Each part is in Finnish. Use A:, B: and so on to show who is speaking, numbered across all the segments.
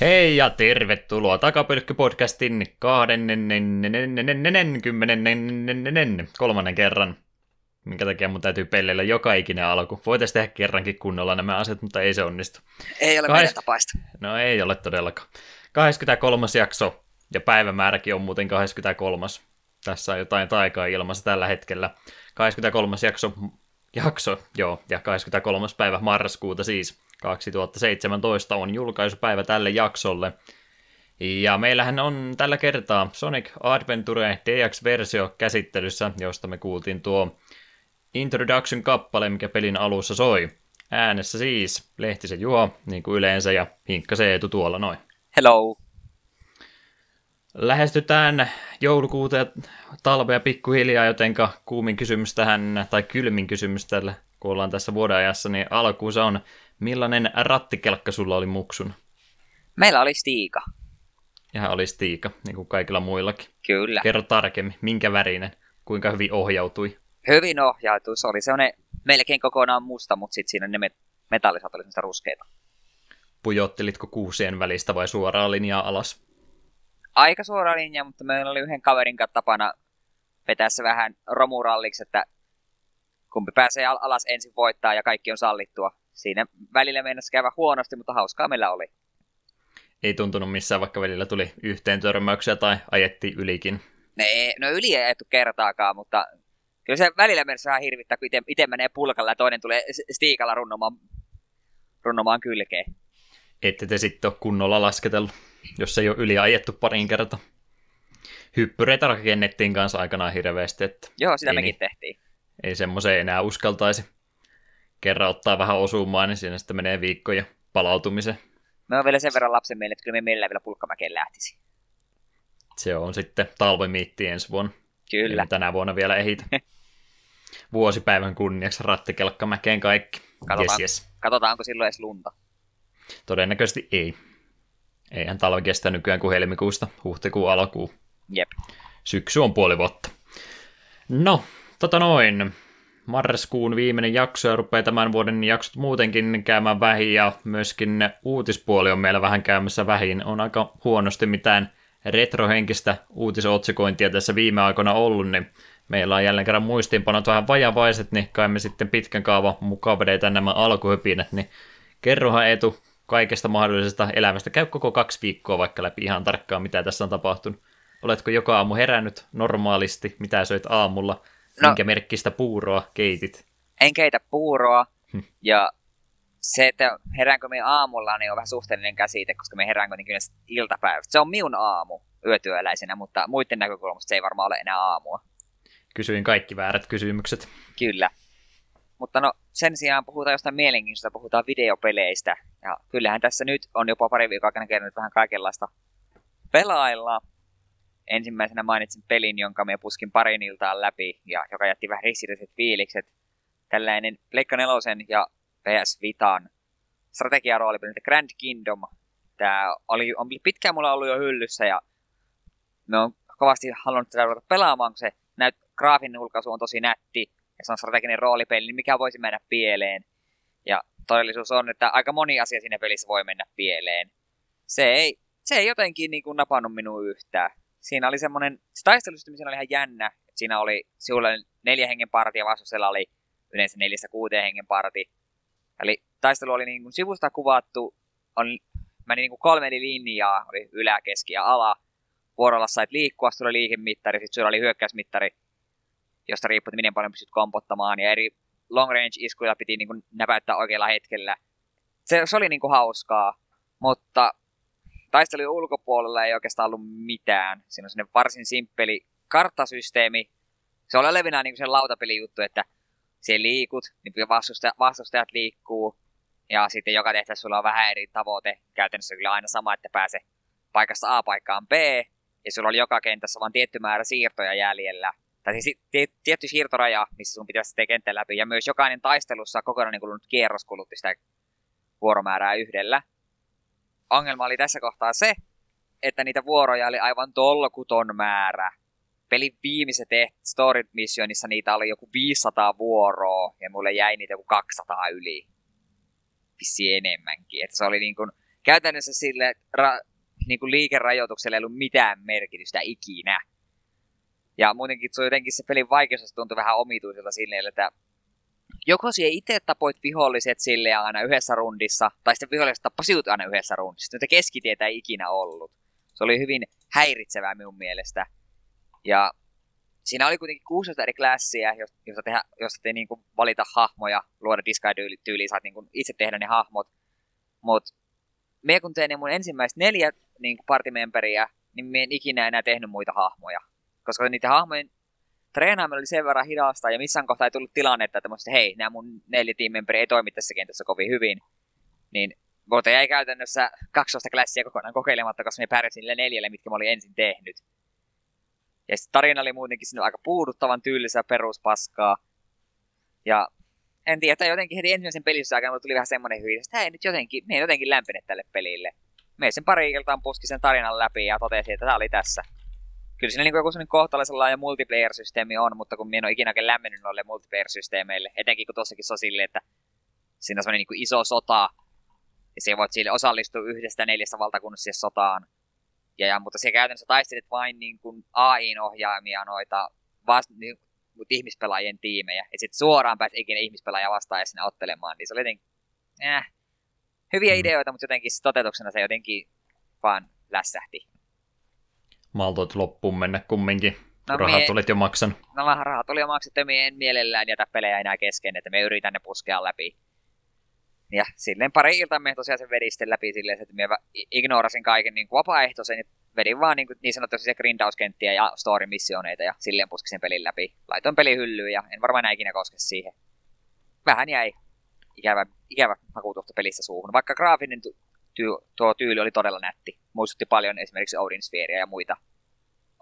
A: Hei ja tervetuloa Takapölkky-podcastin 20 kolmannen kerran. Minkä takia mun täytyy pelleillä joka ikinen alku. Voitaisiin tehdä kerrankin kunnolla nämä asiat, mutta ei se onnistu.
B: Ei ole Kahdes... meidän tapaista.
A: No ei ole todellakaan. 23. jakso ja päivämääräkin on muuten 23. Tässä on jotain taikaa ilmassa tällä hetkellä. 23. jakso, jakso joo, ja 23. päivä marraskuuta siis. 2017 on julkaisupäivä tälle jaksolle. Ja meillähän on tällä kertaa Sonic Adventure DX-versio käsittelyssä, josta me kuultiin tuo Introduction-kappale, mikä pelin alussa soi. Äänessä siis Lehtisen Juho, niin kuin yleensä, ja Hinkka Seetu tuolla noin.
B: Hello!
A: Lähestytään joulukuuta ja talvea pikkuhiljaa, jotenka kuumin kysymys tähän, tai kylmin kysymys tällä, kun ollaan tässä vuodenajassa, niin alkuun se on, Millainen rattikelkka sulla oli muksun?
B: Meillä oli stiika.
A: Ihan oli stiika, niin kuin kaikilla muillakin.
B: Kyllä.
A: Kerro tarkemmin, minkä värinen, kuinka hyvin ohjautui?
B: Hyvin ohjautui, se oli sellainen melkein kokonaan musta, mutta sitten siinä ne metallisat oli ruskeita.
A: Pujottelitko kuusien välistä vai suoraa linjaa alas?
B: Aika suora linja, mutta meillä oli yhden kaverin kanssa tapana vetää se vähän romuralliksi, että kumpi pääsee alas ensin voittaa ja kaikki on sallittua siinä välillä mennessä käydä huonosti, mutta hauskaa meillä oli.
A: Ei tuntunut missään, vaikka välillä tuli yhteen törmäyksiä tai ajettiin ylikin.
B: Ne, no yli ei ajettu kertaakaan, mutta kyllä se välillä mennessä vähän hirvittää, kun itse menee pulkalla ja toinen tulee stiikalla runnomaan, runnomaan kylkeen.
A: Ette te sitten ole kunnolla lasketellut, jos ei ole yli ajettu pariin kertaa. Hyppyreitä rakennettiin kanssa aikanaan hirveästi. Että
B: Joo, sitä mekin niin, tehtiin.
A: Ei semmoiseen enää uskaltaisi kerran ottaa vähän osumaan, niin siinä sitten menee viikkoja palautumisen.
B: Me on vielä sen verran lapsen meille, että kyllä me meillä vielä pulkkamäkeen lähtisi.
A: Se on sitten talvimiitti ensi vuonna.
B: Kyllä.
A: Ei tänä vuonna vielä ehitä. Vuosipäivän kunniaksi rattikelkkamäkeen kaikki.
B: Katsotaan,
A: yes, yes.
B: katsotaan, onko silloin edes lunta.
A: Todennäköisesti ei. Eihän talvi kestä nykyään kuin helmikuusta huhtikuun alkuun.
B: Jep.
A: Syksy on puoli vuotta. No, tota noin marraskuun viimeinen jakso ja rupeaa tämän vuoden jaksot muutenkin käymään vähin ja myöskin uutispuoli on meillä vähän käymässä vähin. On aika huonosti mitään retrohenkistä uutisotsikointia tässä viime aikoina ollut, niin meillä on jälleen kerran muistiinpanot vähän vajavaiset, niin kai me sitten pitkän kaavan mukaan vedetään nämä alkuhypinät, niin kerrohan Eetu kaikesta mahdollisesta elämästä. Käy koko kaksi viikkoa vaikka läpi ihan tarkkaan, mitä tässä on tapahtunut. Oletko joka aamu herännyt normaalisti? Mitä söit aamulla? No, Minkä merkkistä puuroa keitit?
B: En keitä puuroa. Hm. Ja se, että heräänkö me aamulla, niin on vähän suhteellinen käsite, koska me herään kuitenkin iltapäivästä. Se on minun aamu yötyöläisenä, mutta muiden näkökulmasta se ei varmaan ole enää aamua.
A: Kysyin kaikki väärät kysymykset.
B: Kyllä. Mutta no, sen sijaan puhutaan jostain mielenkiintoista, puhutaan videopeleistä. Ja kyllähän tässä nyt on jopa pari viikkoa aikana kerännyt vähän kaikenlaista pelailla ensimmäisenä mainitsin pelin, jonka me puskin parin iltaan läpi, ja joka jätti vähän ristiriitaiset fiilikset. Tällainen Pleikka nelosen ja PS Vitan strategiaroolipeli, Grand Kingdom. Tämä oli, on pitkään mulla ollut jo hyllyssä, ja me on kovasti halunnut tätä ruveta pelaamaan, kun se näyt, graafinen ulkaisu on tosi nätti, ja se on strateginen roolipeli, niin mikä voisi mennä pieleen. Ja todellisuus on, että aika moni asia siinä pelissä voi mennä pieleen. Se ei, se ei jotenkin niin kuin napannut minua yhtään siinä oli semmoinen, se taistelusysteemi oli ihan jännä. Siinä oli sinulla neljä hengen parti ja vastusella oli yleensä neljästä kuuteen hengen parti. Eli taistelu oli niin kuin sivusta kuvattu, on, meni niin kuin kolme eri linjaa, oli ylä, keski ja ala. Vuorolla sait liikkua, sulla oli liikemittari, sitten sulla oli hyökkäysmittari, josta riippui, miten paljon pystyt kompottamaan. Ja eri long range iskuja piti niin kuin näpäyttää oikealla hetkellä. Se, se oli niin kuin hauskaa, mutta taistelun ulkopuolella ei oikeastaan ollut mitään. Siinä on sellainen varsin simppeli karttasysteemi. Se on levinä niin sen lautapelijuttu, että siellä liikut, niin vastustajat, vastustajat liikkuu. Ja sitten joka tehtävässä sulla on vähän eri tavoite. Käytännössä kyllä aina sama, että pääse paikasta A paikkaan B. Ja sulla oli joka kentässä vain tietty määrä siirtoja jäljellä. Tai siis tietty siirtoraja, missä sun pitäisi tehdä kenttä läpi. Ja myös jokainen taistelussa kokonainen kulunut kierros kulutti sitä vuoromäärää yhdellä ongelma oli tässä kohtaa se, että niitä vuoroja oli aivan tolkuton määrä. Pelin viimeisessä story missionissa niitä oli joku 500 vuoroa, ja mulle jäi niitä joku 200 yli. Vissi enemmänkin. Että se oli niin kuin, käytännössä sille ra- niin kuin liikerajoitukselle ei ollut mitään merkitystä ikinä. Ja muutenkin se jotenkin se pelin vaikeus tuntui vähän omituiselta silleen, että joko siihen itse tapoit viholliset sille aina yhdessä rundissa, tai sitten viholliset tappasivat aina yhdessä rundissa. Nyt keskitietä ei ikinä ollut. Se oli hyvin häiritsevää minun mielestä. Ja siinä oli kuitenkin 16 eri klassia, josta, tehdä, josta te niinku valita hahmoja, luoda disguise-tyyliä, saat niinku itse tehdä ne hahmot. Mutta me kun tein mun ensimmäiset neljä niinku partimemberiä, niin me en ikinä enää tehnyt muita hahmoja. Koska niiden hahmojen treenaaminen oli sen verran hidasta ja missään kohtaa ei tullut tilannetta, että hei, nämä mun neljä tiimemberiä ei toimi tässä kentässä kovin hyvin. Niin Mutta jäi käytännössä 12 klassia kokonaan kokeilematta, koska me pärjäsin niille neljälle, mitkä mä olin ensin tehnyt. Ja sitten tarina oli muutenkin sinne aika puuduttavan tyylisää peruspaskaa. Ja en tiedä, että jotenkin heti ensimmäisen pelissä aikana tuli vähän semmoinen hyvissä, että hei nyt jotenkin, me jotenkin lämpene tälle pelille. Me sen pari iltaan puski sen tarinan läpi ja totesin, että tämä oli tässä. Kyllä siinä niin joku sellainen kohtalaisen laaja multiplayer-systeemi on, mutta kun minä en ole ikinä oikein lämmennyt noille multiplayer-systeemeille, etenkin kun tuossakin se on silleen, että siinä on sellainen niin iso sota, ja se voit sille osallistua yhdestä neljästä valtakunnassa siihen sotaan, ja, ja, mutta se käytännössä taistelit vain niin kuin AIin ohjaamia noita vast, niin, ihmispelaajien tiimejä. Ja sitten suoraan pääsi ikinä ihmispelaaja vastaan sinne ottelemaan. Niin se oli jotenkin, äh, hyviä mm. ideoita, mutta jotenkin toteutuksena se jotenkin vaan lässähti.
A: Maltoit loppuun mennä kumminkin. No rahat mie... olit jo maksanut.
B: No vähän rahat oli jo maksettu, ja en mielellään jätä pelejä enää kesken, että me yritän ne puskea läpi. Ja silleen pari iltaa me tosiaan sen vedin läpi silleen, että mä ignorasin kaiken niin vapaaehtoisen ja vedin vaan niin, kuin, niin sanotusti grindauskenttiä ja story-missioneita ja silleen puskisin pelin läpi. Laitoin peli hyllyyn ja en varmaan enää ikinä koske siihen. Vähän jäi ikävä, ikävä maku tuosta pelistä suuhun, vaikka graafinen ty- tuo tyyli oli todella nätti. Muistutti paljon esimerkiksi Odin Spherea ja muita.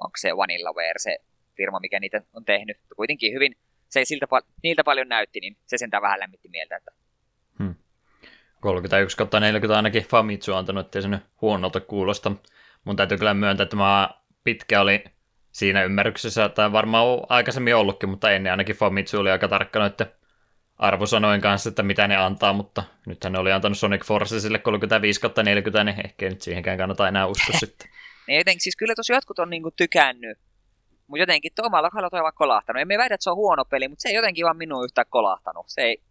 B: Onko se Vanillaware se firma, mikä niitä on tehnyt. Kuitenkin hyvin, se ei siltä, niiltä paljon näytti, niin se sentään vähän lämmitti mieltä, että
A: hmm. 31 40 ainakin Famitsu on antanut, ettei se nyt huonolta kuulosta. Mun täytyy kyllä myöntää, että mä pitkä oli siinä ymmärryksessä, tai varmaan aikaisemmin ollutkin, mutta ennen ainakin Famitsu oli aika tarkka noiden arvosanojen kanssa, että mitä ne antaa, mutta nythän ne oli antanut Sonic Forcesille 35 40, niin ehkä nyt siihenkään kannata enää uskoa sitten.
B: niin jotenkin, siis kyllä tosi jotkut on niinku tykännyt, mutta jotenkin omalla kohdalla toi vaan kolahtanut. En väitä, että se on huono peli, mutta se ei jotenkin vaan minun yhtään kolahtanut. Se ei,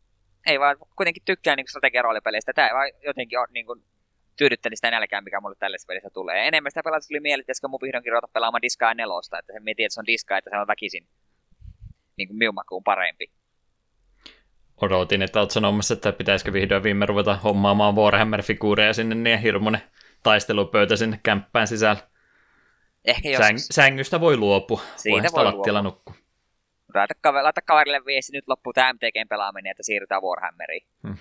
B: ei vaan kuitenkin tykkää niin strategiaroolipeleistä. Tämä ei vaan jotenkin ole niin kuin, tyydyttänyt sitä nälkää, mikä mulle tällaisessa pelissä tulee. Enemmän sitä pelata tuli mieleen, että mun vihdoinkin ruveta pelaamaan Diskaa nelosta, että se mietin, että se on Diskaa, että se on väkisin niin kuin minun parempi.
A: Odotin, että olet sanomassa, että pitäisikö vihdoin viime ruveta hommaamaan Warhammer-figuureja sinne niin hirmuinen taistelupöytä sinne kämppään sisällä.
B: Ehkä joskus. Säng-
A: sängystä voi luopua. Siitä voi lattialla nukkua
B: laita, laita kaverille viesti, nyt loppuu tämä MTGn pelaaminen, että siirrytään Warhammeriin. Hmm.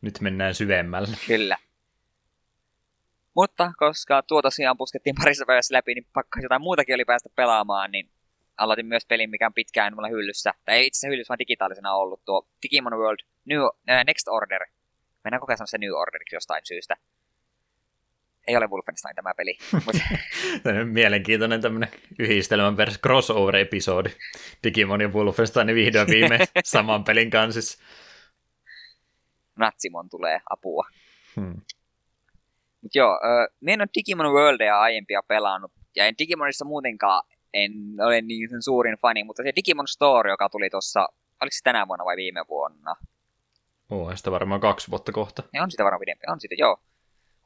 A: Nyt mennään syvemmälle.
B: Kyllä. Mutta koska tuo tosiaan puskettiin parissa päivässä läpi, niin pakko jotain muutakin oli päästä pelaamaan, niin aloitin myös pelin, mikä on pitkään mulla hyllyssä. Tai ei itse asiassa hyllyssä, vaan digitaalisena ollut tuo Digimon World New, äh, Next Order. Mennään koko ajan se New Orderiksi jostain syystä ei ole Wolfenstein tämä peli.
A: Mielenkiintoinen tämmöinen yhdistelmän perässä crossover-episodi. Digimon ja Wolfenstein vihdoin viime saman pelin kanssa.
B: Natsimon tulee apua. Hmm. Mut joo, äh, minä en ole Digimon Worldia aiempia pelannut, ja en Digimonissa muutenkaan en ole niin sen suurin fani, mutta se Digimon Story, joka tuli tuossa, oliko se tänä vuonna vai viime vuonna?
A: Oo, sitä varmaan kaksi vuotta kohta.
B: Ja on sitä varmaan pidempi, on sitä, joo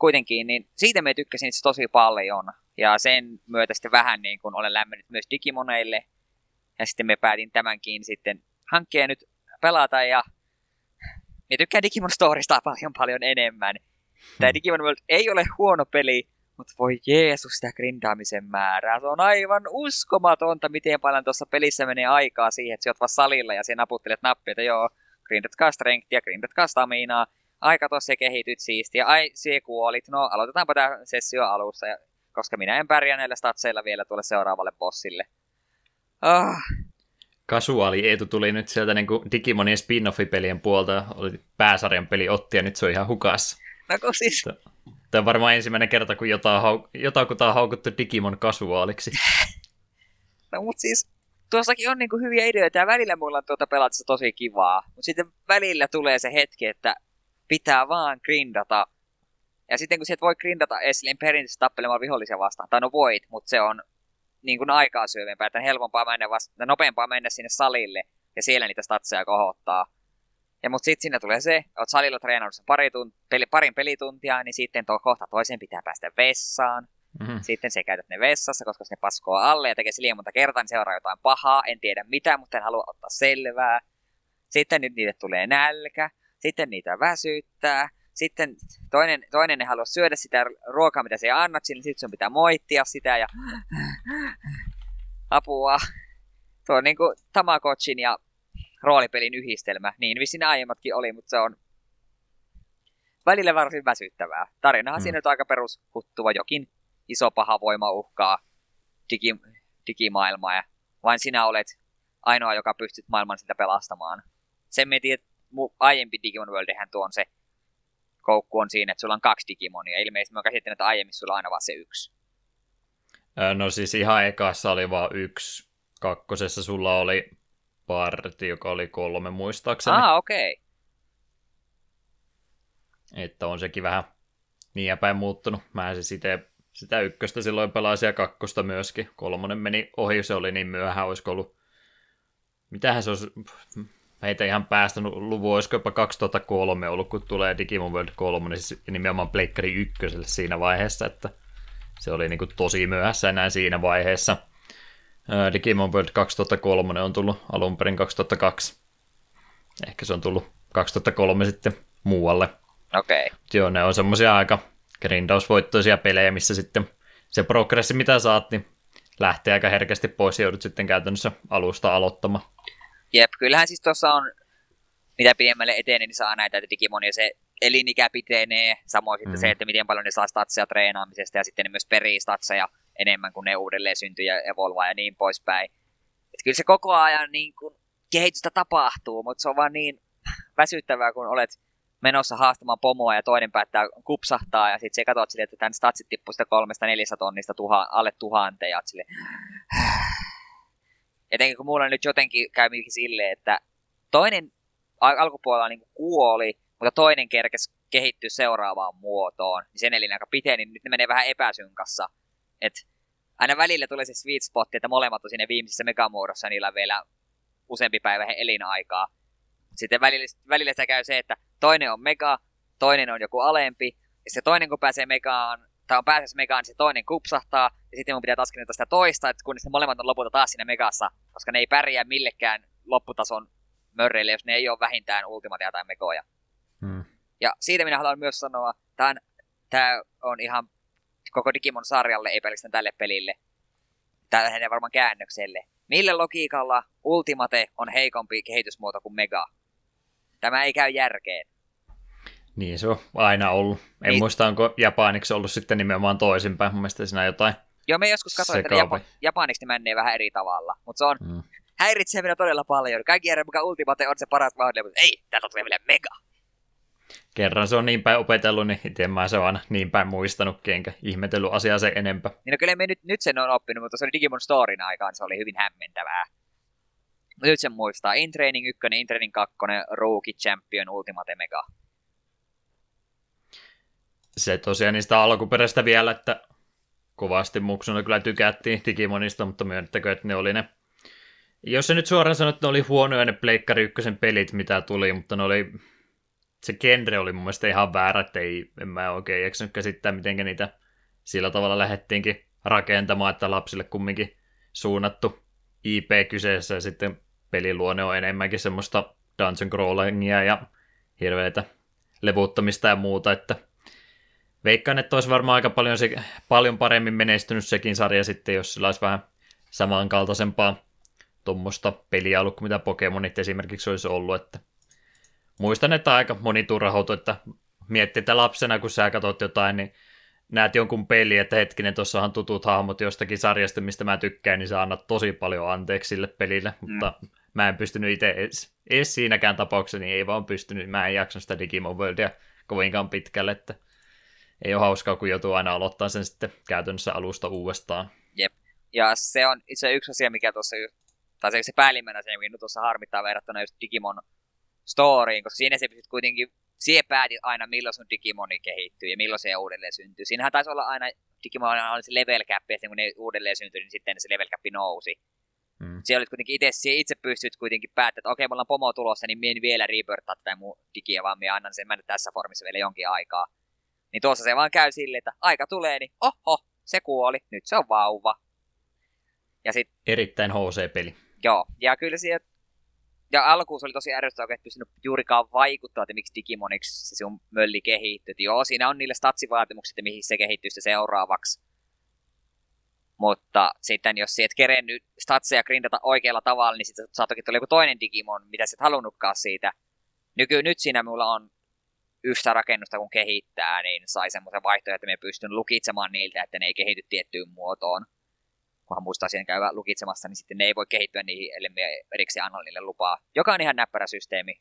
B: kuitenkin, niin siitä me tykkäsin itse tosi paljon. Ja sen myötä sitten vähän niin kuin olen lämmennyt myös Digimoneille. Ja sitten me päätin tämänkin sitten hankkeen nyt pelata ja me tykkään Digimon Storista paljon paljon enemmän. Tämä hmm. Digimon World ei ole huono peli, mutta voi Jeesus sitä grindaamisen määrää. Se on aivan uskomatonta, miten paljon tuossa pelissä menee aikaa siihen, että sä oot vaan salilla ja siinä naputtelet nappia, että joo, grindatkaa strengthia, grindatkaa staminaa, aika tossa kehityt siistiä, ai sie kuolit, no aloitetaanpa tämä sessio alussa, ja, koska minä en pärjää näillä statseilla vielä tuolle seuraavalle bossille.
A: Ah. Kasuaali Eetu tuli nyt sieltä niin Digimonin spin-off-pelien puolta, oli pääsarjan peli otti ja nyt se on ihan hukassa.
B: No kun siis...
A: Tämä on varmaan ensimmäinen kerta, kun jotain, hau... jotain kun on haukuttu Digimon kasuaaliksi.
B: no mut siis tuossakin on niinku hyviä ideoita ja välillä mulla on tuota pelatessa tosi kivaa. Mutta sitten välillä tulee se hetki, että pitää vaan grindata Ja sitten kun sieltä voi grindata Eslin perinteisesti tappelemaan vihollisia vastaan, tai no voit, mutta se on niin kuin aikaa syövempää, että helpompaa mennä vasta, nopeampaa mennä sinne salille ja siellä niitä statseja kohottaa. Ja mutta sitten sinne tulee se, oot salilla treenannut sen pari tunt, peli, parin pelituntia, niin sitten to, kohta toisen pitää päästä vessaan. Mm-hmm. Sitten se käytät ne vessassa, koska ne paskoo alle ja tekee se liian monta kertaa, niin seuraa jotain pahaa. En tiedä mitä, mutta en halua ottaa selvää. Sitten nyt niille tulee nälkä. Sitten niitä väsyttää. Sitten toinen, toinen ne haluaa syödä sitä ruokaa, mitä se annat sille, sitten sun pitää moittia sitä ja apua. Tuo on niinku Tamagotchin ja roolipelin yhdistelmä. Niin vissiin aiemmatkin oli, mutta se on välillä varsin väsyttävää. Tarinahan hmm. siinä nyt aika peruskuttuva jokin iso paha voima uhkaa digi, digimaailmaa ja vain sinä olet ainoa, joka pystyt maailman sitä pelastamaan. Sen mietin, että aiempi Digimon Worldihän tuon se koukku on siinä, että sulla on kaksi Digimonia. Ilmeisesti mä käsittelen, että aiemmin sulla on aina vaan se yksi.
A: No siis ihan ekassa oli vaan yksi. Kakkosessa sulla oli parti, joka oli kolme muistaakseni.
B: Ah, okei. Okay.
A: Että on sekin vähän niin päin muuttunut. Mä siis itse sitä ykköstä silloin pelasin ja kakkosta myöskin. Kolmonen meni ohi, se oli niin myöhään, olisiko ollut... Mitähän se olisi... Meitä ihan päästänyt luvun, olisiko jopa 2003 ollut, kun tulee Digimon World 3, niin siis nimenomaan Pleikkari ykköselle siinä vaiheessa, että se oli niin kuin tosi myöhässä enää siinä vaiheessa. Digimon World 2003 on tullut alun perin 2002. Ehkä se on tullut 2003 sitten muualle.
B: Okei. Okay.
A: Joo, ne on semmoisia aika grindausvoittoisia pelejä, missä sitten se progressi, mitä saat, niin lähtee aika herkästi pois ja joudut sitten käytännössä alusta aloittamaan.
B: Jep, kyllähän siis tuossa on, mitä pidemmälle etenee, niin saa näitä Digimonia, se elinikä pitenee, samoin sitten mm. se, että miten paljon ne saa statseja treenaamisesta ja sitten ne myös perii statseja enemmän kuin ne uudelleen syntyy ja evolvaa ja niin poispäin. Et kyllä se koko ajan niin kuin, kehitystä tapahtuu, mutta se on vaan niin väsyttävää, kun olet menossa haastamaan pomoa ja toinen päättää kupsahtaa ja sitten se katsot sille, että tämän statsit tippuu sitä kolmesta neljästä tonnista tuha, alle tuhanteen ja sille Etenkin kun mulla nyt jotenkin käy silleen, että toinen al- alkupuolella niin kuoli, mutta toinen kerkesi kehittyä seuraavaan muotoon, niin sen elin aika piteni, niin nyt ne menee vähän epäsynkassa. Et aina välillä tulee se sweet spot, että molemmat on siinä viimeisessä megamuodossa, niillä on vielä useampi päivä elinaikaa. Sitten välillä, välillä se käy se, että toinen on mega, toinen on joku alempi, ja se toinen kun pääsee megaan, tai on päässyt megaan, niin se toinen kupsahtaa, ja sitten mun pitää taas sitä toista, että kun ne molemmat on lopulta taas siinä megassa, koska ne ei pärjää millekään lopputason mörreille, jos ne ei ole vähintään ultimatia tai megoja. Hmm. Ja siitä minä haluan myös sanoa, tämä on ihan koko Digimon-sarjalle, ei pelkästään tälle pelille. Tämä lähenee varmaan käännökselle. Millä logiikalla Ultimate on heikompi kehitysmuoto kuin Mega? Tämä ei käy järkeen.
A: Niin se on aina ollut. En niin. muista, onko japaniksi ollut sitten nimenomaan toisinpäin. Mun mielestä siinä jotain
B: Joo, me joskus katsoin, että Jap- japaniksi menee vähän eri tavalla. Mutta se on, mm. häiritsee minua todella paljon. Kaikki järjen mukaan Ultimate on se paras mahdollinen, mutta ei, täältä tulee vielä mega.
A: Kerran se on niin päin opetellut, niin itse mä se on niin päin muistanutkin, enkä ihmetellyt asiaa se enempää.
B: Niin no kyllä me nyt, nyt sen on oppinut, mutta se oli Digimon Storyn aikaan, se oli hyvin hämmentävää. Nyt sen muistaa. In Training 1, In Training 2, Rookie Champion, Ultimate Mega.
A: Se tosiaan niistä alkuperäistä vielä, että kovasti muksuna kyllä tykättiin Digimonista, mutta myönnettäkö, että ne oli ne jos se nyt suoraan sanoo, että ne oli huonoja ne Pleikkari ykkösen pelit, mitä tuli, mutta ne oli, se genre oli mun mielestä ihan väärä, että ei, en mä oikein eksynyt käsittää, miten niitä sillä tavalla lähdettiinkin rakentamaan, että lapsille kumminkin suunnattu IP kyseessä. Ja sitten peliluonne on enemmänkin semmoista dungeon crawlingia ja hirveitä levuttamista ja muuta, että veikkaan, että olisi varmaan aika paljon, se, paljon paremmin menestynyt sekin sarja sitten, jos sillä olisi vähän samankaltaisempaa tuommoista peliä ollut mitä Pokemonit esimerkiksi olisi ollut, että muistan, että aika moni turhautui, että mietti, että lapsena kun sä katsot jotain, niin näet jonkun peli, että hetkinen, tuossa on tutut hahmot jostakin sarjasta, mistä mä tykkään, niin sä annat tosi paljon anteeksi sille pelille, mm. mutta mä en pystynyt itse edes, edes siinäkään tapauksessa, niin ei vaan pystynyt, mä en jaksanut sitä Digimon Worldia kovinkaan pitkälle, että ei ole hauskaa, kun joutuu aina aloittaa sen sitten käytännössä alusta uudestaan.
B: Jep. Ja se on se yksi asia, mikä tuossa, tai se, se päällimmäinen asia, mikä tuossa harmittaa verrattuna just Digimon Storyin, koska siinä se pystyt kuitenkin sie päätit aina, milloin sun Digimoni kehittyy ja milloin se uudelleen syntyy. Siinähän taisi olla aina, Digimon oli se level cap, ja kun ne uudelleen syntyi, niin sitten se level cap nousi. Mm. Siellä olit kuitenkin itse, itse pystyt kuitenkin päättämään, että okei, mulla on pomo tulossa, niin mien vielä rebirthaa tätä mun digiä, vaan minä annan sen mennä tässä formissa vielä jonkin aikaa. Niin tuossa se vaan käy silleen, että aika tulee, niin oho, se kuoli, nyt se on vauva.
A: Ja sit, Erittäin HC-peli.
B: Joo, ja kyllä siellä ja alkuun se oli tosi ärsyttävää, että pystynyt juurikaan vaikuttaa, että miksi Digimoniksi se sun mölli kehittyy. Joo, siinä on niille statsivaatimukset, että mihin se kehittyy se seuraavaksi. Mutta sitten jos et kerennyt statseja grindata oikealla tavalla, niin sitten saattokin tulla joku toinen Digimon, mitä sä et halunnutkaan siitä. Nyky, nyt siinä mulla on yhtä rakennusta kun kehittää, niin sai semmoisen vaihtoehto, että me pystyn lukitsemaan niiltä, että ne ei kehity tiettyyn muotoon. Kunhan muistaa siihen käyvä lukitsemassa, niin sitten ne ei voi kehittyä niihin, ellei me erikseen anna niille lupaa. Joka on ihan näppärä systeemi.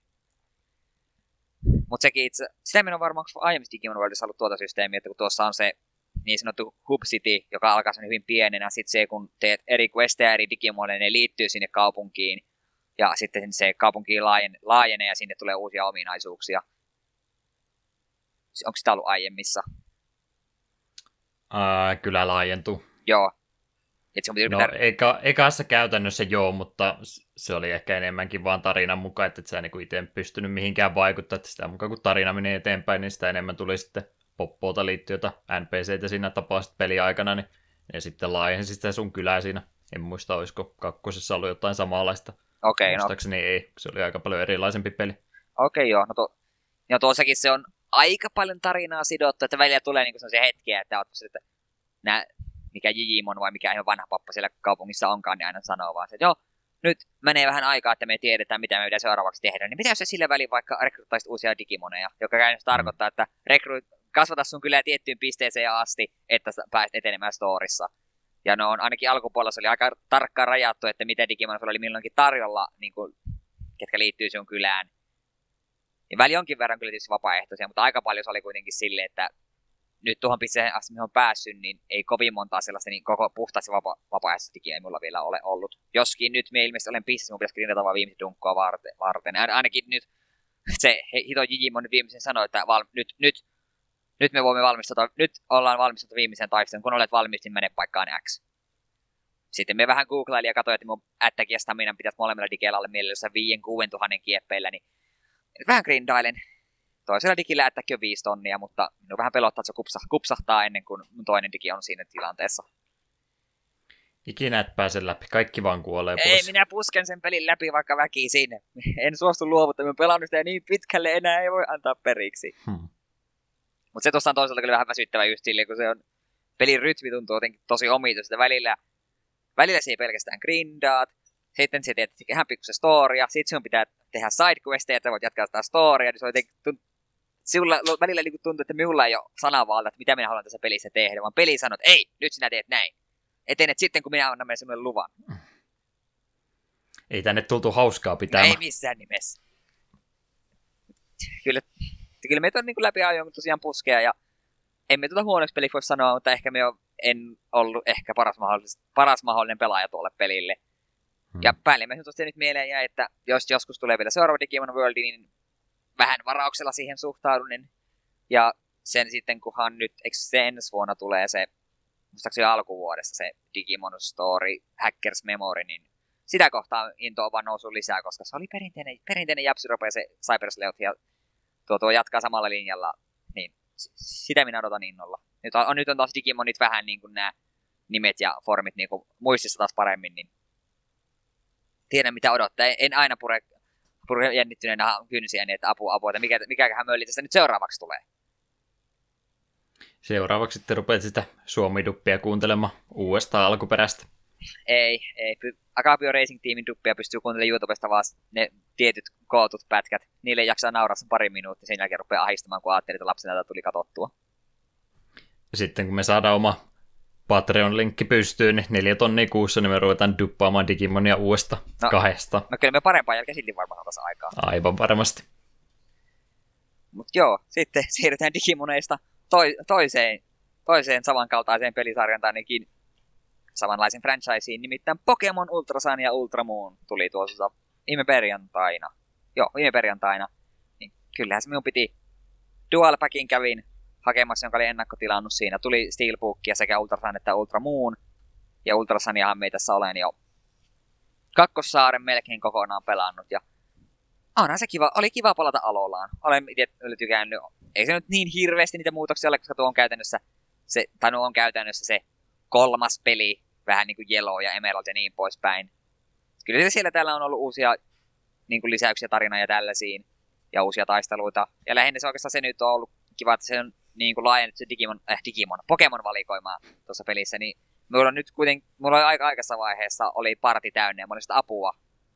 B: Mutta sekin itse, sitä minä on varmaan aiemmissa Digimon Worldissa ollut tuota systeemiä, että kun tuossa on se niin sanottu Hub City, joka alkaa sen hyvin pienenä. Sitten se, kun teet eri questeja eri digimoille, ne liittyy sinne kaupunkiin. Ja sitten se kaupunki laajen, laajenee ja sinne tulee uusia ominaisuuksia. Onko sitä ollut aiemmissa?
A: Uh, kyllä laajentuu.
B: Joo.
A: Et se on no, pitää... eka, ekassa käytännössä joo, mutta se oli ehkä enemmänkin vaan tarinan mukaan, että et sä niinku itse pystynyt mihinkään vaikuttaa, että sitä mukaan kun tarina menee eteenpäin, niin sitä enemmän tuli sitten poppoota liittyötä NPCtä siinä tapasit peliaikana, niin ne sitten laajensi sitä sun kylää siinä. En muista, olisiko kakkosessa ollut jotain samanlaista.
B: Okei, okay,
A: no. ei, se oli aika paljon erilaisempi peli.
B: Okei, okay, joo. No, to, no tuossakin se on aika paljon tarinaa sidottu, että välillä tulee niinku sellaisia hetkiä, että, että nää, mikä Jijimon vai mikä ihan vanha pappa siellä kaupungissa onkaan, niin aina sanoo vaan, että joo, nyt menee vähän aikaa, että me tiedetään, mitä me pitää seuraavaksi tehdä. Niin mitä jos se sillä välin vaikka rekryttaisit uusia digimoneja, joka käytännössä mm. tarkoittaa, että rekry, kasvata sun kyllä tiettyyn pisteeseen asti, että pääset etenemään storissa. Ja no on ainakin alkupuolella se oli aika tarkkaan rajattu, että mitä Digimon oli milloinkin tarjolla, niin kuin, ketkä liittyy sun kylään. Ja väli onkin verran kyllä tietysti vapaaehtoisia, mutta aika paljon se oli kuitenkin silleen, että nyt tuohon pisteeseen asti, mihin on päässyt, niin ei kovin montaa sellaista niin koko puhtaasti vapa- digiä ei mulla vielä ole ollut. Joskin nyt me ilmeisesti olen pisteessä, mun pitäisi grindata vaan viimeistä dunkkoa varten. varten. Ainakin nyt se Hito Jijimon viimeisen sanoi, että val, nyt, nyt nyt me voimme valmistautua, nyt ollaan valmistautua viimeiseen taisteluun, kun olet valmis, niin mene paikkaan X. Sitten me vähän googlailin ja katsoin, että mun ättäkin ja stamina pitäisi molemmilla digeillä olla mielessä 5 6 tuhannen kieppeillä, niin vähän grindailen. Toisella digillä ättäkin on 5 tonnia, mutta minun vähän pelottaa, että se kupsa, kupsahtaa ennen kuin mun toinen digi on siinä tilanteessa.
A: Ikinä et pääse läpi, kaikki vaan kuolee
B: Ei, pois. minä pusken sen pelin läpi vaikka väki sinne. En suostu luovuttamaan, pelannut sitä niin pitkälle enää ei voi antaa periksi. Hmm. Mutta se tuossa on toisaalta kyllä vähän väsyttävä just silleen, kun se on, pelin rytmi tuntuu jotenkin tosi omituista. Välillä, välillä se ei pelkästään grindaat, sitten se teet ihan pikkusen storia, sitten sinun pitää tehdä sidequesteja, että voit jatkaa sitä storia, niin se on jotenkin sinulla välillä niin tuntuu, että minulla ei ole sanavalta, että mitä minä haluan tässä pelissä tehdä, vaan peli sanoo, että ei, nyt sinä teet näin. Etenet sitten, kun minä annan meille sinulle luvan.
A: Ei tänne tultu hauskaa pitää.
B: ei missään nimessä. Kyllä kyllä meitä on niin läpi ajoin tosiaan puskea ja emme tuota huonoksi peliksi voi sanoa, mutta ehkä me en ollut ehkä paras mahdollinen, paras mahdollinen pelaaja tuolle pelille. Hmm. Ja päällimmäisen tosiaan nyt mieleen jäi, että jos joskus tulee vielä seuraava Digimon World, niin vähän varauksella siihen suhtaudun. Niin- ja sen sitten, kunhan nyt, eikö se ensi vuonna tulee se, muistaakseni alkuvuodessa se Digimon Story Hackers Memory, niin sitä kohtaa into on vaan noussut lisää, koska se oli perinteinen, perinteinen japsirope ja se Cyber ja tuo, tuo jatkaa samalla linjalla, niin sitä minä odotan innolla. Nyt on, nyt on taas Digimonit vähän niin kuin nämä nimet ja formit niin kuin muistissa taas paremmin, niin tiedän mitä odottaa. En aina pure, pure jännittyneenä kynsiä, niin että apua, apua, että mikä, mikäköhän mölli tästä nyt seuraavaksi tulee.
A: Seuraavaksi sitten rupeat sitä suomiduppia kuuntelemaan uudestaan alkuperäistä.
B: Ei, ei. Agapio Racing Teamin duppia pystyy kuuntelemaan YouTubesta vaan ne tietyt kootut pätkät. Niille jaksaa nauraa sen pari minuuttia, sen jälkeen rupeaa ahistamaan, kun ajattelee, että lapsena tuli katsottua.
A: Sitten kun me saadaan oma Patreon-linkki pystyyn, niin neljä tonnia kuussa, niin me ruvetaan duppaamaan Digimonia uudesta no, kahdesta.
B: No kyllä me parempaa jälkeen silti varmaan tässä aikaa.
A: Aivan varmasti.
B: Mutta joo, sitten siirrytään Digimoneista toi, toiseen, toiseen samankaltaiseen pelisarjan, tai ainakin samanlaisen franchiseen, nimittäin Pokemon Ultra Sun ja Ultra Moon tuli tuossa viime perjantaina. Joo, viime perjantaina. Niin kyllähän se minun piti Dual Packin kävin hakemassa, jonka oli ennakkotilannut siinä. Tuli Steelbookia sekä Ultrasan että Ultramoon. Ja Ultrasaniahan me tässä olen jo Kakkossaaren melkein kokonaan pelannut. Ja onhan se kiva, oli kiva palata alolaan. Olen itse tykännyt. Ei se nyt niin hirveästi niitä muutoksia ole, koska tuo on käytännössä se, tai on käytännössä se kolmas peli, vähän niin kuin Yellow ja Emerald ja niin poispäin. Kyllä siellä täällä on ollut uusia niin kuin lisäyksiä tarinaa ja tällaisiin, ja uusia taisteluita. Ja lähinnä se oikeastaan se nyt on ollut kiva, että se on niin kuin laajennut se Digimon, äh, Digimon, Pokemon valikoimaa tuossa pelissä, niin mulla on nyt kuitenkin, mulla oli aika aikaisessa vaiheessa oli parti täynnä ja mä olin sitä apua.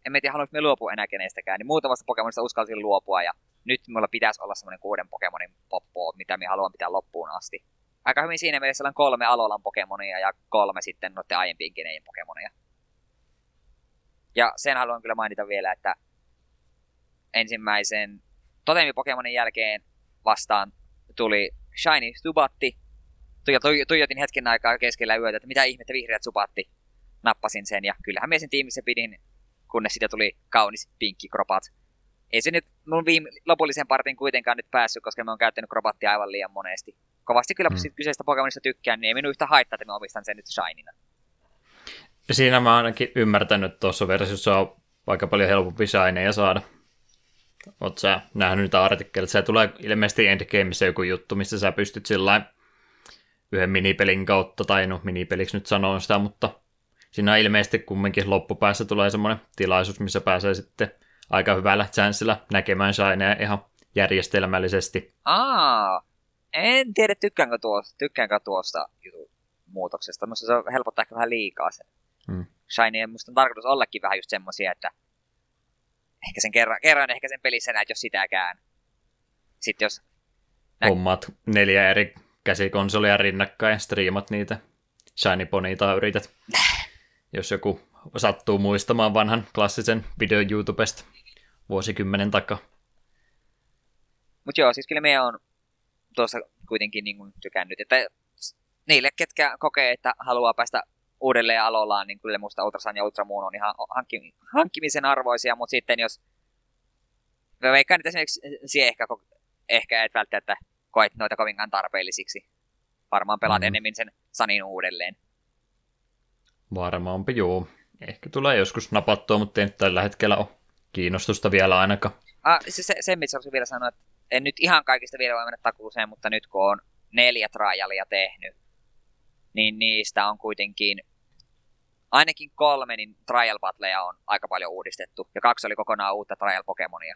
B: En tiedä, haluanko me luopua enää kenestäkään, niin muutamasta Pokemonista uskalsin luopua ja nyt mulla pitäisi olla semmoinen kuuden Pokemonin poppo, mitä mä haluan pitää loppuun asti. Aika hyvin siinä mielessä on kolme Alolan Pokemonia ja kolme sitten noiden aiempien genejen Pokemonia. Ja sen haluan kyllä mainita vielä, että ensimmäisen Totemi Pokemonin jälkeen vastaan tuli Shiny Subatti. Tuijotin hetken aikaa keskellä yötä, että mitä ihmettä vihreät Subatti. Nappasin sen ja kyllähän mies sen tiimissä pidin, kunnes siitä tuli kaunis pinkki kropat. Ei se nyt mun viime, lopullisen partin kuitenkaan nyt päässyt, koska mä oon käyttänyt krobattia aivan liian monesti. Kovasti kyllä mm. kyseistä Pokemonista tykkään, niin ei minun yhtä haittaa, että mä omistan sen nyt Shinina.
A: Siinä mä ainakin ymmärtänyt, että tuossa versiossa on aika paljon helpompi shineja saada. Oletko sä nähnyt niitä artikkelit? Se tulee ilmeisesti Endgameissa joku juttu, missä sä pystyt sillä yhden minipelin kautta, tai no minipeliksi nyt sanoo sitä, mutta siinä ilmeisesti kumminkin loppupäässä tulee semmoinen tilaisuus, missä pääsee sitten aika hyvällä chanssilla näkemään Shineja ihan järjestelmällisesti.
B: Aa, en tiedä tykkäänkö tuosta, tykkäänkö tuosta muutoksesta. Minusta se helpottaa ehkä vähän liikaa se. Hmm. Shiny, musta on tarkoitus ollakin vähän just semmosia, että ehkä sen kerran, kerran ehkä sen pelissä näet, jos sitäkään. Sitten jos...
A: Nä... Hommat neljä eri käsikonsolia rinnakkain ja striimat niitä Shiny Ponyta yrität. jos joku sattuu muistamaan vanhan klassisen video YouTubesta vuosikymmenen takaa.
B: Mutta joo, siis kyllä me on tuossa kuitenkin niin kuin tykännyt, että niille, ketkä kokee, että haluaa päästä uudelleen aloillaan, niin kyllä musta Ultrasan ja Ultramoon on ihan hankkimisen arvoisia, mutta sitten jos mä veikkaan, että esimerkiksi sie ehkä, ehkä et välttämättä koet noita kovinkaan tarpeellisiksi. Varmaan pelaat mm. enemmän sen Sanin uudelleen.
A: Varmaanpa joo. Ehkä tulee joskus napattua, mutta ei nyt tällä hetkellä ole kiinnostusta vielä ainakaan.
B: Ah, se, se, sen mitä vielä sanoa, että en nyt ihan kaikista vielä voi mennä takuuseen, mutta nyt kun on neljä trialia tehnyt, niin niistä on kuitenkin ainakin kolme, niin trial battleja on aika paljon uudistettu. Ja kaksi oli kokonaan uutta trial Pokemonia.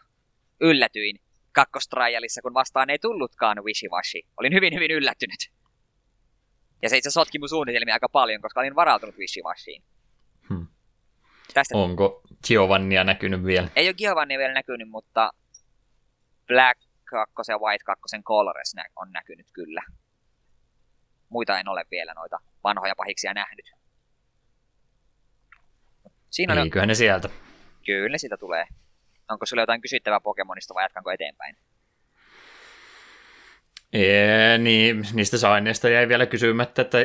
B: Yllätyin kakkostrialissa, kun vastaan ei tullutkaan Wishiwashi. Olin hyvin, hyvin yllättynyt. Ja se itse sotki mun suunnitelmia aika paljon, koska olin varautunut Wishivashiin.
A: Hmm. Tästä... Onko Giovannia näkynyt vielä?
B: Ei ole Giovannia vielä näkynyt, mutta Black 2 ja White 2 Colores on näkynyt kyllä. Muita en ole vielä noita vanhoja pahiksia nähnyt.
A: Siinä Eiköhän ne sieltä.
B: Kyllä sitä tulee. Onko sulla jotain kysyttävää Pokemonista vai jatkanko eteenpäin?
A: Ee, niin, niistä saineista jäi vielä kysymättä, että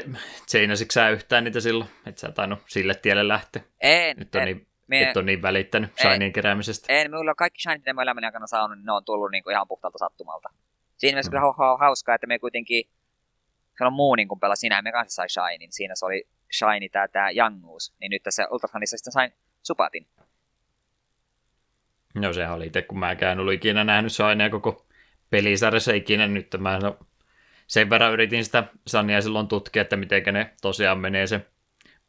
A: seinäsikö sä yhtään niitä silloin, että sä tainnut sille tielle lähteä.
B: En,
A: Nyt on
B: en,
A: niin, me, et ole niin välittänyt Shineen keräämisestä.
B: En, minulla on kaikki Shineen, mitä mä elämäni aikana saanut, niin ne on tullut niinku ihan puhtaalta sattumalta. Siinä mielessä mm. kyllä ha- hauskaa, että me kuitenkin, on muu niin kun pelasi sinä, me kanssa sai Shinin. Siinä se oli Shiny tää, tää Youngus, niin nyt tässä Ultrasanissa sitten sain Supatin.
A: No sehän oli itse, kun mäkään ollut ikinä nähnyt Shinia koko pelisarjassa ikinä nyt. Mä no, sen verran yritin sitä Sania silloin tutkia, että miten ne tosiaan menee se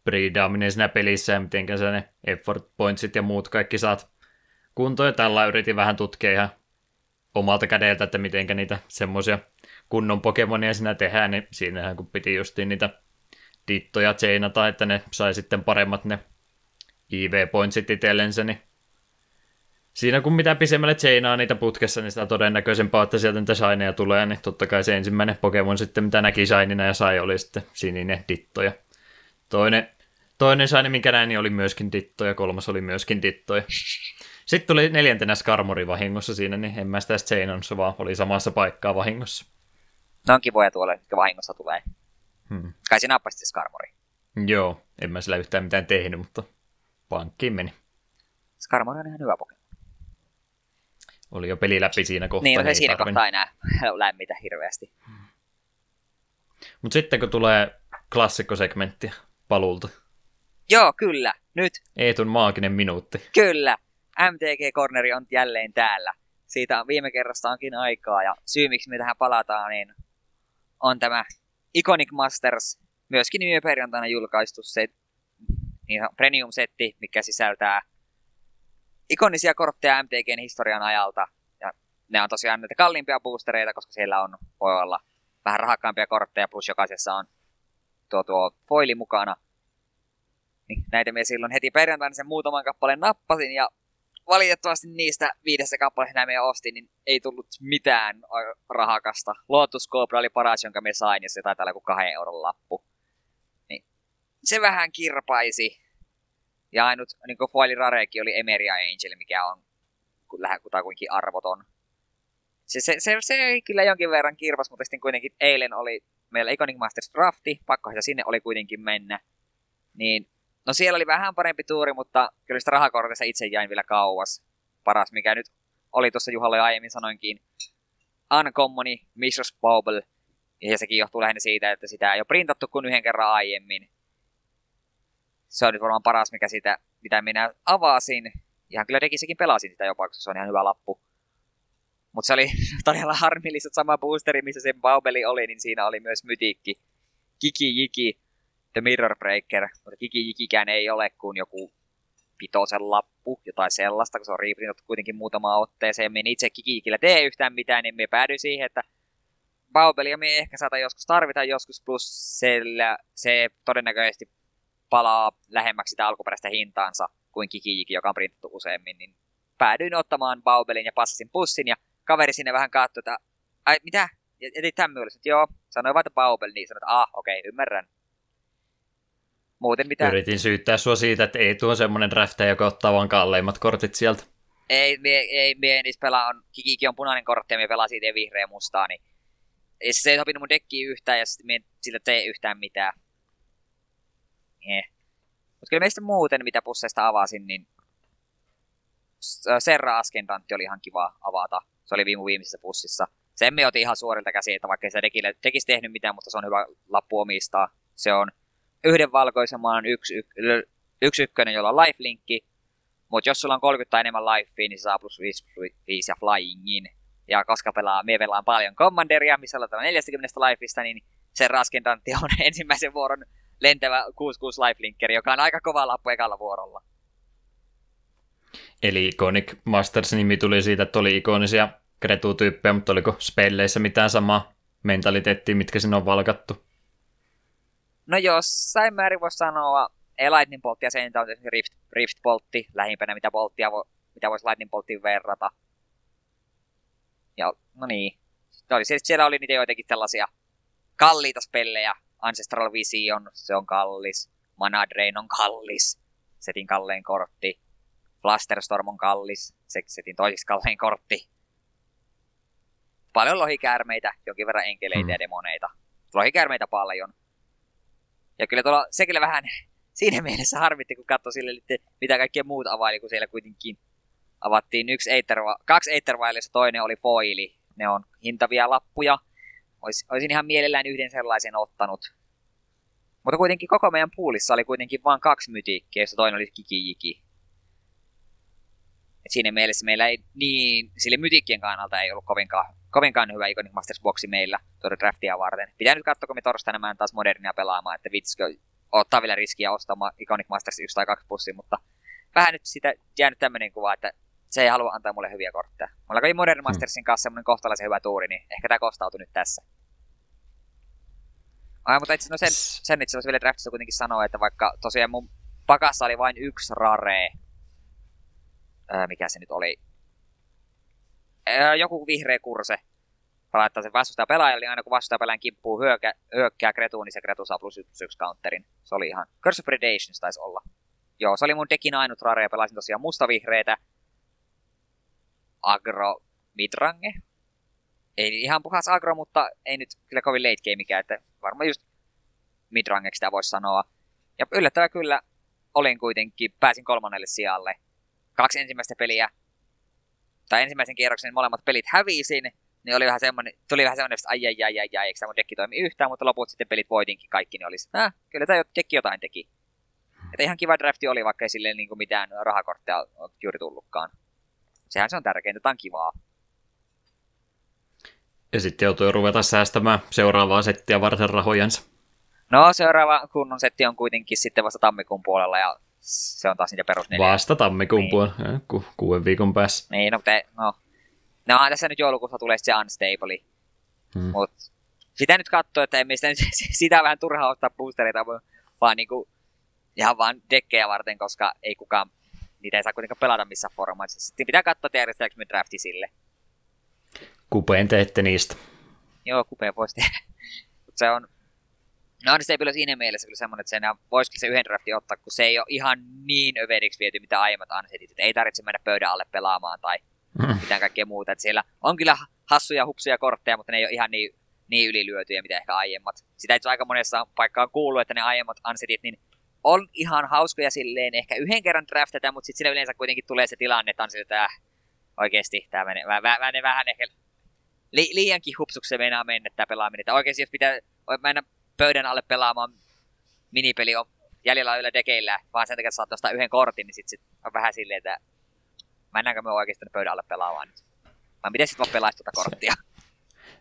A: breedaaminen siinä pelissä ja miten sä ne effort pointsit ja muut kaikki saat kuntoon. Ja tällä yritin vähän tutkia ihan omalta kädeltä, että miten niitä semmoisia kunnon Pokemonia siinä tehdään, niin siinähän kun piti justiin niitä dittoja chainata, että ne sai sitten paremmat ne IV-pointsit itsellensä, niin siinä kun mitä pisemmälle chainaa niitä putkessa, niin sitä todennäköisempää, että sieltä niitä shineja tulee, niin totta kai se ensimmäinen Pokemon sitten, mitä näki shinina ja sai, oli sitten sininen ditto. Ja toinen, toinen shine, minkä näin, niin oli myöskin ditto, ja kolmas oli myöskin ditto. Ja sitten tuli neljäntenä Skarmori vahingossa siinä, niin en mä sitä chainannut, vaan oli samassa paikkaa vahingossa.
B: Ne on kivoja tuolla, jotka vahingossa tulee. Hmm. Kai sinä nappasit Skarmori.
A: Joo, en mä sillä yhtään mitään tehnyt, mutta pankkiin meni.
B: Skarmori on ihan hyvä Pokemon.
A: Oli jo peli läpi siinä kohtaa.
B: Niin, no se siinä tarvinnut. kohtaa enää lämmitä hirveästi.
A: Mutta sitten kun tulee klassikkosegmentti palulta.
B: Joo, kyllä. Nyt.
A: Eetun maaginen minuutti.
B: Kyllä. MTG-corneri on jälleen täällä. Siitä on viime kerrasta onkin aikaa, ja syy miksi me tähän palataan, niin on tämä Iconic Masters, myöskin viime perjantaina julkaistu se niin premium-setti, mikä sisältää ikonisia kortteja MTGn historian ajalta. Ja ne on tosiaan näitä kalliimpia boostereita, koska siellä on, voi olla vähän rahakkaampia kortteja, plus jokaisessa on tuo, tuo foili mukana. Niin näitä me silloin heti perjantaina sen muutaman kappaleen nappasin, ja valitettavasti niistä viidessä kappaleesta näin me ostin, niin ei tullut mitään rahakasta. Lotus Cobra oli paras, jonka me sain, ja se taitaa olla kuin kahden euron lappu. Niin se vähän kirpaisi. Ja ainut niin foili rarekin oli Emeria Angel, mikä on lähes kutakuinkin arvoton. Se, se, se, se, ei kyllä jonkin verran kirpas, mutta sitten kuitenkin eilen oli meillä Iconic Masters Drafti, pakko sinne oli kuitenkin mennä. Niin No siellä oli vähän parempi tuuri, mutta kyllä sitä rahakortista itse jäin vielä kauas. Paras, mikä nyt oli tuossa Juhalle aiemmin sanoinkin, Uncommoni Mrs. Bobble. Ja sekin johtuu lähinnä siitä, että sitä ei ole printattu kuin yhden kerran aiemmin. Se on nyt varmaan paras, mikä sitä, mitä minä avasin. Ihan kyllä dekissäkin pelasin sitä jopa, koska se on ihan hyvä lappu. Mutta se oli todella harmillista, sama boosteri, missä se Baubeli oli, niin siinä oli myös mytiikki. Kiki Jiki, The Mirror Breaker, mutta Kikikikään ei ole kuin joku pitoisen lappu, jotain sellaista, kun se on reprintattu kuitenkin muutama otteeseen. Me itse Kikikillä tee yhtään mitään, niin me päädyin siihen, että Baubelia me ehkä saata joskus tarvita joskus, plus sillä se todennäköisesti palaa lähemmäksi sitä alkuperäistä hintaansa kuin Kikijiki, joka on printattu useammin, niin päädyin ottamaan Baubelin ja passasin pussin, ja kaveri sinne vähän katsoi, että ai mitä? Etit tämmöisen, joo, sanoi vaan, että Baubel, niin sanoi, että ah, okei, okay, ymmärrän. Muuten mitä...
A: Yritin syyttää sua siitä, että ei tuo semmoinen drafta, joka ottaa vaan kalleimmat kortit sieltä.
B: Ei, me, ei, me niissä pelaa, on, Kikiki on punainen kortti ja me pelaa siitä vihreä ja mustaa, niin ei se ei sopinut mun dekkiin yhtään ja sitten me sillä tee yhtään mitään. Eh. Mutta kyllä meistä muuten, mitä pusseista avasin, niin Serra Askendantti oli ihan kiva avata. Se oli viime viimeisessä pussissa. Sen me otin ihan suorilta käsiin, että vaikka ei se tekisi tehnyt mitään, mutta se on hyvä lappu omistaa. Se on yhden valkoisen maan yksi, yksi, yksi ykkönen, jolla on lifelinkki, mutta jos sulla on 30 tai enemmän lifea, niin saa plus 5, 5 ja flyingin. Ja koska pelaa, me pelaan paljon Commanderia, missä on 40 lifeista, niin se raskentantti on ensimmäisen vuoron lentävä 6-6 lifelinkeri, joka on aika kova lappu ekalla vuorolla.
A: Eli Iconic Masters-nimi tuli siitä, että oli ikonisia Kretu-tyyppejä, mutta oliko spelleissä mitään samaa mentaliteettia, mitkä sinne on valkattu?
B: No jossain määrin voisi sanoa, ei Lightning Bolt ja sen on Rift, Rift Boltti lähimpänä, mitä, bolttia vo, mitä voisi Lightning Bolttiin verrata. Ja no niin, oli, siellä oli niitä joitakin tällaisia kalliita spellejä. Ancestral Vision, se on kallis. Mana Drain on kallis. Setin kallein kortti. Flusterstorm on kallis. Se, setin toisiksi kallein kortti. Paljon lohikäärmeitä, jonkin verran enkeleitä hmm. ja demoneita. Lohikäärmeitä paljon. Ja kyllä tuolla, se kyllä vähän siinä mielessä harmitti, kun katsoi sille, että mitä kaikkea muut availi, kun siellä kuitenkin avattiin yksi Aether, kaksi Aethervial, ja toinen oli foili. Ne on hintavia lappuja. Ois, olisin ihan mielellään yhden sellaisen ottanut. Mutta kuitenkin koko meidän puulissa oli kuitenkin vain kaksi mytiikkiä, josta toinen oli Kikijiki. Et siinä mielessä meillä ei niin, sille mytiikkien kannalta ei ollut kovinkaan, kovinkaan hyvä Iconic Masters boxi meillä tuota draftia varten. Pitää nyt katsoa, kun me torstaina mä taas modernia pelaamaan, että vitsikö ottaa vielä riskiä ostamaan Iconic Masters 1 tai 2 pussia, mutta vähän nyt sitä jäänyt tämmöinen kuva, että se ei halua antaa mulle hyviä kortteja. Mulla kävi Modern hmm. Mastersin kanssa semmoinen kohtalaisen hyvä tuuri, niin ehkä tämä kostautui nyt tässä. Ai, mutta itse, no sen, sen itse asiassa vielä draftissa kuitenkin sanoa, että vaikka tosiaan mun pakassa oli vain yksi rare, ää, mikä se nyt oli, ää, joku vihreä kurse, laittaa sen vastustaja pelaajalle, niin aina kun vastustaja pelaajan kimppuu hyökä, hyökkää Kretuun, niin se Kretu saa plus yksi, yksi counterin. Se oli ihan, Curse of Predations taisi olla. Joo, se oli mun dekin ainut rare, ja pelasin tosiaan mustavihreitä, agro midrange. Ei ihan puhas agro, mutta ei nyt kyllä kovin late gameikään, että varmaan just midrangeksi sitä voisi sanoa. Ja yllättävää kyllä olin kuitenkin, pääsin kolmannelle sijalle. Kaksi ensimmäistä peliä tai ensimmäisen kierroksen molemmat pelit hävisin, niin oli vähän semmoinen, tuli vähän semmoinen, että ai ai ai ai, ai eikö tämä mun dekki toimi yhtään, mutta loput sitten pelit voitinkin kaikki, niin olisi, äh, kyllä tämä dekki jotain teki. Että ihan kiva drafti oli, vaikka ei sille niin kuin mitään rahakortteja ole juuri tullutkaan. Sehän se on tärkeintä, tämä on kivaa.
A: Ja sitten joutui ruveta säästämään seuraavaa settiä varten rahojansa.
B: No seuraava kunnon setti on kuitenkin sitten vasta tammikuun puolella ja se on taas niitä perus neljä.
A: Vasta tammikuun niin. puolella, ku, kuuden viikon päässä.
B: Niin, no, te, no. no tässä nyt joulukuussa tulee se Unstable. Hmm. Mut sitä nyt katsoo, että emme sitä, sitä vähän turhaa ottaa boostereita, vaan niinku ihan vaan dekkejä varten, koska ei kukaan, niitä ei saa kuitenkaan pelata missään formaatissa. Sitten pitää katsoa, että järjestetäänkö me drafti sille.
A: Kupeen teette niistä.
B: Joo, kupeen voisi tehdä. Mutta se on, No on se ei siinä mielessä kyllä semmoinen, että sen voisikin se yhden draftin ottaa, kun se ei ole ihan niin överiksi viety, mitä aiemmat ansetit. Että ei tarvitse mennä pöydän alle pelaamaan tai mm. mitään kaikkea muuta. Että siellä on kyllä hassuja, hupsuja kortteja, mutta ne ei ole ihan niin, niin ylilyötyjä, mitä ehkä aiemmat. Sitä itse aika monessa paikkaan kuuluu, että ne aiemmat ansetit, niin on ihan hauskoja silleen, ehkä yhden kerran draftata, mutta sitten sillä yleensä kuitenkin tulee se tilanne, että on että äh, oikeasti tämä menee, mä, mä, mä vähän ehkä li, liiankin hupsuksi se meinaa mennä tämä pelaaminen. Että oikeasti jos pitää mennä pöydän alle pelaamaan minipeli on jäljellä yllä dekeillä, vaan sen takia, että saat yhden kortin, niin sit, sit on vähän silleen, että mennäänkö me oikeasti pöydän alle pelaamaan nyt. Vai miten sitten vaan pelaisi tuota korttia?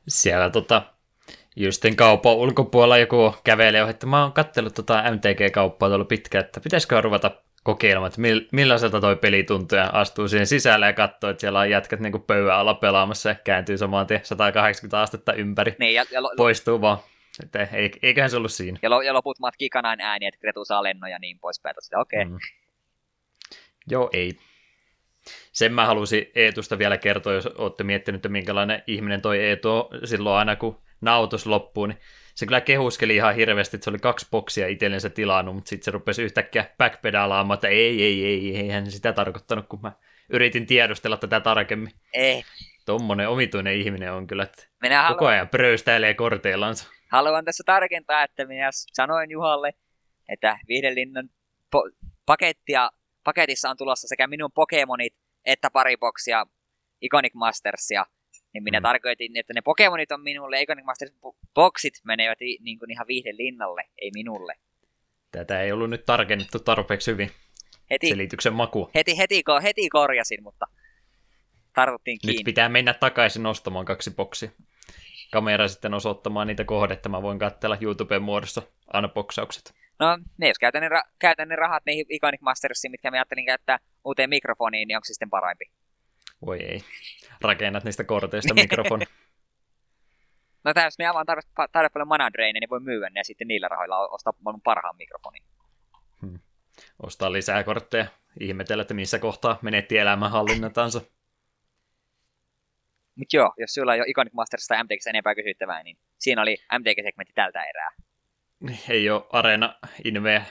A: Siellä tota, justin kaupan ulkopuolella joku kävelee, että mä oon kattellut tota MTG-kauppaa tuolla pitkään, että pitäisikö ruveta kokeilemaan, että millaiselta toi peli tuntuu ja astuu siihen sisälle ja katsoo, että siellä on jätkät niin pöydän alla pelaamassa ja kääntyy samaan 180 astetta ympäri.
B: Niin, ja, ja lo,
A: poistuu vaan. Että eiköhän se ollut siinä.
B: Ja, lo, ja loput matkii kanain ääni, että Kretu saa lennon ja niin poispäin. Sitä okei. Okay. Mm.
A: Joo, ei. Sen mä halusin Eetusta vielä kertoa, jos olette miettinyt, että minkälainen ihminen toi Eetu on silloin aina, kun nautus loppuu, niin se kyllä kehuskeli ihan hirveästi, että se oli kaksi boksia itsellensä tilannut, mutta sitten se rupesi yhtäkkiä backpedalaamaan, että ei, ei, ei, ei, eihän sitä tarkoittanut, kun mä yritin tiedustella tätä tarkemmin.
B: Ei.
A: Tuommoinen omituinen ihminen on kyllä, että Minä koko ajan pröystäilee korteillansa
B: haluan tässä tarkentaa, että minä sanoin Juhalle, että Viihdelinnan po- pakettia, paketissa on tulossa sekä minun Pokemonit että pari boksia Iconic Mastersia. Niin minä mm. tarkoitin, että ne Pokemonit on minulle, Iconic Masters boksit menevät niin kuin ihan Viihdelinnalle, ei minulle.
A: Tätä ei ollut nyt tarkennettu tarpeeksi hyvin. Heti, Selityksen maku.
B: Heti, heti, heti korjasin, mutta tarvittiin kiinni.
A: Nyt pitää mennä takaisin ostamaan kaksi boksia kamera sitten osoittamaan niitä kohdetta. Mä voin katsella YouTuben muodossa unboxaukset.
B: No, ne jos käytän ne, ra- käytän ne rahat niihin Iconic Mastersiin, mitkä mä ajattelin käyttää uuteen mikrofoniin, niin onko se sitten parempi?
A: Voi ei. Rakennat niistä korteista mikrofoni.
B: no tämä, jos me avaan tarve, tarve paljon mana niin voi myyä ne ja sitten niillä rahoilla ostaa mun parhaan mikrofonin.
A: Hmm. Ostaa lisää kortteja. Ihmetellä, että missä kohtaa menetti elämänhallinnatansa.
B: Mutta joo, jos sulla ei ole Iconic Masters tai MTX enempää kysyttävää, niin siinä oli MTG-segmentti tältä erää.
A: Ei ole Arena Inve,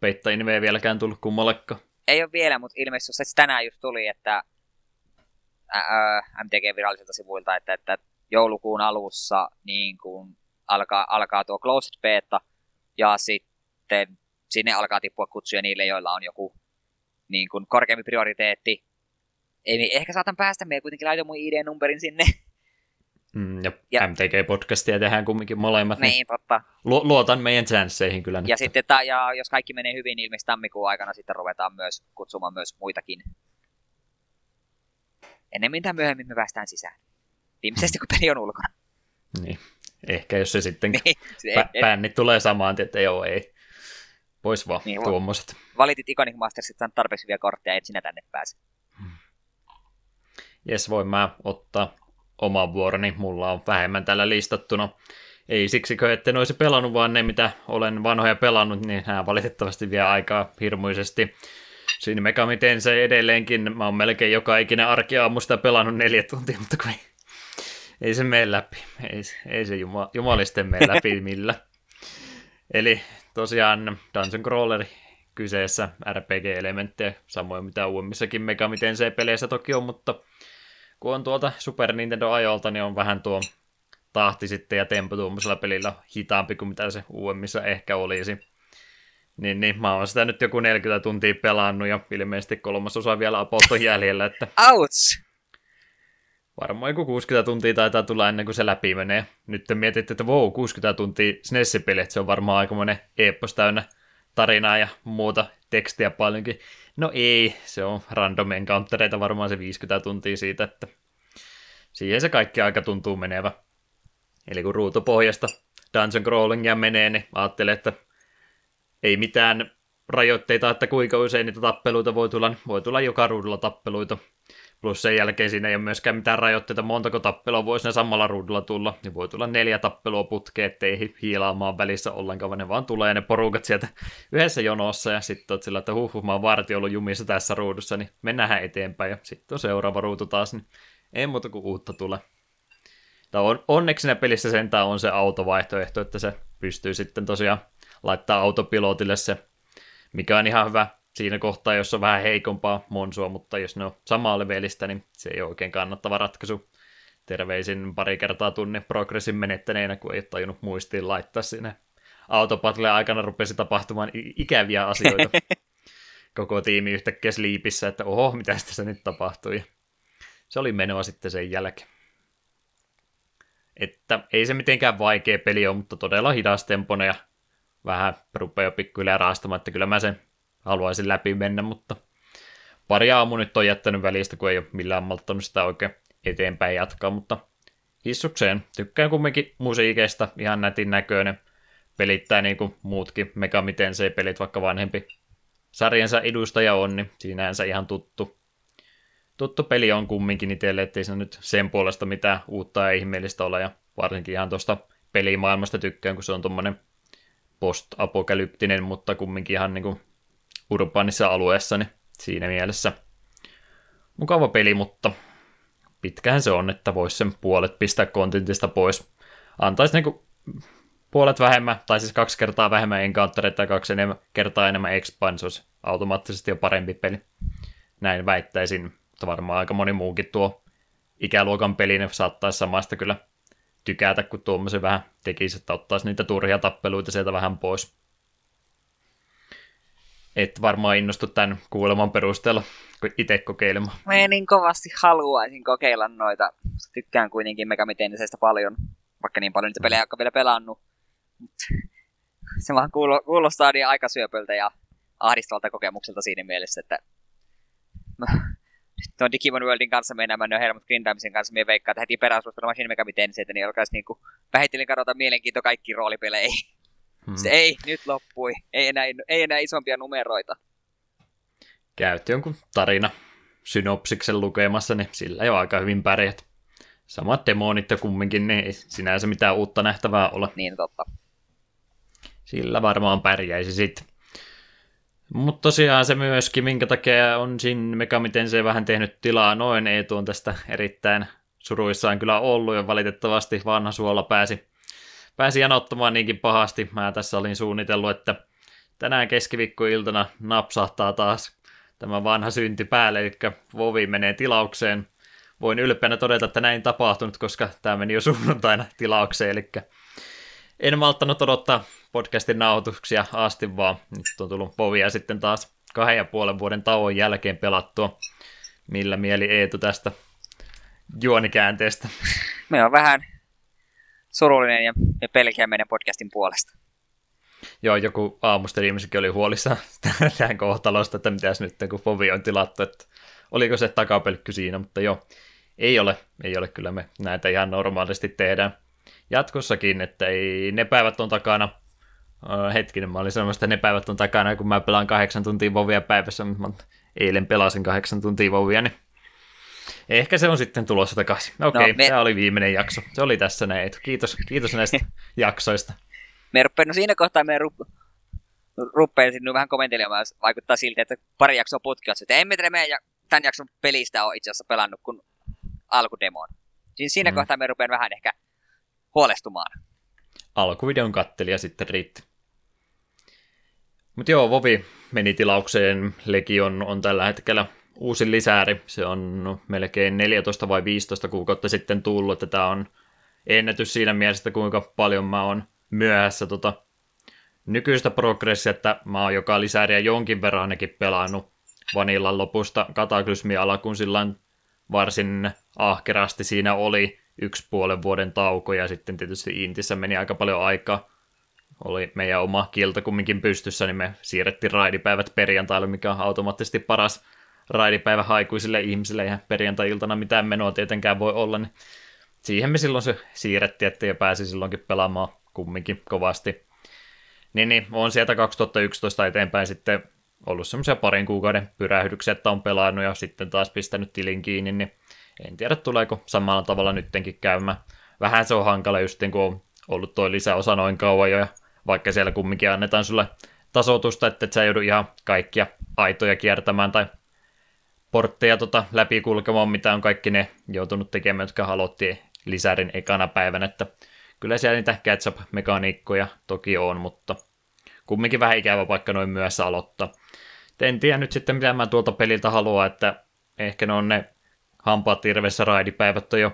A: Peitta Inve vieläkään tullut kummallekaan.
B: Ei ole vielä, mutta ilmeisesti se tänään just tuli, että MTG virallisilta sivuilta, että, että joulukuun alussa niin kun alkaa, alkaa tuo closed beta, ja sitten sinne alkaa tippua kutsuja niille, joilla on joku niin kun korkeampi prioriteetti, ei, ehkä saatan päästä, me kuitenkin laitoin mun ID-numberin sinne.
A: Mm, ja, ja MTG-podcastia tehdään kumminkin molemmat.
B: Niin, niin totta.
A: Lu- luotan meidän chansseihin kyllä.
B: Ja, nyt. sitten, ta- ja jos kaikki menee hyvin, niin ilmeisesti tammikuun aikana sitten ruvetaan myös kutsumaan myös muitakin. Ennemmin tai myöhemmin me päästään sisään. Viimeisesti, kun peli on ulkona.
A: Niin. Ehkä jos se sitten niin, pä- pännit tulee samaan, että joo, ei. Pois vaan niin, tuommoiset.
B: Valitit Iconic Mastersit, tarpeeksi hyviä kortteja, et sinä tänne pääse
A: jes, voin mä ottaa oman vuoroni, mulla on vähemmän tällä listattuna. Ei siksikö, etten olisi pelannut, vaan ne, mitä olen vanhoja pelannut, niin nämä valitettavasti vie aikaa hirmuisesti. Siinä Megami se edelleenkin, mä oon melkein joka ikinen arkiaamu sitä pelannut neljä tuntia, mutta kun ei, ei se mene läpi. Ei, ei se juma, jumalisten mene läpi millä. Eli tosiaan Dungeon Crawleri kyseessä, RPG-elementtejä, samoin mitä uudemmissakin Megami peleissä toki on, mutta kun on tuolta Super Nintendo-ajolta, niin on vähän tuo tahti sitten ja tempo tuommoisella pelillä hitaampi kuin mitä se uudemmissa ehkä olisi. Niin, niin mä oon sitä nyt joku 40 tuntia pelannut ja ilmeisesti kolmas osa vielä apolto jäljellä. Että...
B: Ouch!
A: varmaan joku 60 tuntia taitaa tulla ennen kuin se läpi menee. Nyt te mietitte, että wow, 60 tuntia että se on varmaan aikamoinen eeppos täynnä tarinaa ja muuta tekstiä paljonkin. No ei, se on random encountereita varmaan se 50 tuntia siitä, että siihen se kaikki aika tuntuu menevä. Eli kun ruutupohjasta dungeon crawlingia menee, niin ajattelee, että ei mitään rajoitteita, että kuinka usein niitä tappeluita voi tulla. Voi tulla joka ruudulla tappeluita. Plus sen jälkeen siinä ei ole myöskään mitään rajoitteita, montako tappelua voisi ne samalla ruudulla tulla. Niin voi tulla neljä tappelua putkeen, ettei hiilaamaan välissä ollenkaan, vaan ne vaan tulee ne porukat sieltä yhdessä jonossa. Ja sitten oot sillä, että huh, mä oon varti ollut jumissa tässä ruudussa, niin mennään eteenpäin. Ja sitten on seuraava ruutu taas, niin ei muuta kuin uutta tule. on, onneksi siinä pelissä sentään on se autovaihtoehto, että se pystyy sitten tosiaan laittaa autopilotille se, mikä on ihan hyvä siinä kohtaa, jos on vähän heikompaa monsua, mutta jos ne on samaa levelistä, niin se ei ole oikein kannattava ratkaisu. Terveisin pari kertaa tunnin progressin menettäneenä, kun ei ole tajunnut muistiin laittaa sinne autopatle aikana rupesi tapahtumaan ikäviä asioita. Koko tiimi yhtäkkiä sliipissä, että oho, mitä tässä nyt tapahtui. Se oli menoa sitten sen jälkeen. Että ei se mitenkään vaikea peli ole, mutta todella hidastemponen ja vähän rupeaa pikkuhiljaa raastamaan, että kyllä mä sen haluaisin läpi mennä, mutta pari aamu nyt on jättänyt välistä, kun ei ole millään malttanut sitä oikein eteenpäin jatkaa, mutta hissukseen. Tykkään kumminkin musiikeista, ihan nätin näköinen. Pelittää niin kuin muutkin miten se pelit, vaikka vanhempi sarjansa edustaja on, niin se ihan tuttu. Tuttu peli on kumminkin itselle, ettei se nyt sen puolesta mitään uutta ja ihmeellistä ole, ja varsinkin ihan tuosta pelimaailmasta tykkään, kun se on tuommoinen post-apokalyptinen, mutta kumminkin ihan niin kuin urbaanissa alueessa, niin siinä mielessä mukava peli, mutta pitkään se on, että voisi sen puolet pistää kontentista pois. Antaisi niinku puolet vähemmän, tai siis kaksi kertaa vähemmän encountereita ja kaksi enemmän, kertaa enemmän expansions, automaattisesti jo parempi peli. Näin väittäisin, mutta varmaan aika moni muukin tuo ikäluokan peli, ne saattaisi samasta kyllä tykätä, kun tuommoisen vähän tekisi, että ottaisi niitä turhia tappeluita sieltä vähän pois et varmaan innostu tämän kuuleman perusteella itse kokeilemaan.
B: Mä niin kovasti haluaisin kokeilla noita. Tykkään kuitenkin Megamitennisestä paljon, vaikka niin paljon niitä pelejä ole vielä pelannut. se vaan kuulostaa niin aikasyöpöltä ja ahdistavalta kokemukselta siinä mielessä, että no, tuon Digimon Worldin kanssa mennään, mä Helmut Grindaamisen kanssa, minä veikkaan, että heti peräsuostella Machine Megamitenniseitä, niin alkaisi niinku vähitellen kadota mielenkiinto kaikki roolipeleihin. Hmm. Se ei, nyt loppui. Ei enää, ei enää isompia numeroita.
A: Käytti jonkun tarina synopsiksen lukemassa, niin sillä jo aika hyvin pärjät. Samat demonit ja kumminkin, niin ei sinänsä mitään uutta nähtävää ole.
B: Niin, totta.
A: Sillä varmaan pärjäisi sitten. Mutta tosiaan se myöskin, minkä takia on siinä miten se vähän tehnyt tilaa noin, ei tuon tästä erittäin suruissaan kyllä ollut, ja valitettavasti vanha suola pääsi pääsi janottamaan niinkin pahasti. Mä tässä olin suunnitellut, että tänään keskiviikkoiltana napsahtaa taas tämä vanha synti päälle, eli Vovi menee tilaukseen. Voin ylpeänä todeta, että näin tapahtunut, koska tämä meni jo sunnuntaina tilaukseen, eli en malttanut odottaa podcastin nauhoituksia asti, vaan nyt on tullut Vovia sitten taas kahden ja puolen vuoden tauon jälkeen pelattua. Millä mieli Eetu tästä juonikäänteestä?
B: Me on vähän surullinen ja, pelkää meidän podcastin puolesta.
A: Joo, joku ihmisikin oli huolissaan tähän kohtalosta, että mitäs nyt kun Fovi on tilattu, että oliko se takapelkky siinä, mutta joo, ei ole, ei ole kyllä me näitä ihan normaalisti tehdään jatkossakin, että ei ne päivät on takana, uh, hetkinen, mä olin sanomassa, että ne päivät on takana, kun mä pelaan kahdeksan tuntia vovia päivässä, mutta eilen pelasin kahdeksan tuntia vovia, niin Ehkä se on sitten tulossa takaisin. No okei, okay, no, me... tämä oli viimeinen jakso. Se oli tässä näin. Kiitos, kiitos näistä jaksoista.
B: Me rupein, no siinä kohtaa me rup, rupein sinne vähän komentelemaan, vaikuttaa siltä, että pari jaksoa putkia, että emme tiedä meidän tämän jakson pelistä ole itse asiassa pelannut kuin alkudemoon. Siinä, siinä mm. kohtaa me rupean vähän ehkä huolestumaan.
A: Alkuvideon kattelija sitten riitti. Mutta joo, Vovi meni tilaukseen. Legion on tällä hetkellä uusi lisääri. Se on melkein 14 vai 15 kuukautta sitten tullut, että tämä on ennätys siinä mielessä, kuinka paljon mä oon myöhässä tota nykyistä progressia, että mä oon joka lisääriä jonkin verran ainakin pelannut Vanillan lopusta kataklysmia alkuun sillä varsin ahkerasti siinä oli yksi puolen vuoden tauko ja sitten tietysti Intissä meni aika paljon aikaa. Oli meidän oma kilta kumminkin pystyssä, niin me siirrettiin raidipäivät perjantaille, mikä on automaattisesti paras raidipäivä haikuisille ihmisille ja perjantai-iltana mitään menoa tietenkään voi olla, niin siihen me silloin se siirrettiin, että jo pääsi silloinkin pelaamaan kumminkin kovasti. Niin, niin on sieltä 2011 eteenpäin sitten ollut semmoisia parin kuukauden pyrähdyksiä, että on pelannut ja sitten taas pistänyt tilin kiinni, niin en tiedä tuleeko samalla tavalla nyttenkin käymään. Vähän se on hankala just kun on ollut tuo lisäosa noin kauan jo, ja vaikka siellä kumminkin annetaan sulle tasotusta, että et sä joudu ihan kaikkia aitoja kiertämään tai portteja tota läpi kulkemaan, mitä on kaikki ne joutunut tekemään, jotka aloitti lisärin ekana päivänä, että kyllä siellä niitä catch-up-mekaniikkoja toki on, mutta kumminkin vähän ikävä paikka noin myös aloittaa. En tiedä nyt sitten, mitä mä tuolta peliltä haluan, että ehkä ne on ne hampaat irvessä raidipäivät on jo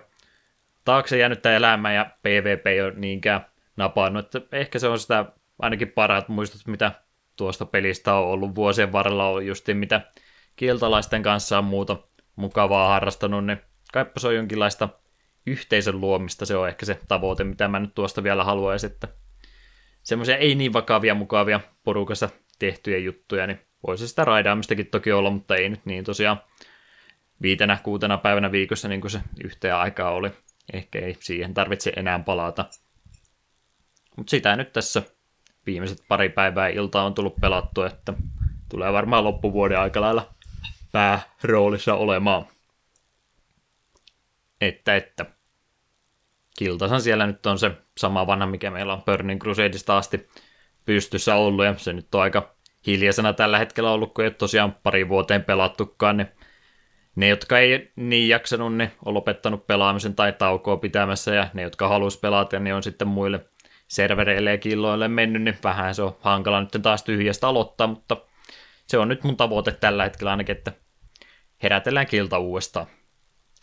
A: taakse jäänyt tämä elämä ja PvP ei ole niinkään napannut. Että ehkä se on sitä ainakin parhaat muistot, mitä tuosta pelistä on ollut vuosien varrella, on just mitä kieltalaisten kanssa on muuta mukavaa harrastanut, niin kaipa se on jonkinlaista yhteisön luomista, se on ehkä se tavoite, mitä mä nyt tuosta vielä haluaisin, että semmoisia ei niin vakavia mukavia porukassa tehtyjä juttuja, niin voisi sitä raidaamistakin toki olla, mutta ei nyt niin tosiaan viitenä, kuutena päivänä viikossa niin kuin se yhteen aikaa oli. Ehkä ei siihen tarvitse enää palata. Mutta sitä nyt tässä viimeiset pari päivää iltaa on tullut pelattua, että tulee varmaan loppuvuoden aika lailla pääroolissa olemaan. Että, että. Kiltasan siellä nyt on se sama vanha, mikä meillä on Burning Crusadeista asti pystyssä ollut, ja se nyt on aika hiljaisena tällä hetkellä ollut, kun ei tosiaan pari vuoteen pelattukaan, niin ne, jotka ei niin jaksanut, ne on lopettanut pelaamisen tai taukoa pitämässä, ja ne, jotka halus pelata, niin on sitten muille servereille ja killoille mennyt, niin vähän se on hankala nyt taas tyhjästä aloittaa, mutta se on nyt mun tavoite tällä hetkellä ainakin, että herätellään kilta uudestaan.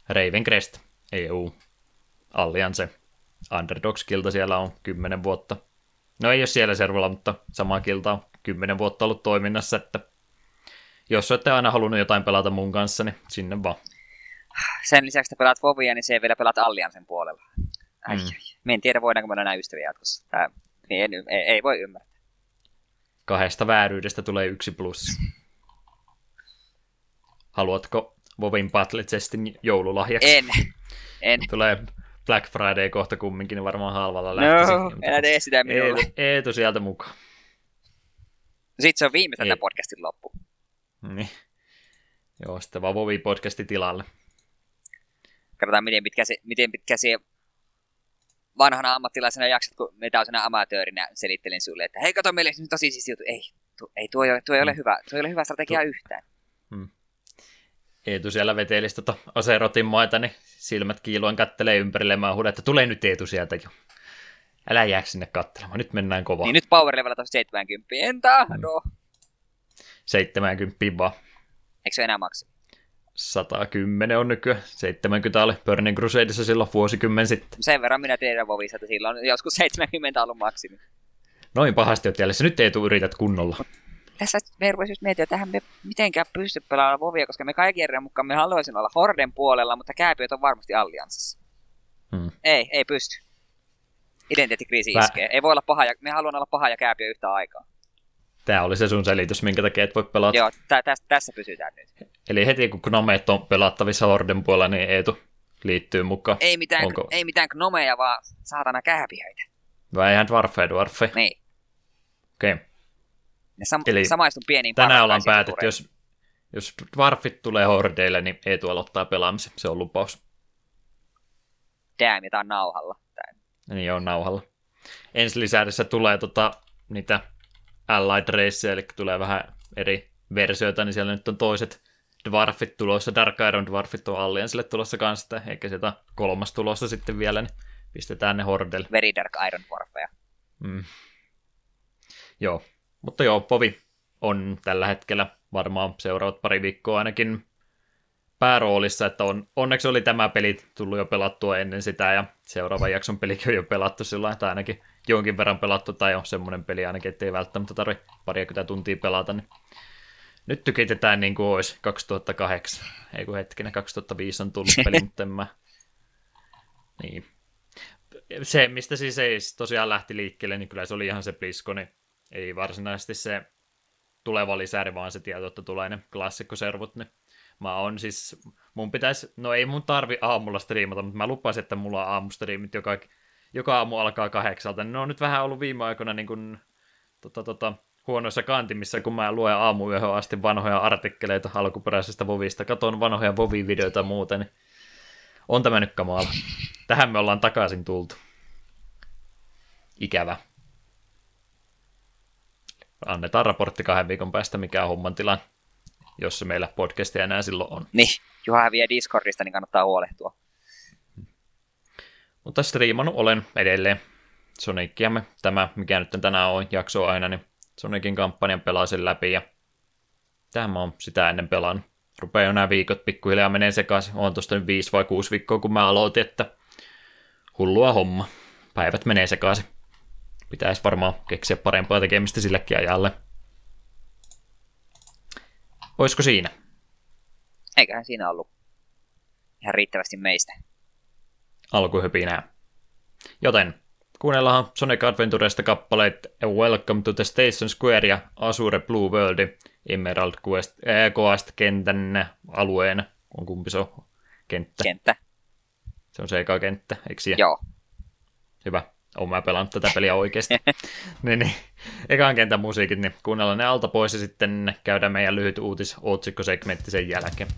A: Raven Crest, EU, Alliance, Underdogs-kilta siellä on 10 vuotta. No ei ole siellä servolla, mutta sama kilta on 10 vuotta ollut toiminnassa, että jos olette aina halunnut jotain pelata mun kanssa, niin sinne vaan.
B: Sen lisäksi, että pelaat Vovia, niin se vielä pelaat Alliansen puolella. Ai, mm. Me en tiedä, voidaanko me olla näin ystäviä jatkossa. Tää, niin ei, ei, ei, voi ymmärtää.
A: Kahdesta vääryydestä tulee yksi plus. Haluatko Vovin Battle Chestin joululahjaksi?
B: En. en.
A: Tulee Black Friday kohta kumminkin, niin varmaan halvalla lähtisi.
B: No, älä tee sitä minulle.
A: Eetu, sieltä mukaan.
B: Sitten se on viimeisen podcastin loppu.
A: Niin. Joo, sitten vaan Vovi-podcasti tilalle.
B: Katsotaan, miten pitkä se, miten pitkä se vanhana ammattilaisena jaksat, kun me taas amatöörinä selittelin sulle, että hei, kato, meille on tosi siis juttu. Ei, tuo, ei, tuo, ei ole, tuo ei ole mm. hyvä, tuo ei ole hyvä strategia tu- yhtään. Hmm.
A: Eetu siellä vetelisi tota aserotin maita, niin silmät kiiluen kattelee ympärille, mä huudan, että tulee nyt Eetu sieltä jo. Älä jää sinne katselemaan, nyt mennään kovaa.
B: Niin nyt power levelata 70, en tahdo. Hmm.
A: 70 vaan.
B: Eikö se enää maksimi?
A: 110 on nykyään. 70 oli Burning Crusadeissa silloin vuosikymmen sitten.
B: Sen verran minä tiedän Vovissa, että silloin on joskus 70 ollut maksimi.
A: Noin pahasti oot jäljessä. Nyt ei tule yrität kunnolla.
B: Tässä me rupesin just miettiä, että tähän me mitenkään pysty pelaamaan Vovia, koska me kaikkien mukaan me haluaisin olla Horden puolella, mutta kääpiöt on varmasti Allianssissa. Hmm. Ei, ei pysty. Identiteettikriisi iskee. Ei voi olla paha ja, me haluan olla paha ja kääpiö yhtä aikaa.
A: Tämä oli se sun selitys, minkä takia et voi pelata.
B: Joo, tä- täs, tässä pysytään nyt.
A: Eli heti kun Gnomeet on pelattavissa Horden puolella, niin Eetu liittyy mukaan.
B: Ei mitään, Onko... ei mitään Gnomeja, vaan saatana kääpiöitä.
A: Vai ihan dwarfeja, dwarfeja.
B: Niin.
A: Okei. Okay.
B: Ne sam- Eli samaistun pieniin
A: Tänään ollaan päätetty, jos, jos dwarfit tulee hordeille, niin Eetu aloittaa pelaamisen. Se on lupaus.
B: Damn, ja tää on nauhalla. Tää.
A: Niin on nauhalla. Ensi lisäydessä tulee tota, niitä Allied Race, eli tulee vähän eri versioita, niin siellä nyt on toiset dwarfit tulossa, Dark Iron dwarfit on Alliancelle tulossa kanssa, eikä sieltä kolmas tulossa sitten vielä, niin pistetään ne hordelle.
B: Very Dark Iron dwarfeja.
A: Mm. Joo, mutta joo, Povi on tällä hetkellä varmaan seuraavat pari viikkoa ainakin pääroolissa, että on, onneksi oli tämä peli tullut jo pelattua ennen sitä, ja seuraavan jakson pelikin on jo pelattu sillä tai ainakin jonkin verran pelattu, tai on semmoinen peli ainakin, ettei välttämättä tarvitse parikymmentä tuntia pelata, niin Nyt tykitetään niin kuin olisi 2008. Ei kun hetkinen, 2005 on tullut peli, mutta en mä... Niin. Se, mistä siis ei tosiaan lähti liikkeelle, niin kyllä se oli ihan se niin Ei varsinaisesti se tuleva lisäri, vaan se tieto, että tulee ne klassikkoservut. Niin mä on siis, mun pitäisi, no ei mun tarvi aamulla striimata, mutta mä lupasin, että mulla on aamustriimit joka, joka aamu alkaa kahdeksalta. Ne on nyt vähän ollut viime aikoina niin kuin, tota, tota, huonoissa kantimissa, kun mä luen aamuyöhön asti vanhoja artikkeleita alkuperäisestä Vovista, katon vanhoja Vovi-videoita ja niin on tämä nyt kamala. Tähän me ollaan takaisin tultu. Ikävä. Annetaan raportti kahden viikon päästä, mikä on homman tilan, jos meillä podcastia enää silloin on.
B: Niin, Juha häviää Discordista, niin kannattaa huolehtua.
A: Mutta striimannut olen edelleen Soniciamme. Tämä, mikä nyt tänään on jakso aina, niin Sonicin kampanjan pelasin läpi ja tähän mä oon sitä ennen pelannut. Rupeaa jo nämä viikot pikkuhiljaa menee sekaisin. On tosta nyt viisi vai kuusi viikkoa, kun mä aloitin, että hullua homma. Päivät menee sekaisin. Pitäisi varmaan keksiä parempaa tekemistä sillekin ajalle. Oisko siinä?
B: Eiköhän siinä ollut ihan riittävästi meistä.
A: Alkuhypinää. Joten Kuunnellaan Sonic Adventuresta kappaleet Welcome to the Station Square ja Azure Blue World Emerald Quest, äh, Quest-kentän alueen. On kumpi se on? Kenttä.
B: Kenttä.
A: Se on se eka kenttä, eikö siellä?
B: Joo.
A: Hyvä. Olen mä pelannut tätä peliä oikeasti. niin, niin. Ekan kentän musiikit, niin kuunnellaan ne alta pois ja sitten käydään meidän lyhyt uutis otsikkosegmentti sen jälkeen.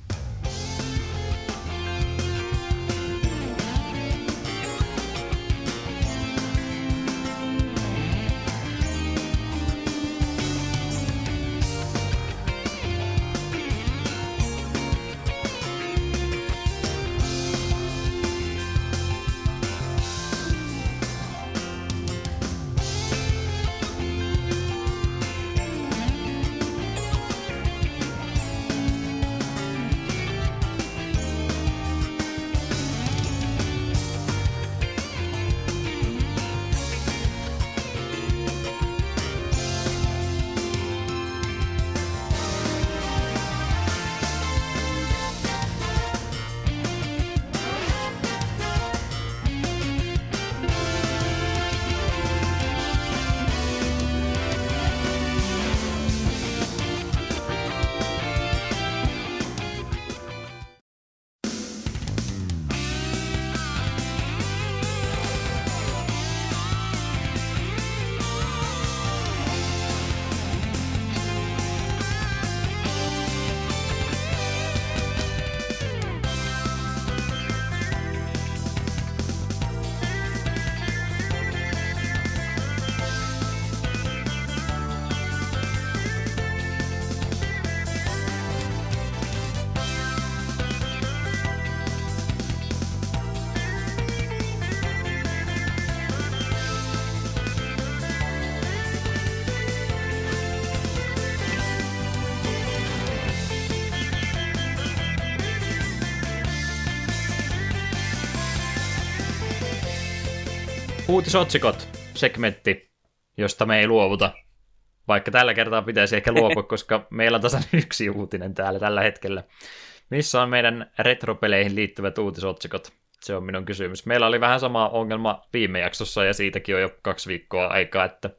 A: Uutisotsikot, segmentti, josta me ei luovuta. Vaikka tällä kertaa pitäisi ehkä luopua, koska meillä on tasan yksi uutinen täällä tällä hetkellä. Missä on meidän retropeleihin liittyvät uutisotsikot? Se on minun kysymys. Meillä oli vähän sama ongelma viime jaksossa ja siitäkin on jo kaksi viikkoa aikaa, että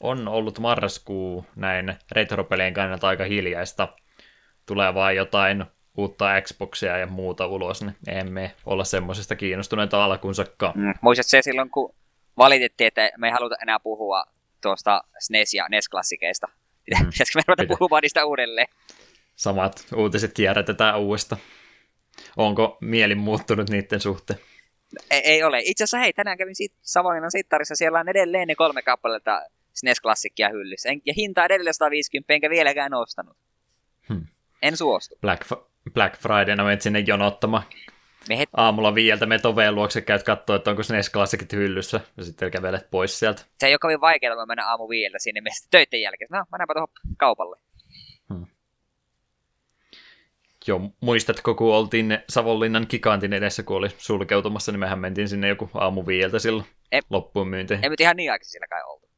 A: on ollut marraskuu näin retropeleen kannalta aika hiljaista. Tulee vaan jotain uutta Xboxia ja muuta ulos, niin emme olla semmoisesta kiinnostuneita alkuunsakaan. Mm,
B: muistatko se silloin, kun valitettiin, että me ei haluta enää puhua tuosta SNES- ja NES-klassikeista. Mm. Pitäisikö me ruveta puhumaan niistä uudelleen?
A: Samat uutiset kierrätetään uudesta. Onko mieli muuttunut niiden suhteen?
B: Ei, ei ole. Itse asiassa hei, tänään kävin sit, Savonlinnan sittarissa, siellä on edelleen ne kolme kappaletta SNES-klassikkia hyllyssä. En, ja hinta edelleen 150, enkä vieläkään ostanut. Hmm. En suostu.
A: Black, Black Fridayna menet sinne jonottamaan me het... Aamulla viieltä me toveen luokse käyt katsoa, että onko SNES klassikit hyllyssä, ja sitten kävelet pois sieltä.
B: Se ei ole kovin vaikeaa, mennä aamu viieltä sinne mistä töiden jälkeen. No, mennäänpä tuohon kaupalle. Hmm.
A: Joo, muistatko, kun oltiin Savonlinnan kikantin edessä, kun oli sulkeutumassa, niin mehän mentiin sinne joku aamu viieltä silloin ei, loppuun myyntiin.
B: Ei nyt ihan niin aikaisin siellä kai oltu.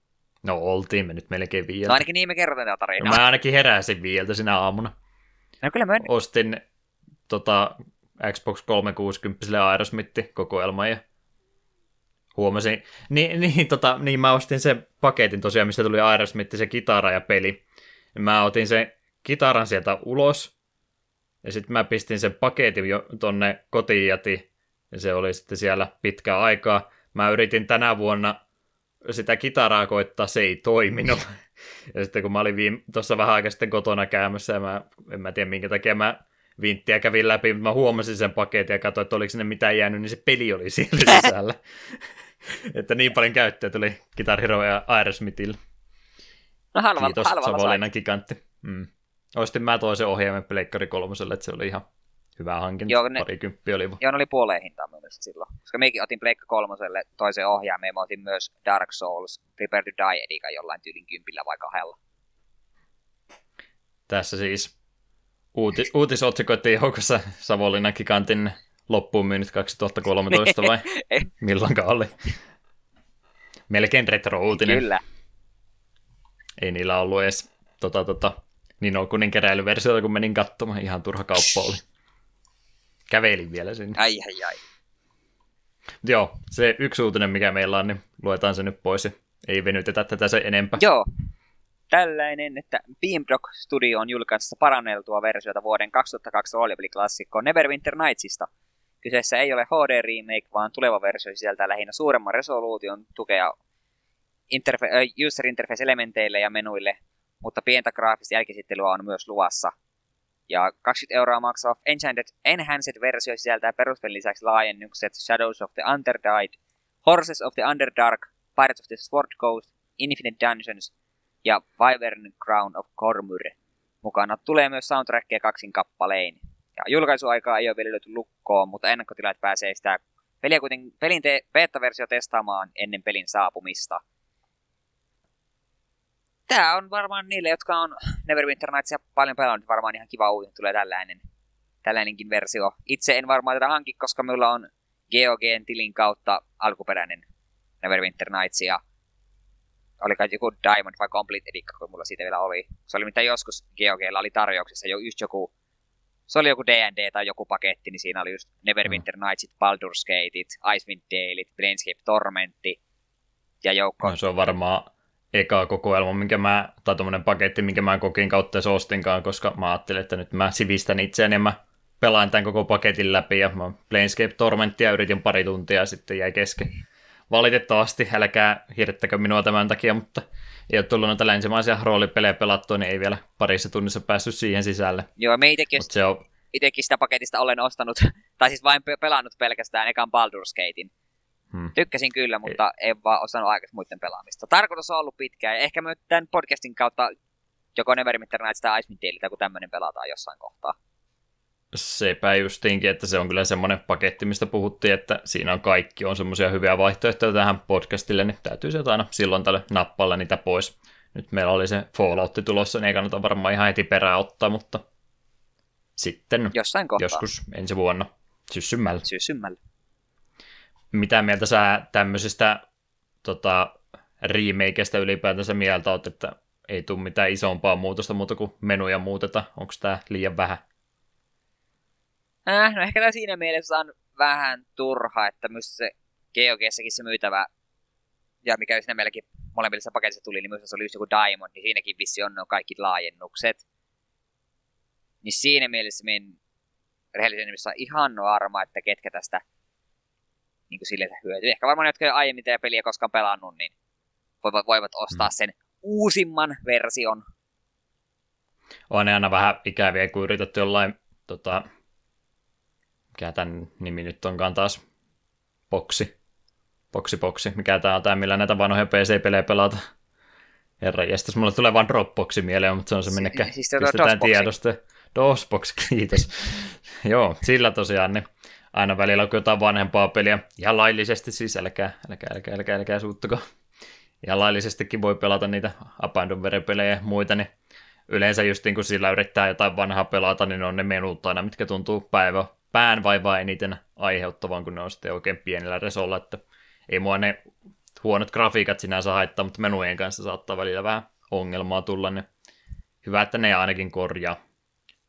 A: No oltiin me nyt melkein
B: No
A: viieltä.
B: ainakin niin me kerrotaan tätä
A: No,
B: tarinaa.
A: mä ainakin heräsin viieltä sinä aamuna.
B: No kyllä mä en...
A: Ostin tota, Xbox 360 Aerosmith-kokoelma ja huomasin, niin, niin, tota, niin mä ostin sen paketin tosiaan, mistä tuli Aerosmith, se kitara ja peli. Mä otin sen kitaran sieltä ulos, ja sitten mä pistin sen paketin jo tonne kotiin jäti, ja se oli sitten siellä pitkää aikaa. Mä yritin tänä vuonna sitä kitaraa koittaa, se ei toiminut. Ja sitten kun mä olin viime, tuossa vähän aikaa sitten kotona käymässä, ja mä, en mä tiedä minkä takia mä vinttiä kävin läpi, mutta mä huomasin sen paketin ja katsoin, että oliko sinne mitään jäänyt, niin se peli oli siellä sisällä. että niin paljon käyttöä tuli Guitar Hero ja Aerosmithille.
B: No halvalla,
A: Kiitos. Savonlinnan gigantti. Mm. Ostin mä toisen ohjaimen Pleikkari kolmoselle, että se oli ihan hyvä hankinta.
B: Joo, ne- Joo,
A: Parikymppi oli.
B: ne oli puoleen hintaan mun mielestä silloin. Koska mekin otin Pleikka kolmoselle toisen ohjaamme ja mä otin myös Dark Souls Prepare to Die edikan jollain tyylin kympillä vai kahdella.
A: Tässä siis uuti, uutisotsikoiden joukossa Savonlinnan gigantin loppuun myynyt 2013 vai milloinkaan oli. Melkein retro-uutinen.
B: Kyllä.
A: Ei niillä ollut edes tota, tota, niin Okunin keräilyversiota, kun menin katsomaan. Ihan turha kauppa oli. Kävelin vielä sinne.
B: Ai ai ai.
A: Joo, se yksi uutinen, mikä meillä on, niin luetaan se nyt pois. ja Ei venytetä tätä se enempää.
B: Joo. Tällainen, että Beamdog Studio on julkaissut paranneltua versiota vuoden 2002 roolipeli-klassikko Neverwinter Nightsista. Kyseessä ei ole HD-remake, vaan tuleva versio sisältää lähinnä suuremman resoluution tukea interfe- user interface-elementeille ja menuille, mutta pientä graafista jälkisittelyä on myös luvassa. Ja 20 euroa maksava Enchanted Enhanced-versio sisältää peruspelin lisäksi laajennukset Shadows of the Underdied, Horses of the Underdark, Pirates of the Sword Coast, Infinite Dungeons ja Wyvern Crown of Cormyr. Mukana tulee myös soundtrackia kaksin kappalein. Ja julkaisuaikaa ei ole vielä löyty lukkoon, mutta ennakkotilaat pääsee sitä peliä kuitenkin, pelin te- beta-versio testaamaan ennen pelin saapumista. Tää on varmaan niille, jotka on Neverwinter Nightsia paljon pelannut, varmaan ihan kiva uutinen, tulee tällainen, tällainenkin versio. Itse en varmaan tätä hanki, koska minulla on GOGn tilin kautta alkuperäinen Neverwinter Nights ja oli kai joku Diamond vai Complete Edition, kun mulla siitä vielä oli. Se oli mitä joskus GOGlla oli tarjouksessa jo just joku, se oli joku D&D tai joku paketti, niin siinä oli just Neverwinter Nightsit, Baldur's Gateit, Icewind Dalet, Planescape Tormentti ja joukko.
A: No, se on varmaan eka kokoelma, minkä mä, tai tommonen paketti, minkä mä kokin kautta se ostinkaan, koska mä ajattelin, että nyt mä sivistän itseäni ja mä pelaan tämän koko paketin läpi ja mä Planescape Tormenttia yritin pari tuntia ja sitten jäi kesken. Valitettavasti, älkää hirttäkö minua tämän takia, mutta ei ole tullut noita länsimaisia roolipelejä pelattua, niin ei vielä parissa tunnissa päässyt siihen sisälle.
B: Joo, me itekin,
A: Mutta se on,
B: itekin sitä paketista olen ostanut, tai siis vain pe- pelannut pelkästään ekan Baldur's Gatein.
A: Hmm.
B: Tykkäsin kyllä, mutta en vaan osannut aikaisemmin muiden pelaamista. Tarkoitus on ollut pitkään, ja ehkä me tämän podcastin kautta joko Neverwinter Nights tai Icewind Dale tai joku tämmöinen pelataan jossain kohtaa.
A: sepä justiinkin, että se on kyllä semmoinen paketti, mistä puhuttiin, että siinä on kaikki, on semmoisia hyviä vaihtoehtoja tähän podcastille, niin täytyy sieltä aina silloin tälle nappailla niitä pois. Nyt meillä oli se Fallout tulossa, niin ei kannata varmaan ihan heti perään ottaa, mutta sitten
B: Jossain kohtaa.
A: joskus ensi vuonna syssymmällä.
B: Syysymmällä.
A: Mitä mieltä sä tämmöisestä tota, remakeista ylipäätänsä mieltä oot, että ei tule mitään isompaa muutosta muuta kuin menuja muuteta? Onko tämä liian vähän?
B: Äh, no ehkä tämä siinä mielessä on vähän turha, että myös se GeoGssäkin se myytävä, ja mikä siinä meilläkin molemmissa paketissa tuli, niin myös se oli just joku Diamond, niin siinäkin vissi on kaikki laajennukset. Niin siinä mielessä minä rehellisen nimissä on ihan varma, että ketkä tästä niin kuin silleen hyötyy. Ehkä varmaan ne, jotka ei aiemmin tätä peliä koskaan pelannut, niin voivat, voivat ostaa
A: Mm.
B: sen uusimman version.
A: On ne aina vähän ikäviä, kun yrität jollain, tota, mikä tämän nimi nyt onkaan taas, boksi, boksi, boksi, mikä tämä on tämä, millä näitä vanhoja PC-pelejä pelata. Herra jästäs, mulle tulee vaan Dropboxi mieleen, mutta se on se, minne
B: Si- siis
A: pistetään
B: DOSBoxi.
A: tiedosta. DOSBox, kiitos. Joo, sillä tosiaan, niin aina välillä kun jotain vanhempaa peliä, ihan laillisesti siis, älkää, älkää, älkää, älkää, älkää suuttuko. Ihan laillisestikin voi pelata niitä Abandonware-pelejä ja muita, niin yleensä just niin kun sillä yrittää jotain vanhaa pelata, niin ne on ne menut aina, mitkä tuntuu päivä, pään vaivaa eniten aiheuttavan, kun ne on sitten oikein pienellä resolla, että ei mua ne huonot grafiikat sinänsä haittaa, mutta menujen kanssa saattaa välillä vähän ongelmaa tulla, niin hyvä, että ne ainakin korjaa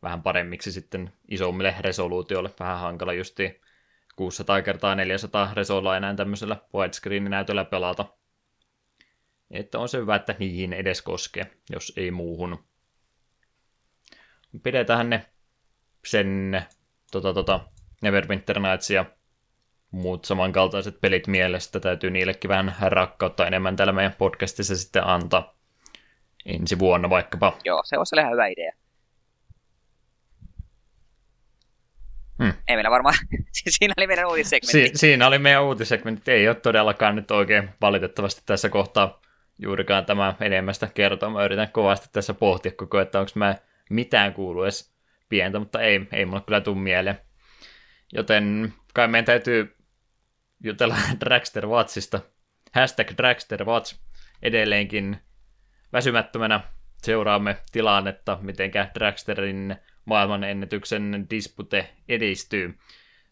A: vähän paremmiksi sitten isommille resoluutioille. Vähän hankala justi 600 kertaa 400 resolla enää tämmöisellä widescreen-näytöllä pelata. Että on se hyvä, että niihin edes koskee, jos ei muuhun. Pidetään ne sen tota, tota, Neverwinter Nights ja muut samankaltaiset pelit mielestä. Täytyy niillekin vähän rakkautta enemmän täällä meidän podcastissa sitten antaa ensi vuonna vaikkapa.
B: Joo, se olisi ihan hyvä idea. Hmm. Ei meillä varmaan, siinä oli meidän uutissegmentti.
A: Si- siinä oli meidän uutissegmentti. Ei ole todellakaan nyt oikein valitettavasti tässä kohtaa juurikaan tämä enemmästä kertoa. Mä yritän kovasti tässä pohtia koko että onko mä mitään kuulu edes pientä, mutta ei, ei mulle kyllä tule mieleen. Joten kai meidän täytyy jutella Dragster Watchista. Hashtag Dragster Watch edelleenkin väsymättömänä seuraamme tilannetta, mitenkä Dragsterin maailmanennätyksen dispute edistyy.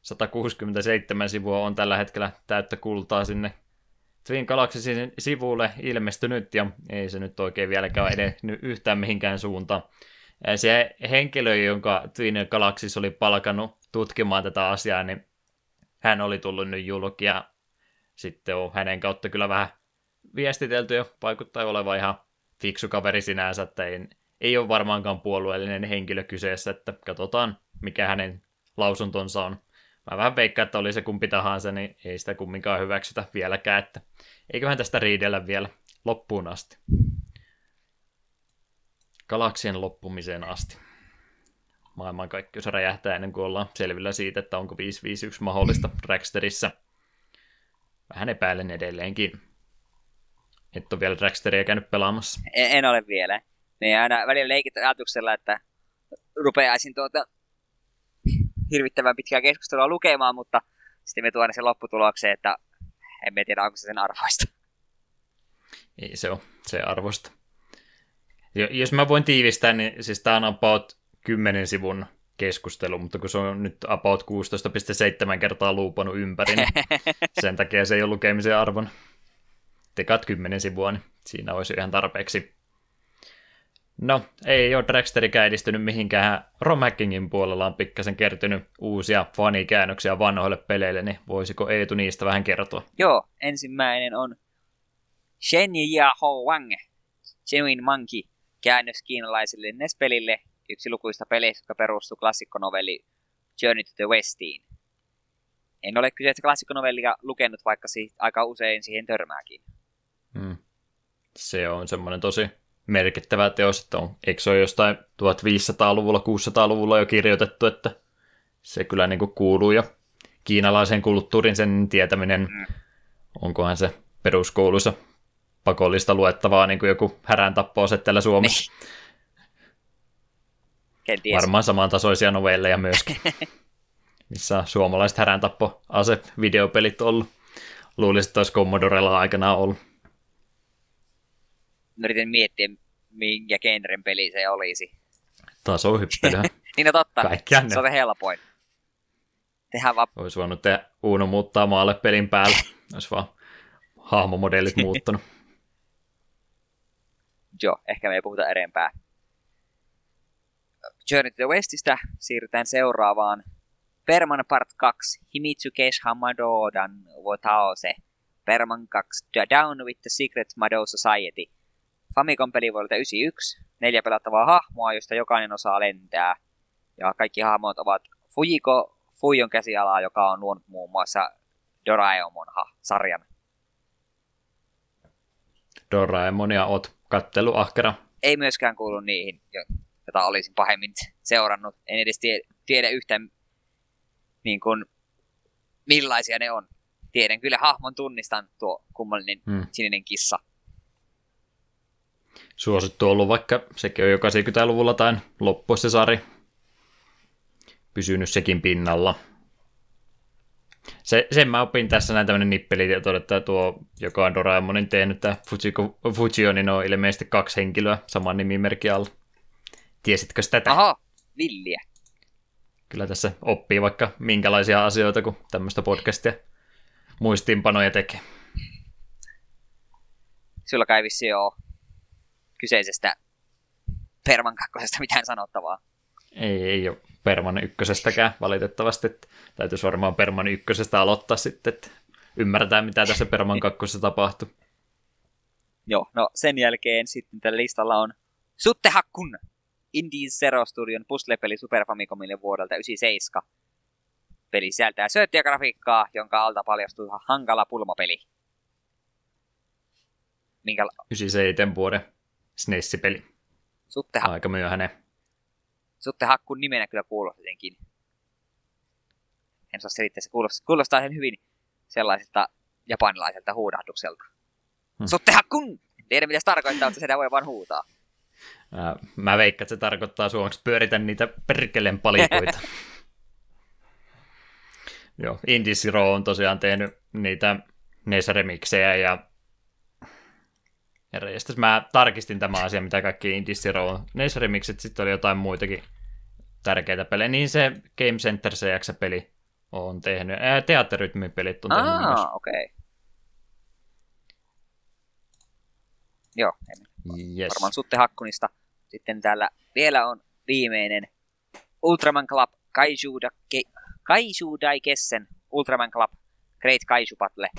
A: 167 sivua on tällä hetkellä täyttä kultaa sinne Twin Galaxysin sivulle ilmestynyt, ja ei se nyt oikein vieläkään ole edennyt yhtään mihinkään suuntaan. Se henkilö, jonka Twin Galaxys oli palkannut tutkimaan tätä asiaa, niin hän oli tullut nyt julki, ja sitten on hänen kautta kyllä vähän viestitelty, ja vaikuttaa olevan ihan fiksu kaveri sinänsä, että ei, ei ole varmaankaan puolueellinen henkilö kyseessä, että katsotaan, mikä hänen lausuntonsa on. Mä vähän veikkaan, että oli se kumpi tahansa, niin ei sitä kumminkaan hyväksytä vieläkään, että eiköhän tästä riidellä vielä loppuun asti. Galaksien loppumiseen asti. Maailmankaikkeus räjähtää ennen kuin ollaan selvillä siitä, että onko 551 mahdollista Dragsterissa. Vähän epäilen edelleenkin. Et ole vielä Dragsteria käynyt pelaamassa.
B: En, en ole vielä. Me aina välillä leikit ajatuksella, että rupeaisin tuota hirvittävän pitkää keskustelua lukemaan, mutta sitten me tuonne sen lopputulokseen, että emme tiedä, onko se sen arvoista.
A: Ei se ole se arvosta. Jos mä voin tiivistää, niin siis tämä on about 10 sivun keskustelu, mutta kun se on nyt about 16,7 kertaa luupanut ympäri, niin sen takia se ei ole lukemisen arvon. Tekat 10 sivua, niin siinä olisi ihan tarpeeksi No, ei ole Dragsterikään edistynyt mihinkään. Romhackingin puolella on pikkasen kertynyt uusia fanikäännöksiä vanhoille peleille, niin voisiko Eetu niistä vähän kertoa?
B: Joo, ensimmäinen on Shen Ya Ho Wang, Genuine Monkey, käännös kiinalaiselle NES-pelille, yksi lukuista peleistä, joka perustuu klassikkonovelli Journey to the Westiin. En ole kyseistä klassikkonovellia lukenut, vaikka siitä aika usein siihen törmääkin.
A: Hmm. Se on semmoinen tosi merkittävä teos, että on, eikö se ole jostain 1500-luvulla, 600-luvulla jo kirjoitettu, että se kyllä niin kuin kuuluu jo kiinalaisen kulttuurin sen tietäminen, mm. onkohan se peruskoulussa pakollista luettavaa niin kuin joku härän täällä Suomessa.
B: Kenties.
A: Varmaan samantasoisia novelleja myöskin, missä suomalaiset häräntappo ase videopelit ollut. Luulisin, että olisi Commodorella aikanaan ollut
B: yritin miettiä, minkä genren peli se olisi.
A: Tasohyppelyä.
B: niin no totta,
A: Kaikkiaan
B: se on helpoin. Tehdään vaan...
A: Olisi voinut tehdä Uno muuttaa maalle pelin päällä. Olisi vaan hahmomodellit muuttunut.
B: Joo, ehkä me ei puhuta edempää. Journey to the Westistä siirrytään seuraavaan. Perman Part 2. Himitsu Kesh Hamadodan Wotaose. Perman 2. The Down with the Secret Mado Society. Famicom-peli vuodelta 91, neljä pelattavaa hahmoa, joista jokainen osaa lentää. Ja kaikki hahmot ovat Fujiko Fujon käsialaa, joka on luonut muun muassa Doraemon-sarjan.
A: Doraemonia oot kattelu ahkera.
B: Ei myöskään kuulu niihin, joita olisin pahemmin seurannut. En edes tie, tiedä yhtään, niin kuin, millaisia ne on. Tiedän kyllä hahmon tunnistan tuo kummallinen hmm. sininen kissa
A: suosittu ollut, vaikka sekin on jo 80-luvulla tai loppuisi se sari. Pysynyt sekin pinnalla. Se, sen mä opin tässä näin tämmöinen nippeli, että tuo, joka on Doraemonin tehnyt, tämä Fujiko, Fujio, niin on ilmeisesti kaksi henkilöä saman nimimerkin alla. Tiesitkö tätä?
B: Aha, villiä.
A: Kyllä tässä oppii vaikka minkälaisia asioita, kun tämmöistä podcastia muistiinpanoja tekee.
B: Sulla kai vissi ole kyseisestä Perman kakkosesta mitään sanottavaa.
A: Ei, ei ole Perman ykkösestäkään valitettavasti. Että täytyisi varmaan Perman ykkösestä aloittaa sitten, että ymmärretään mitä tässä Perman kakkosessa tapahtui.
B: Joo, no sen jälkeen sitten tällä listalla on Suttehakkun Indies Zero Studion puzzle-peli Super Famicomille vuodelta 97. Peli sisältää syöttiögrafiikkaa, jonka alta paljastuu ihan hankala pulmapeli.
A: Minkä... 97 vuoden SNES-peli. Sutteha... Aika myöhäinen.
B: Suttehakkun nimenä kyllä kuulostaa jotenkin. En saa selittää, se kuulostaa, kuulostaa hyvin sellaiselta japanilaiselta huudahdukselta. Hmm. Suttehakkun! En tiedä, mitä se tarkoittaa, mutta sitä voi vaan huutaa.
A: Mä veikkaan, että se tarkoittaa suomeksi pyöritän niitä perkeleen palikoita. Joo, Indie Zero on tosiaan tehnyt niitä NES-remiksejä ja Herra, mä tarkistin tämä asia, mitä kaikki Indie Zero on. NES-remikset, sitten oli jotain muitakin tärkeitä pelejä. Niin se Game Center CX-peli on tehnyt. Ää, teatterytmipelit on tehnyt
B: ah, myös. okei. Okay. Joo, yes. varmaan sutte hakkunista. Sitten täällä vielä on viimeinen Ultraman Club Kaiju, da, Ke, Kaiju Daikessen Ultraman Club Great Kaiju Battle,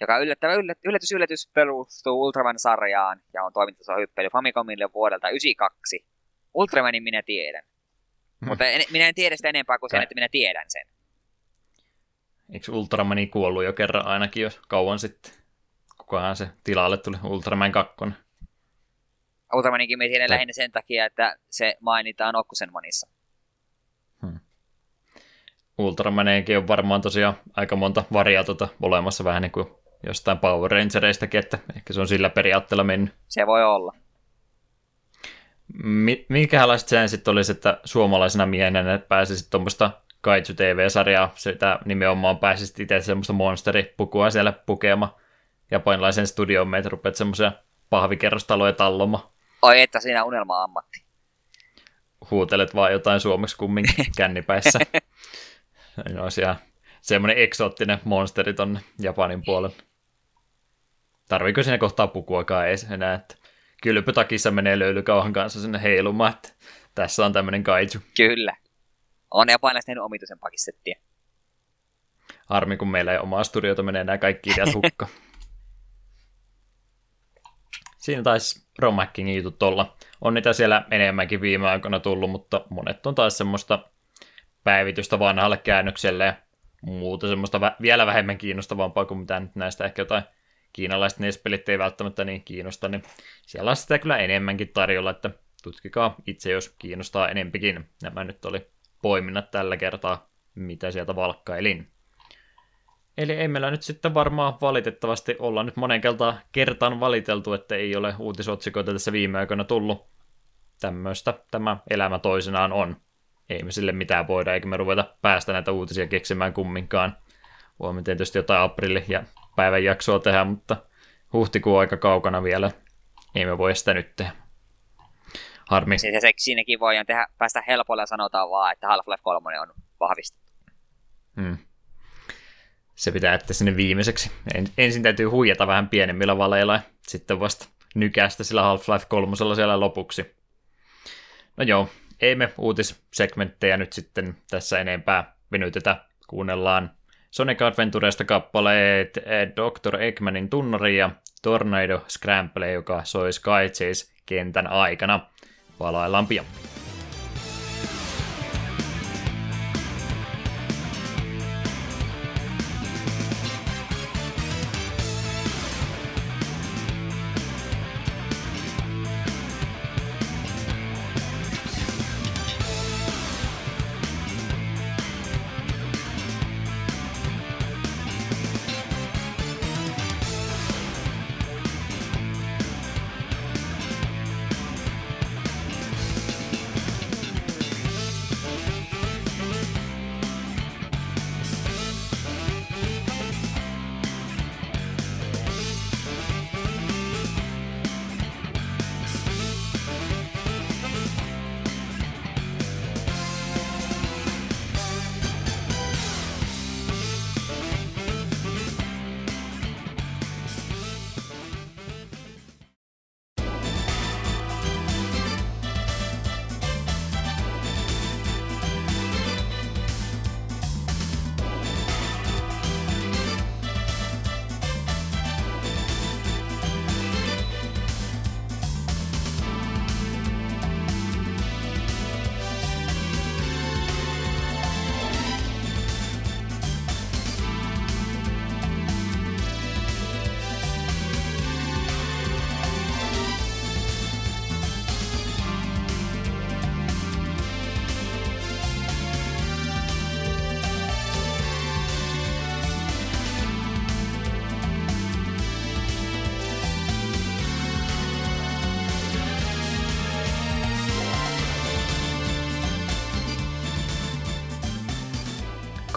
B: joka yllättävä yllätys, yllätys, yllätys perustuu Ultraman-sarjaan ja on hyppely Famicomille vuodelta 92. Ultramanin minä tiedän. Hmm. Mutta en, minä en tiedä sitä enempää kuin sen, että minä tiedän sen.
A: Eikö Ultramani kuollut jo kerran ainakin jo kauan sitten? Kukahan se tilalle tuli Ultraman 2?
B: Ultramaninkin me tiedän lähinnä sen takia, että se mainitaan Okkusenmanissa. Hmm.
A: Ultramaneenkin on varmaan tosiaan aika monta variaatota olemassa vähän niin kuin jostain Power Rangereistakin, että ehkä se on sillä periaatteella mennyt.
B: Se voi olla.
A: Mi- minkälaista sen sitten olisi, että suomalaisena miehenä pääsisit tuommoista Kaiju TV-sarjaa, sitä nimenomaan pääsisit itse semmoista monsteripukua siellä pukemaan japanilaisen studioon, meitä rupeat semmoisia pahvikerrostaloja talloma.
B: Oi, että siinä unelma-ammatti.
A: Huutelet vaan jotain suomeksi kumminkin kännipäissä. no olisi ihan semmoinen eksoottinen monsteri tonne Japanin puolelle. Tarviiko siinä kohtaa pukuakaan edes enää, että kylpytakissa menee löylykauhan kanssa sinne heilumaan, että tässä on tämmöinen kaiju.
B: Kyllä. On japanilaiset tehnyt omituisen pakissettiä.
A: Harmi, kun meillä ei omaa studiota, menee nämä kaikki ideat hukka. Siinä taisi romhackingin jutut olla. On niitä siellä enemmänkin viime aikoina tullut, mutta monet on taas semmoista päivitystä vanhalle käännökselle ja muuta semmoista vä- vielä vähemmän kiinnostavampaa kuin mitä nyt näistä ehkä jotain kiinalaiset NES-pelit ei välttämättä niin kiinnosta, niin siellä on sitä kyllä enemmänkin tarjolla, että tutkikaa itse, jos kiinnostaa enempikin. Nämä nyt oli poiminnat tällä kertaa, mitä sieltä valkkailin. Eli ei meillä nyt sitten varmaan valitettavasti olla nyt monen kertaan valiteltu, että ei ole uutisotsikoita tässä viime aikoina tullut. Tämmöistä tämä elämä toisenaan on. Ei me sille mitään voida, eikä me ruveta päästä näitä uutisia keksimään kumminkaan. Voimme tietysti jotain aprilli- ja päivän jaksoa tehdä, mutta huhtikuu aika kaukana vielä. Ei me voi sitä nyt tehdä. Harmi.
B: Siis se, siinäkin voidaan tehdä, päästä helpolla ja sanotaan vaan, että Half-Life 3 on vahvistettu.
A: Hmm. Se pitää jättää sinne viimeiseksi. Ensin täytyy huijata vähän pienemmillä valeilla ja sitten vasta nykästä sillä Half-Life 3 siellä lopuksi. No joo, ei me uutissegmenttejä nyt sitten tässä enempää venytetä. Kuunnellaan Sonic Adventuresta kappaleet eh, Dr. Eggmanin tunnari ja Tornado Scramble, joka soi Sky Chase kentän aikana. Valaillaan pian.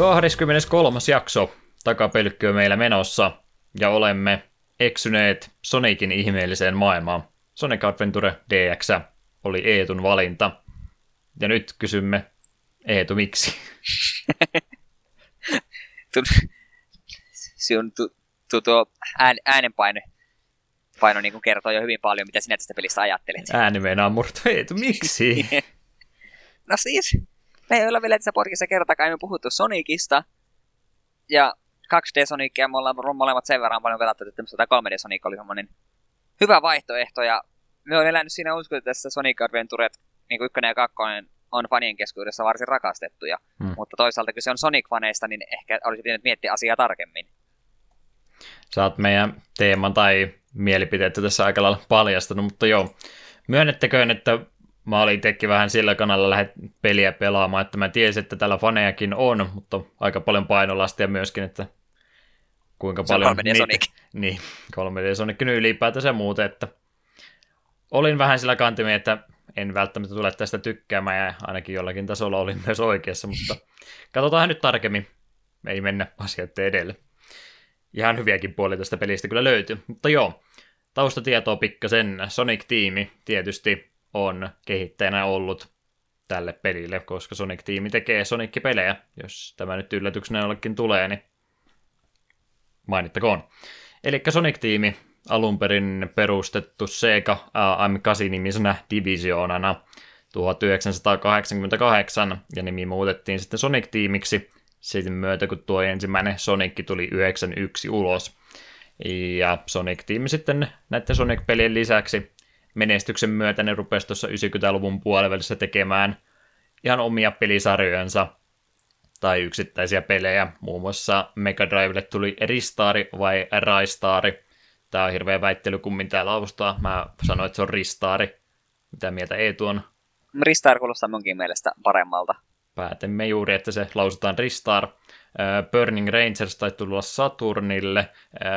A: 23. jakso takapelkkyä meillä menossa ja olemme eksyneet Sonicin ihmeelliseen maailmaan. Sonic Adventure DX oli Eetun valinta. Ja nyt kysymme, Eetu, miksi?
B: Tu, tu, tuo ään, äänenpaino paino niin kuin kertoo jo hyvin paljon, mitä sinä tästä pelistä ajattelet.
A: Ääni meinaa murtu. Eetu, miksi?
B: no siis, me ei ole vielä tässä podcastissa kertakaan me puhuttu Sonicista. Ja 2D Sonicia me ollaan molemmat sen verran paljon pelattu, että tämä 3D Sonic oli semmoinen hyvä vaihtoehto. Ja me on elänyt siinä usko, että tässä Sonic Adventure, niin kuin ykkönen ja kakkonen, on fanien keskuudessa varsin rakastettuja. Hmm. Mutta toisaalta, kun se on Sonic-faneista, niin ehkä olisi pitänyt miettiä asiaa tarkemmin.
A: Saat meidän teeman tai mielipiteet tässä aika lailla paljastanut, mutta joo. Myönnettekö, että mä olin itsekin vähän sillä kanalla lähdet peliä pelaamaan, että mä tiesin, että täällä fanejakin on, mutta aika paljon painolastia myöskin, että kuinka
B: se
A: paljon...
B: 3D niitä, Sonic.
A: Niin, 3D Sonic ylipäätänsä ja muuten, että olin vähän sillä kantimia, että en välttämättä tule tästä tykkäämään ja ainakin jollakin tasolla olin myös oikeassa, mutta katsotaan nyt tarkemmin. Ei mennä asioiden edelle. Ihan hyviäkin puolia tästä pelistä kyllä löytyy. Mutta joo, taustatietoa pikkasen. Sonic-tiimi tietysti on kehittäjänä ollut tälle pelille, koska Sonic-tiimi tekee Sonic-pelejä. Jos tämä nyt yllätyksenä jollekin tulee, niin mainittakoon. Eli Sonic-tiimi alun perin perustettu Sega AM8-nimisenä divisioonana 1988, ja nimi muutettiin sitten Sonic-tiimiksi sen myötä, kun tuo ensimmäinen Sonic tuli 91 ulos. Ja Sonic-tiimi sitten näiden Sonic-pelien lisäksi menestyksen myötä ne rupesi tuossa 90-luvun puolivälissä tekemään ihan omia pelisarjojensa tai yksittäisiä pelejä. Muun muassa Mega Drivelle tuli Ristari vai Raistari. Tämä on hirveä väittely, kummin tämä laustaa. Mä sanoin, että se on Ristari. Mitä mieltä ei tuon?
B: Ristar kuulostaa munkin mielestä paremmalta.
A: Päätimme juuri, että se lausutaan Ristar. Burning Rangers taisi tulla Saturnille.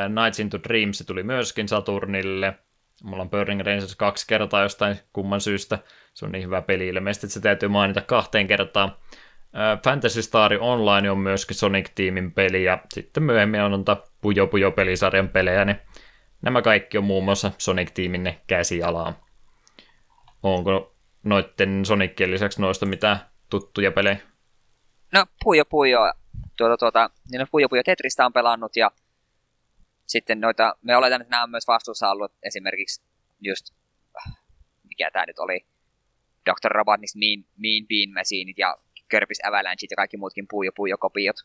A: Nights into Dreams tuli myöskin Saturnille. Mulla on Burning Rangers kaksi kertaa jostain kumman syystä. Se on niin hyvä peli ilmeisesti, että se täytyy mainita kahteen kertaan. Fantasy Star Online on myöskin Sonic-tiimin peli, ja sitten myöhemmin on noita Pujo Pujo pelisarjan pelejä, niin nämä kaikki on muun muassa Sonic-tiimin käsialaa. Onko noitten Sonicien lisäksi noista mitään tuttuja pelejä?
B: No, Pujo Pujo, tuota, tuota, niin Pujo Pujo Tetristä on pelannut, ja sitten noita, me oletan, että nämä on myös vastuussa ollut esimerkiksi just, mikä tämä nyt oli, Dr. Robotnik's Mean, mean Bean Machineit ja Kirby's Avalanche ja kaikki muutkin puujo puujo kopiot.